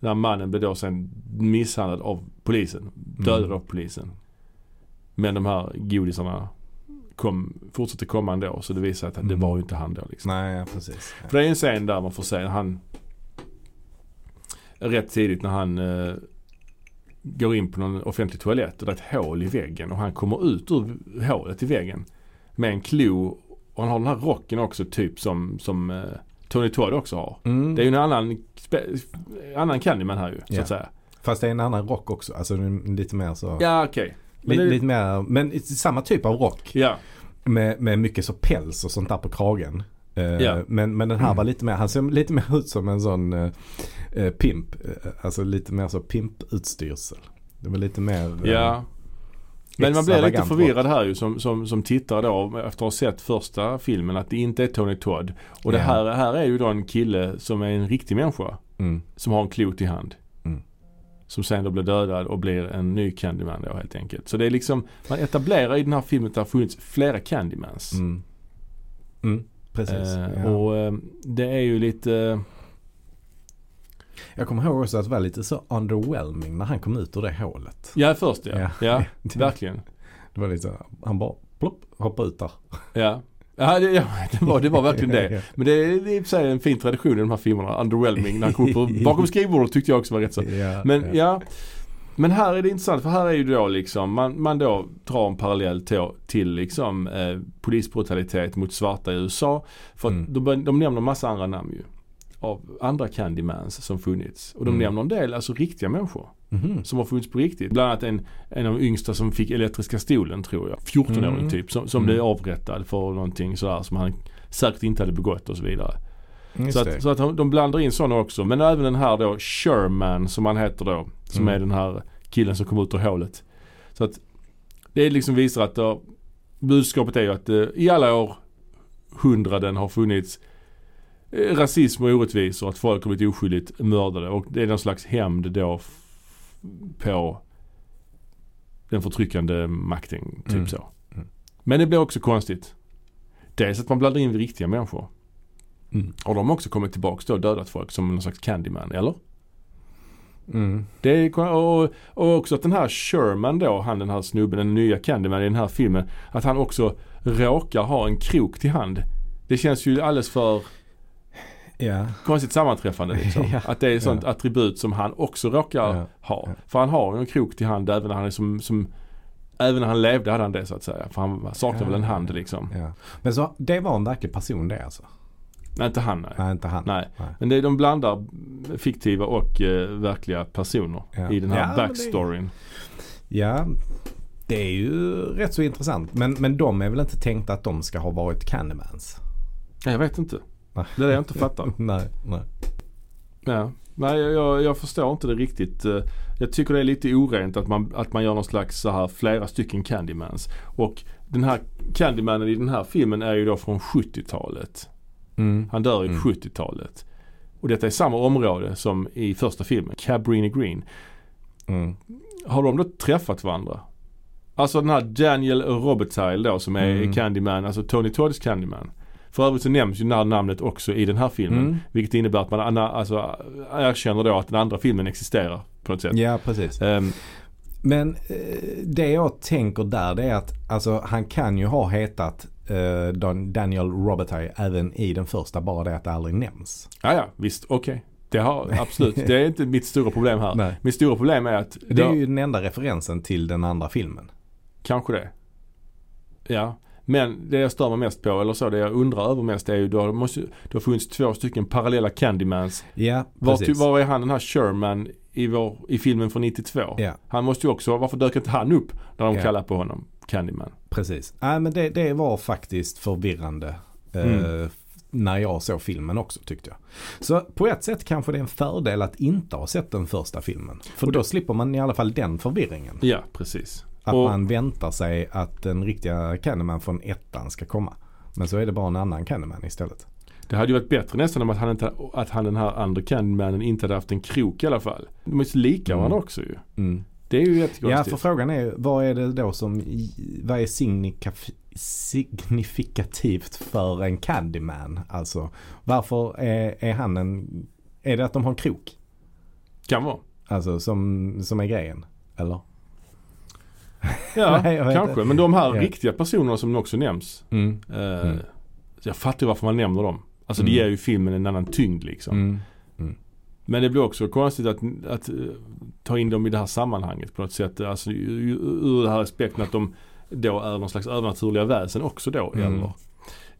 den här mannen blev då sen misshandlad av polisen. Dödad Mm. av polisen. Men de här godisarna kom, fortsatte komma ändå. Så det sig att det Mm. var ju inte han då liksom. Nej, ja, precis. Ja. För det är en scen där man får se han rätt tidigt när han eh, går in på någon offentlig toalett och det är ett hål i väggen och han kommer ut ur hålet i väggen med en klo och han har den här rocken också typ som, som eh, Tony Todd också har. Mm. Det är ju en annan, annan Candyman här ju så Ja. att säga. Fast det är en annan rock också. Alltså lite mer så. Ja okej. Men lite, det- lite mer, men samma typ av rock. Ja, Med, med mycket så päls och sånt där på kragen. Eh, Ja. men, men den här var lite mer, han ser lite mer ut som en sån eh, pimp. Alltså lite mer så pimputstyrsel. Det var lite mer ja. Men man blir lite förvirrad här ju som, som, som tittare då efter att ha sett första filmen att det inte är Tony Todd. Och det här, här är ju då en kille som är en riktig människa. Mm. Som har en klot i hand. Mm. Som sen då blir dödad och blir en ny Candyman då helt enkelt. Så det är liksom, man etablerar i den här filmen att det har funnits flera Candymans. Mm. Mm. Precis. Eh, ja. Och eh, det är ju lite Jag kommer ihåg också att det var lite så underwhelming när han kom ut ur det hålet. Ja först ja. Ja. Ja, verkligen. Det var lite så, han bara plopp, hoppade ut där. Ja. Ja, det, ja det, var, det var verkligen det. Men det är, det är i och för sig en fin tradition i de här filmerna. Underwhelming när han kom ur- bakom skrivbordet tyckte jag också var rätt så. Ja, Men ja. Men här är det intressant för här är ju då liksom man, man då drar en parallell till, till liksom eh, polisbrutalitet mot svarta i USA. För Mm. de, de nämner massa andra namn ju. Av andra Candymans som funnits. Och de Mm. nämner en del alltså riktiga människor. Mhm. Som har funnits på riktigt. Bland annat en, en av de yngsta som fick elektriska stolen tror jag. 14-åring Mm. typ. Som, som Mm. blev avrättad för någonting sådär som han säkert inte hade begått och så vidare. Just Så det. att, så att de- blandar in sådana också. Men även den här då Sherman som han heter då. Som Mm. är den här killen som kom ut ur hålet. Så att det liksom visar att då, budskapet är ju att eh, i alla år hundraden har funnits rasism och orättvisor. Att folk har blivit oskyldigt mördade. Och det är någon slags hämnd då på den förtryckande makten. Typ Mm. så. Mm. Men det blir också konstigt. Dels att man blandar in riktiga människor. Mm. Har de också kommit tillbaks då och dödat folk som någon slags Candyman, eller? Mm. Det är, och, och också att den här Sherman då, han den här snubben, den nya Candyman i den här filmen. Att han också råkar ha en krok till hand. Det känns ju alldeles för Ja. konstigt sammanträffande liksom. Ja, Att det är sånt ja. attribut som han också råkar ha. För han har ju en krok till hand även när han är som, som Även när han levde hade han det så att säga. För han saknar Ja, väl en hand liksom. Men så det var en verklig person det alltså? Nej inte han nej. Nej, inte han. Nej. Nej. Men det, de blandar fiktiva och eh, verkliga personer i den här Ja, det- backstoryn. Ja, det är ju rätt så intressant. Men, men de är väl inte tänkta att de ska ha varit Candymans? Jag vet inte. Nej. Det är det jag inte fattar. nej, nej. Ja. Nej, jag- jag, förstår inte det riktigt. Eh, Jag tycker det är lite orent att man, att man gör någon slags så här flera stycken Candymans. Och den här Candymanen i den här filmen är ju då från 70-talet. Mm. Han dör ju Mm. på 70-talet. Och detta är samma område som i första filmen, Cabrini Green. Mm. Har de då träffat varandra? Alltså den här Daniel Robitaille då som är Mm. Candyman, alltså Tony Todds Candyman. För övrigt så nämns ju namnet också i den här filmen. Mm. Vilket innebär att man alltså, erkänner då att den andra filmen existerar på något sätt. Ja, precis. Ehm, Men eh, det jag tänker där det är att alltså, han kan ju ha hetat eh, Dan- Daniel Robitaille även i den första, bara det att det aldrig nämns. ja, ja, visst, okej. Det har absolut, det är inte mitt stora problem här. Nej. Mitt stora problem är att Det är ju den enda referensen till den andra filmen. Kanske det. Ja. Men det jag stör mig mest på, eller så, det jag undrar över mest är ju då måste det har funnits två stycken parallella Candymans. Ja, Var, precis. var är han den här Sherman i, vår, i filmen från 92? Ja. Han måste ju också, varför dök inte han upp när de Ja. kallar på honom Candyman? Precis. Nej men det, det var faktiskt förvirrande. eh, Mm. När jag såg filmen också tyckte jag. Så på ett sätt kanske det är en fördel att inte ha sett den första filmen. För då slipper man i alla fall den förvirringen. Ja, precis. Att Och- man väntar sig att den riktiga Candyman från ettan ska komma. Men så är det bara en annan Candyman istället. Det hade ju varit bättre nästan om att han, inte, att han den här andra Candymanen inte hade haft en krok i alla fall. De är så lika Mm. varandra också ju. Mm. Det är ju Ja, jättekonstigt. för frågan är vad är det då som, vad är signikaf- signifikativt för en Candyman? Alltså varför är, är han en, är det att de har en krok? Kan vara. Alltså som, som är grejen? Eller? Ja, Nej, kanske. inte. Men de här Ja. riktiga personerna som också nämns. Mm. Eh, Mm. Jag fattar ju varför man nämner dem. Alltså det Mm. ger ju filmen en annan tyngd liksom. Mm. Men det blir också konstigt att, att eh, ta in dem i det här sammanhanget på något sätt. Alltså ur den här aspekten att de då är någon slags övernaturliga väsen också då. Mm. Eller?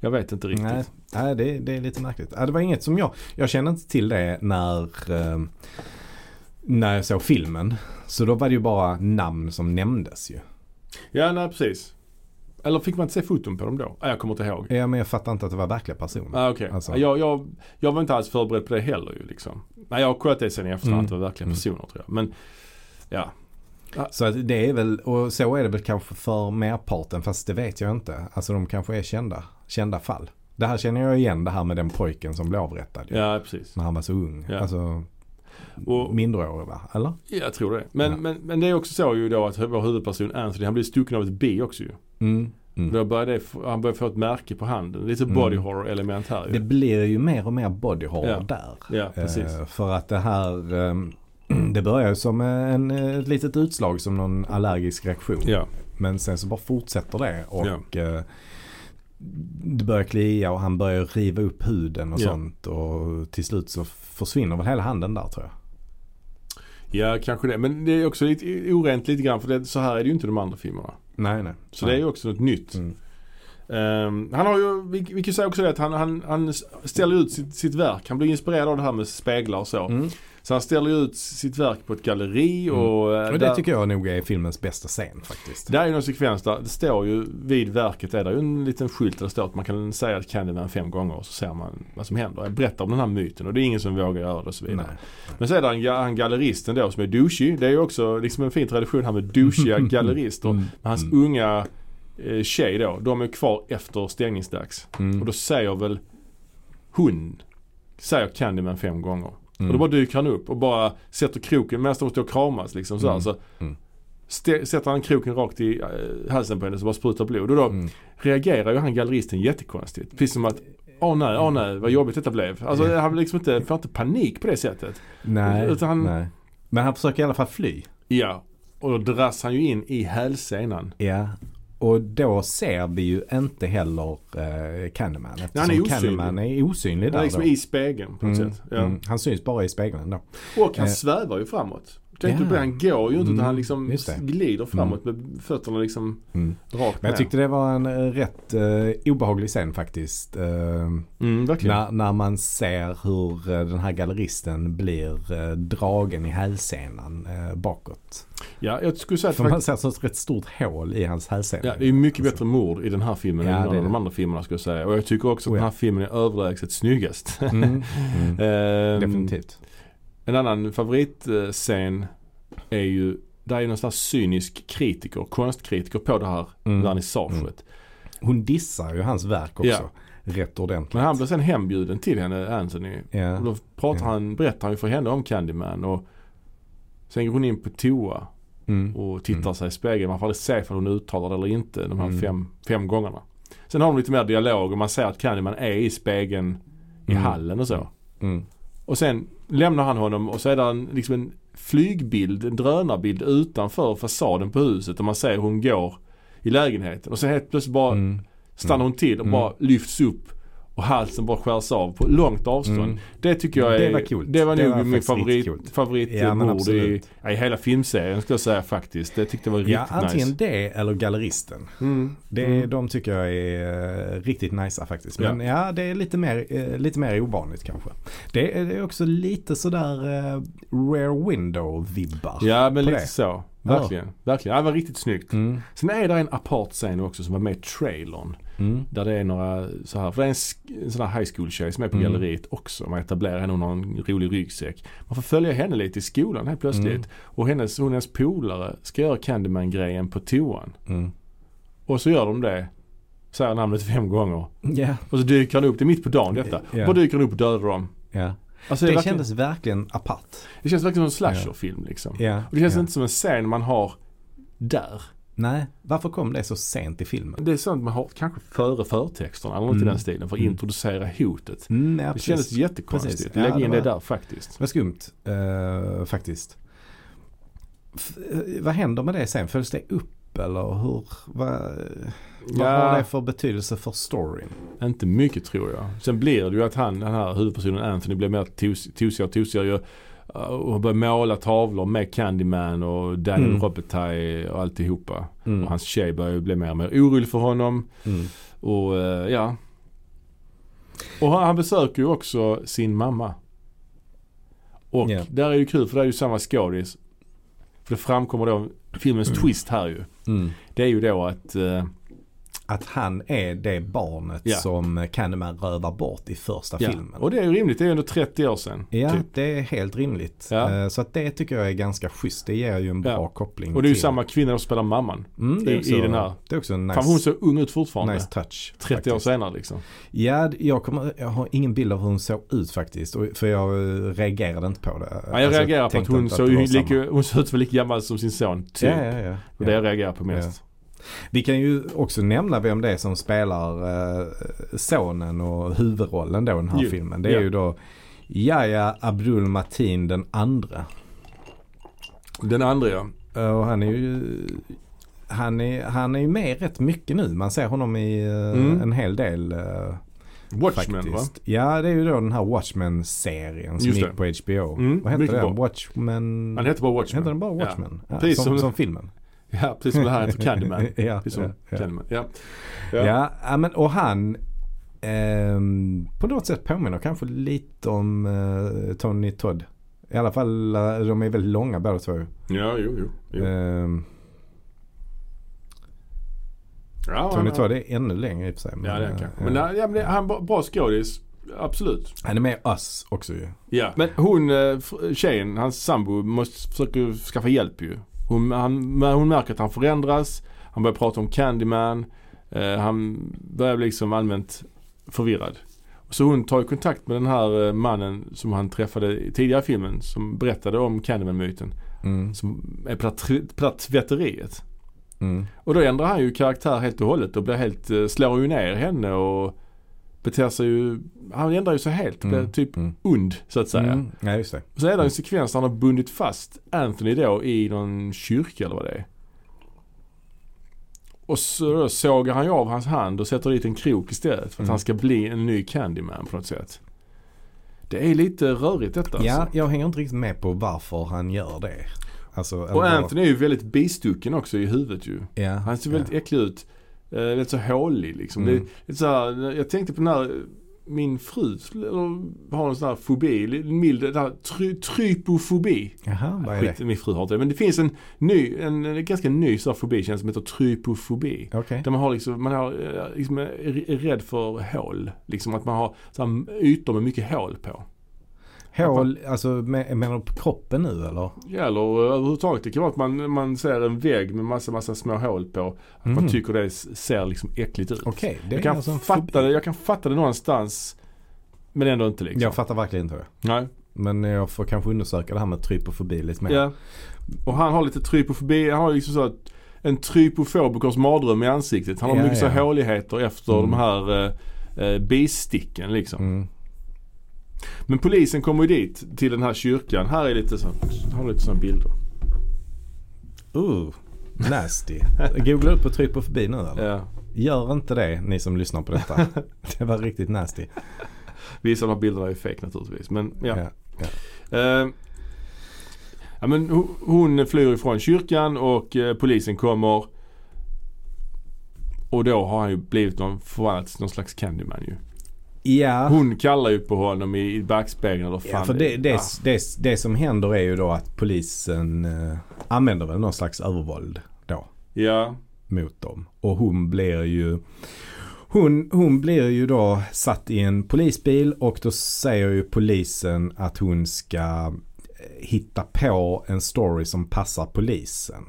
Jag vet inte riktigt. Nej, nej det, det är lite märkligt. Det var inget som jag, jag kände inte till det när, eh, när jag såg filmen. Så då var det ju bara namn som nämndes ju. Ja, nej precis. Eller fick man inte se foton på dem då? Ah, jag kommer inte ihåg. Ja, men jag fattar inte att det var verkliga personer. Ah, okej. Alltså. jag, jag, jag var inte alls förberedd på det heller ju liksom. Nej, jag har kollat det sen i efterhand Mm. att det var verkliga Mm. personer tror jag. Men ja. Så att det är väl, och så är det väl kanske för merparten, fast det vet jag inte. Alltså de kanske är kända, kända fall. Det här känner jag igen, det här med den pojken som blev avrättad. Ja, precis. När han var så ung. Ja. Alltså Och- mindreårig va? Eller? Jag tror det. Men, Ja. men, men det är också så ju då att vår huvudperson Anthony han blir stucken av ett bi också ju. Mm. Mm. Då få- han börjar få ett märke på handen. Lite Mm. body horror element här ju. Det blir ju mer och mer body horror Ja. där. Ja, precis. Eh, för att det här, ehm, det börjar ju som en, eh, ett litet utslag som någon allergisk reaktion. Ja, Men sen så bara fortsätter det och eh, det börjar klia och han börjar riva upp huden och Ja. sånt. Och till slut så försvinner väl hela handen där tror jag. ja, kanske det. Men det är också lite orent lite grann för det, så här är det ju inte i de andra filmerna. Nej, nej. Så det är ju också något nytt. Mm. Ehm, han har ju, vi, vi kan säga också det att han, han, han ställer ut sitt, sitt verk. Han blir inspirerad av det här med speglar och så. Mm. Så han ställer ju ut sitt verk på ett galleri Mm. och, eh, Och där, det tycker jag nog är filmens bästa scen faktiskt. där är ju någon sekvens där det står ju vid verket är det ju en liten skylt där det står att man kan säga att Candyman fem gånger och så ser man vad som händer. Jag berättar om den här myten och det är ingen som vågar göra det och så vidare. Nej. Men så är det en, en galleristen då som är douchig. Det är ju också liksom en fin tradition här med douchiga gallerister. Mm. Men hans Mm. unga eh, tjej då, de är kvar efter stängningsdags. Mm. Och då säger väl hon, säger Candyman fem gånger. Mm. Och då bara dyker han upp och bara sätter kroken medan de står och kramas liksom så, här, Mm. så Mm. Sätter han kroken rakt i eh, halsen på henne så bara sprutar blod. Och då Mm. reagerar ju han galleristen jättekonstigt. Precis som att Åh nej, åh nej, vad jobbigt detta blev. Alltså han blir liksom inte, får inte panik på det sättet. Nej, Utan han- nej. Men han försöker i alla fall fly. Ja. Och då dras han ju in i hälsenan. Ja. Och då ser vi ju inte heller eh, Candyman. Eftersom han är osynlig. Candyman är osynlig Han där är liksom då. i spegeln på något Mm, sätt. Ja. mm. Han syns bara i spegeln då. Och han Eh. svävar ju framåt. Tänkte Ja. på det, han går ju inte Mm, utan han liksom just det. glider framåt med fötterna liksom Mm. rakt Men jag tyckte det var en eh, rätt eh, obehaglig scen faktiskt. Eh, Mm, när, när man ser hur eh, den här galleristen blir eh, dragen i hälsenan eh, bakåt. Ja, jag skulle säga att För man ser ett rätt stort hål i hans hälsena. ja, det är mycket bättre mord i den här filmen Ja, än någon av de andra filmerna skulle jag säga. Och jag tycker också att Oh, ja. den här filmen är överlägset snyggast. Mm, mm, Ehm, definitivt. En annan favoritscen är ju, där är någon sån här cynisk kritiker, konstkritiker på det här Mm. vernissaget. Hon dissar ju hans verk också. Ja. Rätt ordentligt. Men han blir sen hembjuden till henne, Anthony. ja. Och då pratar Ja. han, berättar han ju för henne om Candyman och sen går hon in på toa Mm. och tittar Mm. sig i spegeln. Man får aldrig se om hon uttalar det eller inte de här Mm. fem, fem gångerna. Sen har de lite mer dialog och man ser att Candyman är i spegeln i Mm. hallen och så. Mm. Och sen lämnar han honom och så är det en, liksom en flygbild, en drönarbild utanför fasaden på huset och man ser hur hon går i lägenheten. Och sen helt plötsligt bara Mm. stannar hon till och Mm. bara lyfts upp och halsen bara skärs av på långt avstånd. Mm. Det tycker jag är, Det var coolt. Det var Det nog var min favorit, favoritmord Ja, i, ja, i hela filmserien skulle jag säga faktiskt. Det tyckte jag var riktigt Ja, antingen nice. det eller galleristen. Mm. Det, Mm. De tycker jag är eh, riktigt nice faktiskt. Ja. Men ja, det är lite mer, eh, lite mer ovanligt kanske. Det är, det är också lite sådär eh, rare window-vibbar. Ja men lite det. så. Verkligen. Verkligen. Ja, det var riktigt snyggt. Mm. Sen är det en apart scen också som var med i trailern. Mm. Där det är några så här, för det är en, en sån här high school tjej som är på Mm. galleriet också. Man etablerar henne, hon har en rolig ryggsäck. Man får följa henne lite i skolan helt plötsligt. Mm. Och hennes, hon och hennes polare ska göra Candyman-grejen på toan. Mm. Och så gör de det. Säger namnet fem gånger. Ja, Och så dyker han upp, det är mitt på dagen detta. Ja. Bara dyker han upp och dödar dem. ja. Alltså, Det, det, verkligen, kändes verkligen apart. det känns verkligen som en slasherfilm liksom. Och det känns inte som en scen man har där. Nej, varför kom det så sent i filmen? Det är sånt man har kanske före förtexterna eller något i Mm. den stilen för att Mm. introducera hotet. Mm, ja, Det precis. kändes jättekonstigt. Precis. Ja, Lägg det in det var- där faktiskt. Det var skumt eh, faktiskt. F- eh, vad händer med det sen? Följs det upp eller hur? Vad, vad Ja. har det för betydelse för storyn? Inte mycket tror jag. Sen blir det ju att han, den här huvudpersonen Anthony blir mer tos- tosigare och tosigare. Och börjar måla tavlor med Candyman och Daniel Mm. Robitaille och alltihopa. Mm. Och hans tjej börjar ju bli mer och mer orolig för honom. Mm. Och eh, ja. Och han, besöker ju också sin mamma. Och Ja. där är ju kul för det är ju samma skådis. För det framkommer då filmens twist här ju. Mm. Det är ju då att eh, Att han är det barnet Ja. som Candyman rövar bort i första ja. filmen. Och det är rimligt. Det är ju ändå 30 år sedan. Ja, Typ. det är helt rimligt. Ja. Eh, Så att det tycker jag är ganska schysst. Det ger ju en bra koppling. Och det är ju till- samma kvinna som spelar mamman. mm, det är i- också, i den här. Det är också en nice, Fan hon ser ung ut fortfarande. nice touch. 30 år faktiskt. senare liksom. Ja, jag, kommer, jag har ingen bild av hur hon såg ut faktiskt. För jag eh, reagerade inte på det. Ja, jag Alltså, reagerar på att hon såg det lika, hon ut väl lika gammal som sin son. Typ. Ja, ja, ja. Och det jag reagerar på mest. Vi kan ju också nämna vem det är som spelar eh, sonen och huvudrollen då i den här Jo, filmen. Det är ja. ju då Yahya Abdul Matin den andra. Den andra ja. Eh, Och han är ju han är, han är ju med rätt mycket nu. Man ser honom i eh, Mm. en hel del eh, Watchmen faktiskt. Ja det är ju då den här Watchmen-serien som gick på HBO. Mm, Vad mycket den? bra. Watchmen? va? Han heter bara Watchmen. Heter den bara Watchmen? Ja. Precis som, som- som filmen? Ja, precis som det här heter Candyman. ja, Precis som ja, ja. Candyman. Ja. Ja, ja men och han ehm, på något sätt påminner kanske lite om eh, Tony Todd. I alla fall, eh, de är väldigt långa båda två. Ja, jo, jo. jo. Ehm, ja, Tony. Todd är ännu längre i och för sig. Ja, det är han eh, kanske. ja. Men, nej, ja, men det, han är bra- skådis. Absolut. Han är med Us också ju. Ja. Men hon, eh, tjejen, hans sambo, måste försöka skaffa hjälp ju. Hon, han, hon märker att han förändras. Han börjar prata om Candyman. Eh, han börjar bli liksom allmänt förvirrad. Så hon tar ju kontakt med den här eh, mannen som han träffade i tidigare i filmen. Som berättade om Candyman-myten. Mm. Som är på det här tr- på det här tvätteriet. Mm. Och då ändrar han ju karaktär helt och hållet och blir helt, eh, slår ju ner henne och beter sig ju, han ändrar ju sig helt och blir Mm. typ Mm. ond så att säga. Mm. Ja, just det. Så är det en sekvens där han har bundit fast Anthony då i någon kyrka eller vad det är. Och så sågar han ju av hans hand och sätter dit en krok istället för att Mm. han ska bli en ny Candyman på något sätt. Det är lite rörigt detta Ja, alltså. jag hänger inte riktigt med på varför han gör det. Alltså, Och Anthony är ju väldigt bistucken också i huvudet ju. Ja, Han ser ja. väldigt äcklig ut. Eh, lite så hålig liksom. Mm. Det, lite så här, jag tänkte på den här, min fru har en sån här fobi, mild, try, trypofobi. Jaha, vad är Skit, det? min fru har inte det. Men det finns en ny, en, en ganska ny sån här fobi känns som heter trypofobi. Okej. Där man har liksom, man har, eh, liksom, är rädd för hål. Liksom att man har så här, ytor med mycket hål på. Hål, alltså med- menar du på kroppen nu eller? Ja, eller eh, överhuvudtaget. Det kan vara att man, man ser en vägg med massa, massa små hål på. Att man Mhm. tycker det ser liksom äckligt ut. Okej, det Jag kan, alltså fatta det, jag kan fatta det någonstans. Men ändå inte liksom. Jag fattar verkligen inte det. Nej. Men jag får kanske undersöka det här med trypofobi lite mer. Ja. Och han har lite trypofobi. Han har liksom så att en trypofobikers mardröm i ansiktet. Han har Ja, mycket så ja. håligheter efter Mm. de här eh, eh, bisticken liksom. Mm. Men polisen kommer ju dit till den här kyrkan. Här är lite så, har lite sådana bilder. Uh, nasty. Googla upp på trypofobi nu eller? Ja. Gör inte det ni som lyssnar på detta. det var riktigt nasty. Vissa av de här bilderna är fake naturligtvis. Men ja. Ja. Eh, ja men ho- hon flyr ifrån kyrkan och eh, polisen kommer. Och då har han ju blivit någon, förvandlats till någon slags Candyman ju. Ja, Hon kallar ju på honom i, i backspegeln eller fan ja för det, det, ja. det, det som händer är ju då att polisen eh, använder väl någon slags övervåld då ja. mot dem. Och hon blir ju hon, hon blir ju då satt i en polisbil och då säger ju polisen att hon ska eh, hitta på en story som passar polisen.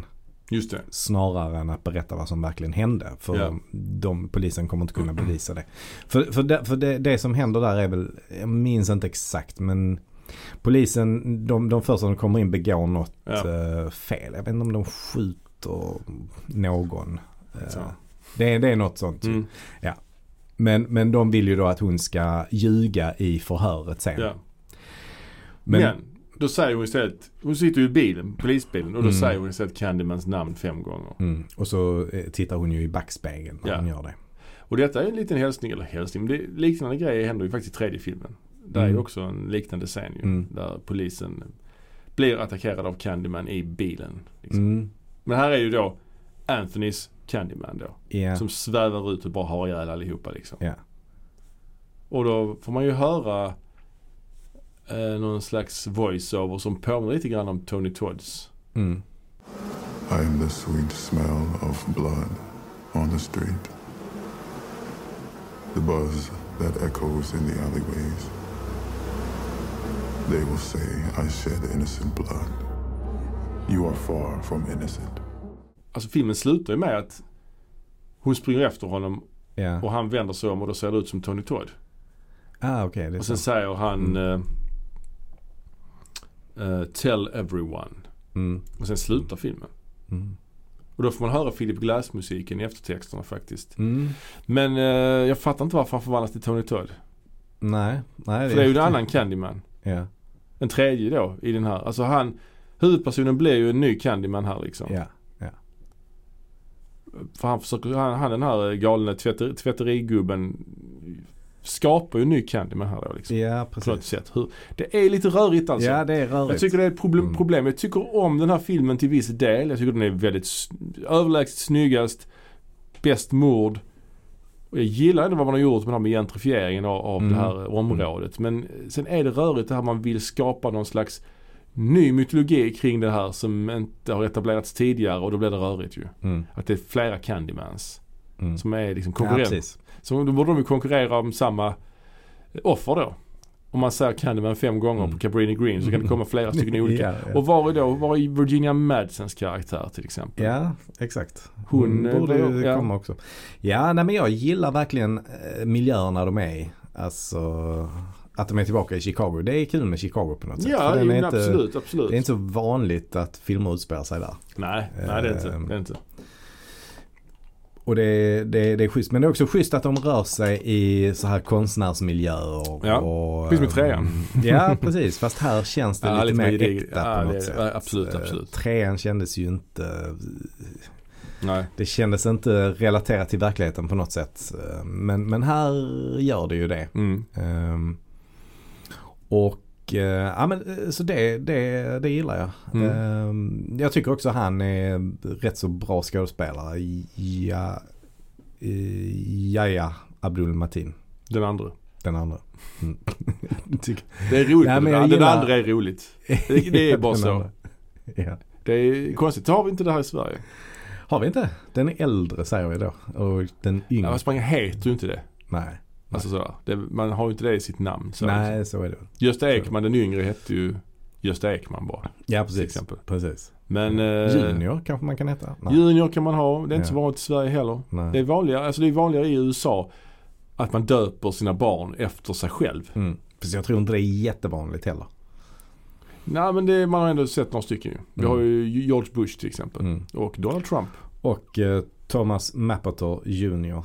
Just det. Snarare än att berätta vad som verkligen hände. För Ja. de, polisen kommer inte kunna bevisa det. För, för, det, för det, det som händer där är väl, jag minns inte exakt men polisen, de, de första som kommer in begår något Ja. eh, fel. Jag vet inte om de skjuter någon. Eh, det, är- det är något sånt. Mm. Men, men de vill ju då att hon ska ljuga i förhöret sen. Ja. Men, Men, då säger hon istället, hon sitter ju i bilen, polisbilen och då Mm. säger hon istället Candymans namn fem gånger. mm, och så eh, tittar hon ju i backspegeln när Ja. hon gör det. Och detta är en liten hälsning, eller hälsning, men det, liknande grejer händer ju faktiskt i tredje filmen. Där är ju Mm. också en liknande scen ju. Mm. Där polisen blir attackerad av Candyman i bilen. Liksom. Mm, Men här är ju då Anthonys Candyman då. ja. Som svävar ut och bara har ihjäl allihopa liksom. Ja. Och då får man ju höra eh, någon slags voiceover som påminner lite grann om Tony Todds. Mm. I am the sweet smell of blood on the street. The buzz that echoes in the alleyways. They will say I shed innocent blood. You are far from innocent. Alltså filmen slutar ju med att hon springer efter honom Ja. och han vänder sig om och då ser det ut som Tony Todd. Ah, är Och sen så. säger han Mm. Eh, Tell everyone. Mm. Och sen slutar filmen. Mm. Och då får man höra Philip Glass-musiken i eftertexterna faktiskt. Mm. Men eh, jag fattar inte varför han förvandlas till Tony Todd. Nej, nej. För det är ju en annan Candyman. Ja, En tredje då i den här. Alltså han, huvudpersonen blir ju en ny Candyman här liksom. ja. För han försöker, han, han den här galne tvätter, tvätterigubben skapar ju en ny Candyman här då liksom. Ja, På något precis. sätt. Hur, det är lite rörigt alltså. Ja, det är rörigt. Jag tycker det är ett problem, Mm. problem. Jag tycker om den här filmen till viss del. Jag tycker den är väldigt överlägset snyggast. Bäst mord. Och jag gillar ändå vad man har gjort med, den här med gentrifieringen av, av Mm. det här området. Men sen är det rörigt det här man vill skapa någon slags ny mytologi kring det här som inte har etablerats tidigare och då blir det rörigt ju. Mm. Att det är flera Candymans Mm. som är liksom Ja, konkurrenter. precis. Så då borde de ju konkurrera om samma offer då. Om man säger Candyman fem gånger Mm. på Cabrini Green så kan det komma flera stycken olika. Ja, ja. Och var är då, var är Virginia Madsens karaktär till exempel? Ja, exakt. Hon, Hon eh, borde ju komma också. Ja, nej men jag gillar verkligen eh, miljöerna de är i. Alltså att de är tillbaka i Chicago. Det är kul med Chicago på något sätt. Ja, är jo, inte, absolut, absolut. Det är inte så vanligt att filmer utspelar sig där. Nej, nej det är inte. Ehm, Det är inte. Och det, är- det, det är schysst. Men det är också schysst att de rör sig i så här konstnärsmiljöer. Ja, och, precis med trean. ehm, Ja, precis. Fast här känns det Ja, lite, mer äkta Ja, på något sätt. Absolut, Eh, absolut. Trean kändes ju inte Nej. Det kändes inte relaterat till verkligheten på något sätt. Eh, Men, men här gör det ju det. Mm. Ehm, och eh, ja men eh, så det, det, det gillar jag. Mm. Ehm, jag tycker också han är rätt så bra skådespelare. Ja, eh, Jaja Abdul Matin. Den andra. Den andra. Mm. Det är roligt. Nej, men jag Den gillar- andra är roligt. Det, det är bara så. Ja. Det är konstigt. Har vi inte det här i Sverige? Har vi inte? Den är äldre säger vi då. Och den Ja, yngre. fast man heter ju inte det. Nej. Alltså sådär. Det, man har ju inte det i sitt namn. Så Nej, så är det. Gösta Ekman, den yngre, hette ju Gösta Ekman bara. Ja, precis. exempel. Precis. Men eh, Junior kanske man kan heta? Nej. Junior kan man ha. Det är inte så Ja. vanligt i Sverige heller. Nej. Det är vanligare, alltså det är vanligare i USA att man döper sina barn efter sig själv. Mm. Precis, jag tror inte det är jättevanligt heller. Nej men det, man har ändå sett några stycken ju. Vi Mm. har ju George Bush till exempel. Mm. Och Donald Trump. Och eh, Thomas Mappertor Jr.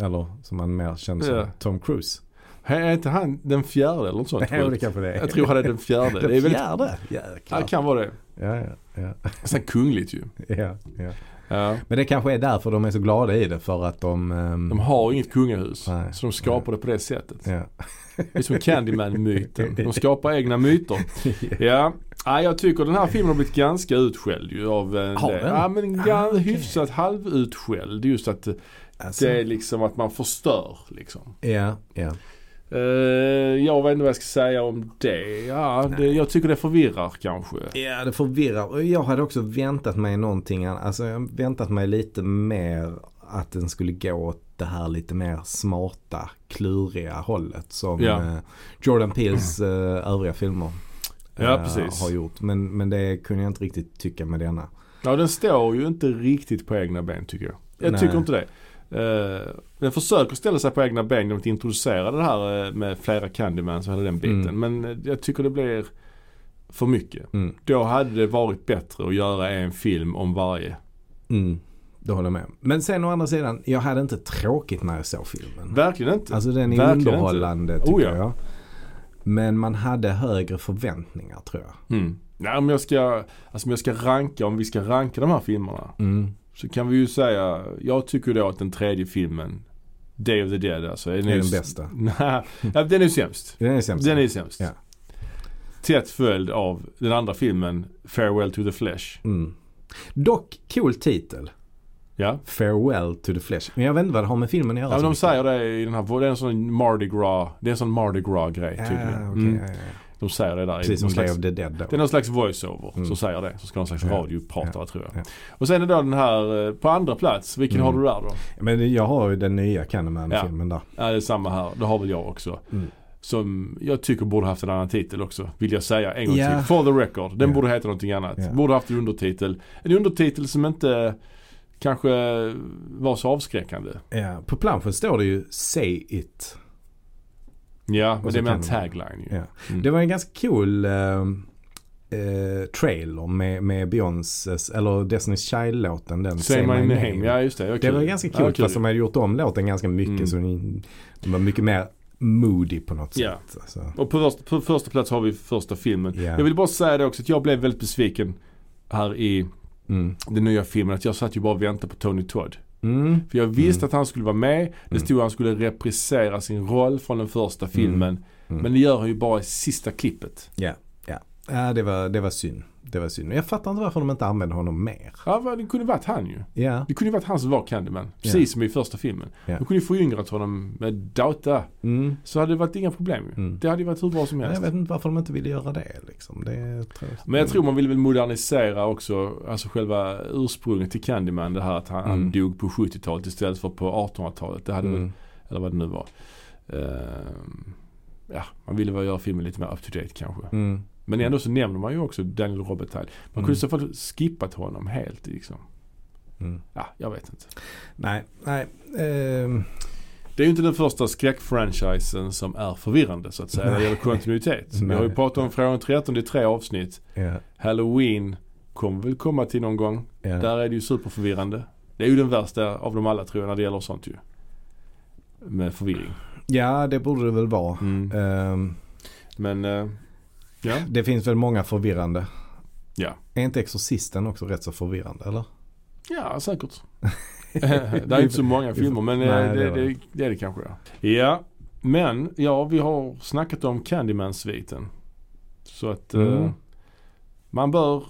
Eller som man mer känner som Ja. Tom Cruise. Är inte han den fjärde eller något sånt? Ja, det kanske det är. Jag tror han är den fjärde. Den det är väldigt, fjärde? ja, Jäklar. det kan vara det. Ja, ja, ja. Sen kungligt ju. ja, ja. Ja. Men det kanske är därför de är så glada i det. För att de... ehm, De har inget kungahus. Nej. Så de skapar det på det sättet. ja. Det är som Candyman-myten. De skapar egna myter. Ja. ja, jag tycker den här filmen har blivit ganska utskälld ju av en Har den? Ja men Ah, hyfsat halvutskälld. Just att det- Alltså, det är liksom att man förstör liksom. ja, ja. Eh, jag vet inte vad jag ska säga om det. Ja, det, jag tycker det förvirrar kanske. Ja, det förvirrar. Jag hade också väntat mig någonting. Alltså jag väntat mig lite mer att den skulle gå åt det här lite mer smarta, kluriga hållet. Som Ja. eh, Jordan Peels eh, övriga filmer Ja, precis. har gjort. Men, men det kunde jag inte riktigt tycka med denna. Ja, den står ju inte riktigt på egna ben tycker jag. Jag Nej. tycker inte det. Eh, den försöker ställa sig på egna ben genom att introducera det här eh, med flera Candymans och hela den biten. Mm. Men eh, jag tycker det blir för mycket. Mm. Då hade det varit bättre att göra en film om varje. Mm. Det håller jag med. Men sen å andra sidan, jag hade inte tråkigt när jag såg filmen. Verkligen inte. Alltså den är Verkligen inte. underhållande tycker Oh, ja. jag. Men man hade högre förväntningar tror jag. Mm. Nej, om jag ska, alltså om jag ska ranka, om vi ska ranka de här filmerna. Mm. Så kan vi ju säga, jag tycker då att den tredje filmen, Day of the Dead alltså. Det är den bästa. Nej, den är sämst. Den är sämst. Den är sämst. Ja. Tätt följd av den andra filmen, Farewell to the Flesh. Mm. Dock cool titel. Ja. Farewell to the Flesh. Men jag vet inte vad det har med filmen att göra. Ja, men de mycket. säger det i den här, det är en sån Mardi Gras, det är en sån Mardi Gras grej tydligen. Ja, okej, Mm. ja, ja. De säger det där. Precis som slags, of the Dead då. det är någon slags voiceover Mm. som säger det. Så ska någon slags Ja. radiopratare tror jag. Ja. Och sen är då den här eh, på andra plats. Vilken Mm. har du där då? Men jag har ju den nya Candyman-filmen där. Ja, det är samma här. Det har väl jag också. Mm. Som jag tycker borde haft en annan titel också. Vill jag säga en gång Ja. till. For the record. Den Ja. borde heta någonting annat. Ja. Borde haft en undertitel. En undertitel som inte kanske var så avskräckande. Ja, på planschen står det ju Say It. Ja, men det är mer en tagline ju. Ja. Mm. Det var en ganska cool eh, eh, trailer med, med Beyoncés, eller Destiny's Child-låten. Den, Say my name. Ja just det. Det okej. var ganska kul fast de hade gjort om låten ganska mycket Mm. så den den var mycket mer moody på något Ja. sätt. Alltså. Och på första, på första plats har vi första filmen. Ja. Jag vill bara säga det också att jag blev väldigt besviken här i Mm. den nya filmen. Att jag satt ju bara och väntade på Tony Todd. Mm. För jag visste Mm. att han skulle vara med. Det Mm. stod att han skulle reprisera sin roll från den första filmen. Mm. Men det gör han ju bara i sista klippet. Ja, ja. ja det, var, det var synd. Det var synd. Jag fattar inte varför de inte använde honom mer. Ja, det kunde varit han ju. Ja. Det kunde varit han som var Candyman. Precis som i första filmen. Ja. De kunde ju föryngrat honom med data. Mm. Så hade det varit inga problem ju. Mm. Det hade ju varit hur bra som helst. Jag vet inte varför de inte ville göra det liksom. Det jag. Men jag tror man ville väl modernisera också, alltså själva ursprunget till Candyman. Det här att han, han Mm. dog på 70-talet istället för på 1800-talet. Det hade väl, Mm. eller vad det nu var. Ehm, ja, man ville väl göra filmen lite mer up to date kanske. Mm. Men ändå så nämner man ju också Daniel Hyde. Man kunde Mm. så fall skippat honom helt liksom. Mm. Ja, jag vet inte. Nej, nej. ehm, Det är ju inte den första skräckfranchisen som är förvirrande så att säga när det gäller kontinuitet. Vi har ju pratat om Från 13 i tre avsnitt. ja, Halloween kommer väl komma till någon gång. ja. Där är det ju superförvirrande. Det är ju den värsta av dem alla tror jag när det gäller sånt ju. Med förvirring. ja, det borde det väl vara. Mm. Ehm, Men, eh, ja. det finns väl många förvirrande. Ja. Är inte Exorcisten också rätt så förvirrande eller? Ja, säkert. det är inte så många filmer men eh, Nej, det det, det, är det kanske ja. Ja, men ja vi har snackat om Candyman-sviten. Så att eh, Mm. man bör,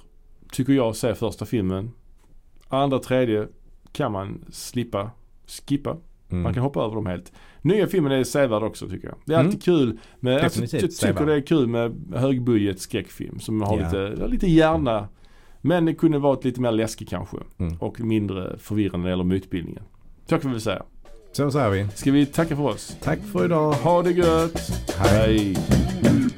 tycker jag, se första filmen. Andra, tredje kan man slippa, skippa. Mm. Man kan hoppa över dem helt. Nya filmen är sevärd också tycker jag. Det är Mm. alltid kul med, alltså, jag tycker det är kul med högbudget skräckfilm som har Ja. lite, lite hjärna. Men det kunde varit lite mer läskig kanske. Mm. Och mindre förvirrande när det gäller mytbildningen. Så kan vi väl säga. Så säger vi. Ska vi tacka för oss? Tack för idag. Ha det gött! Hej. Hej.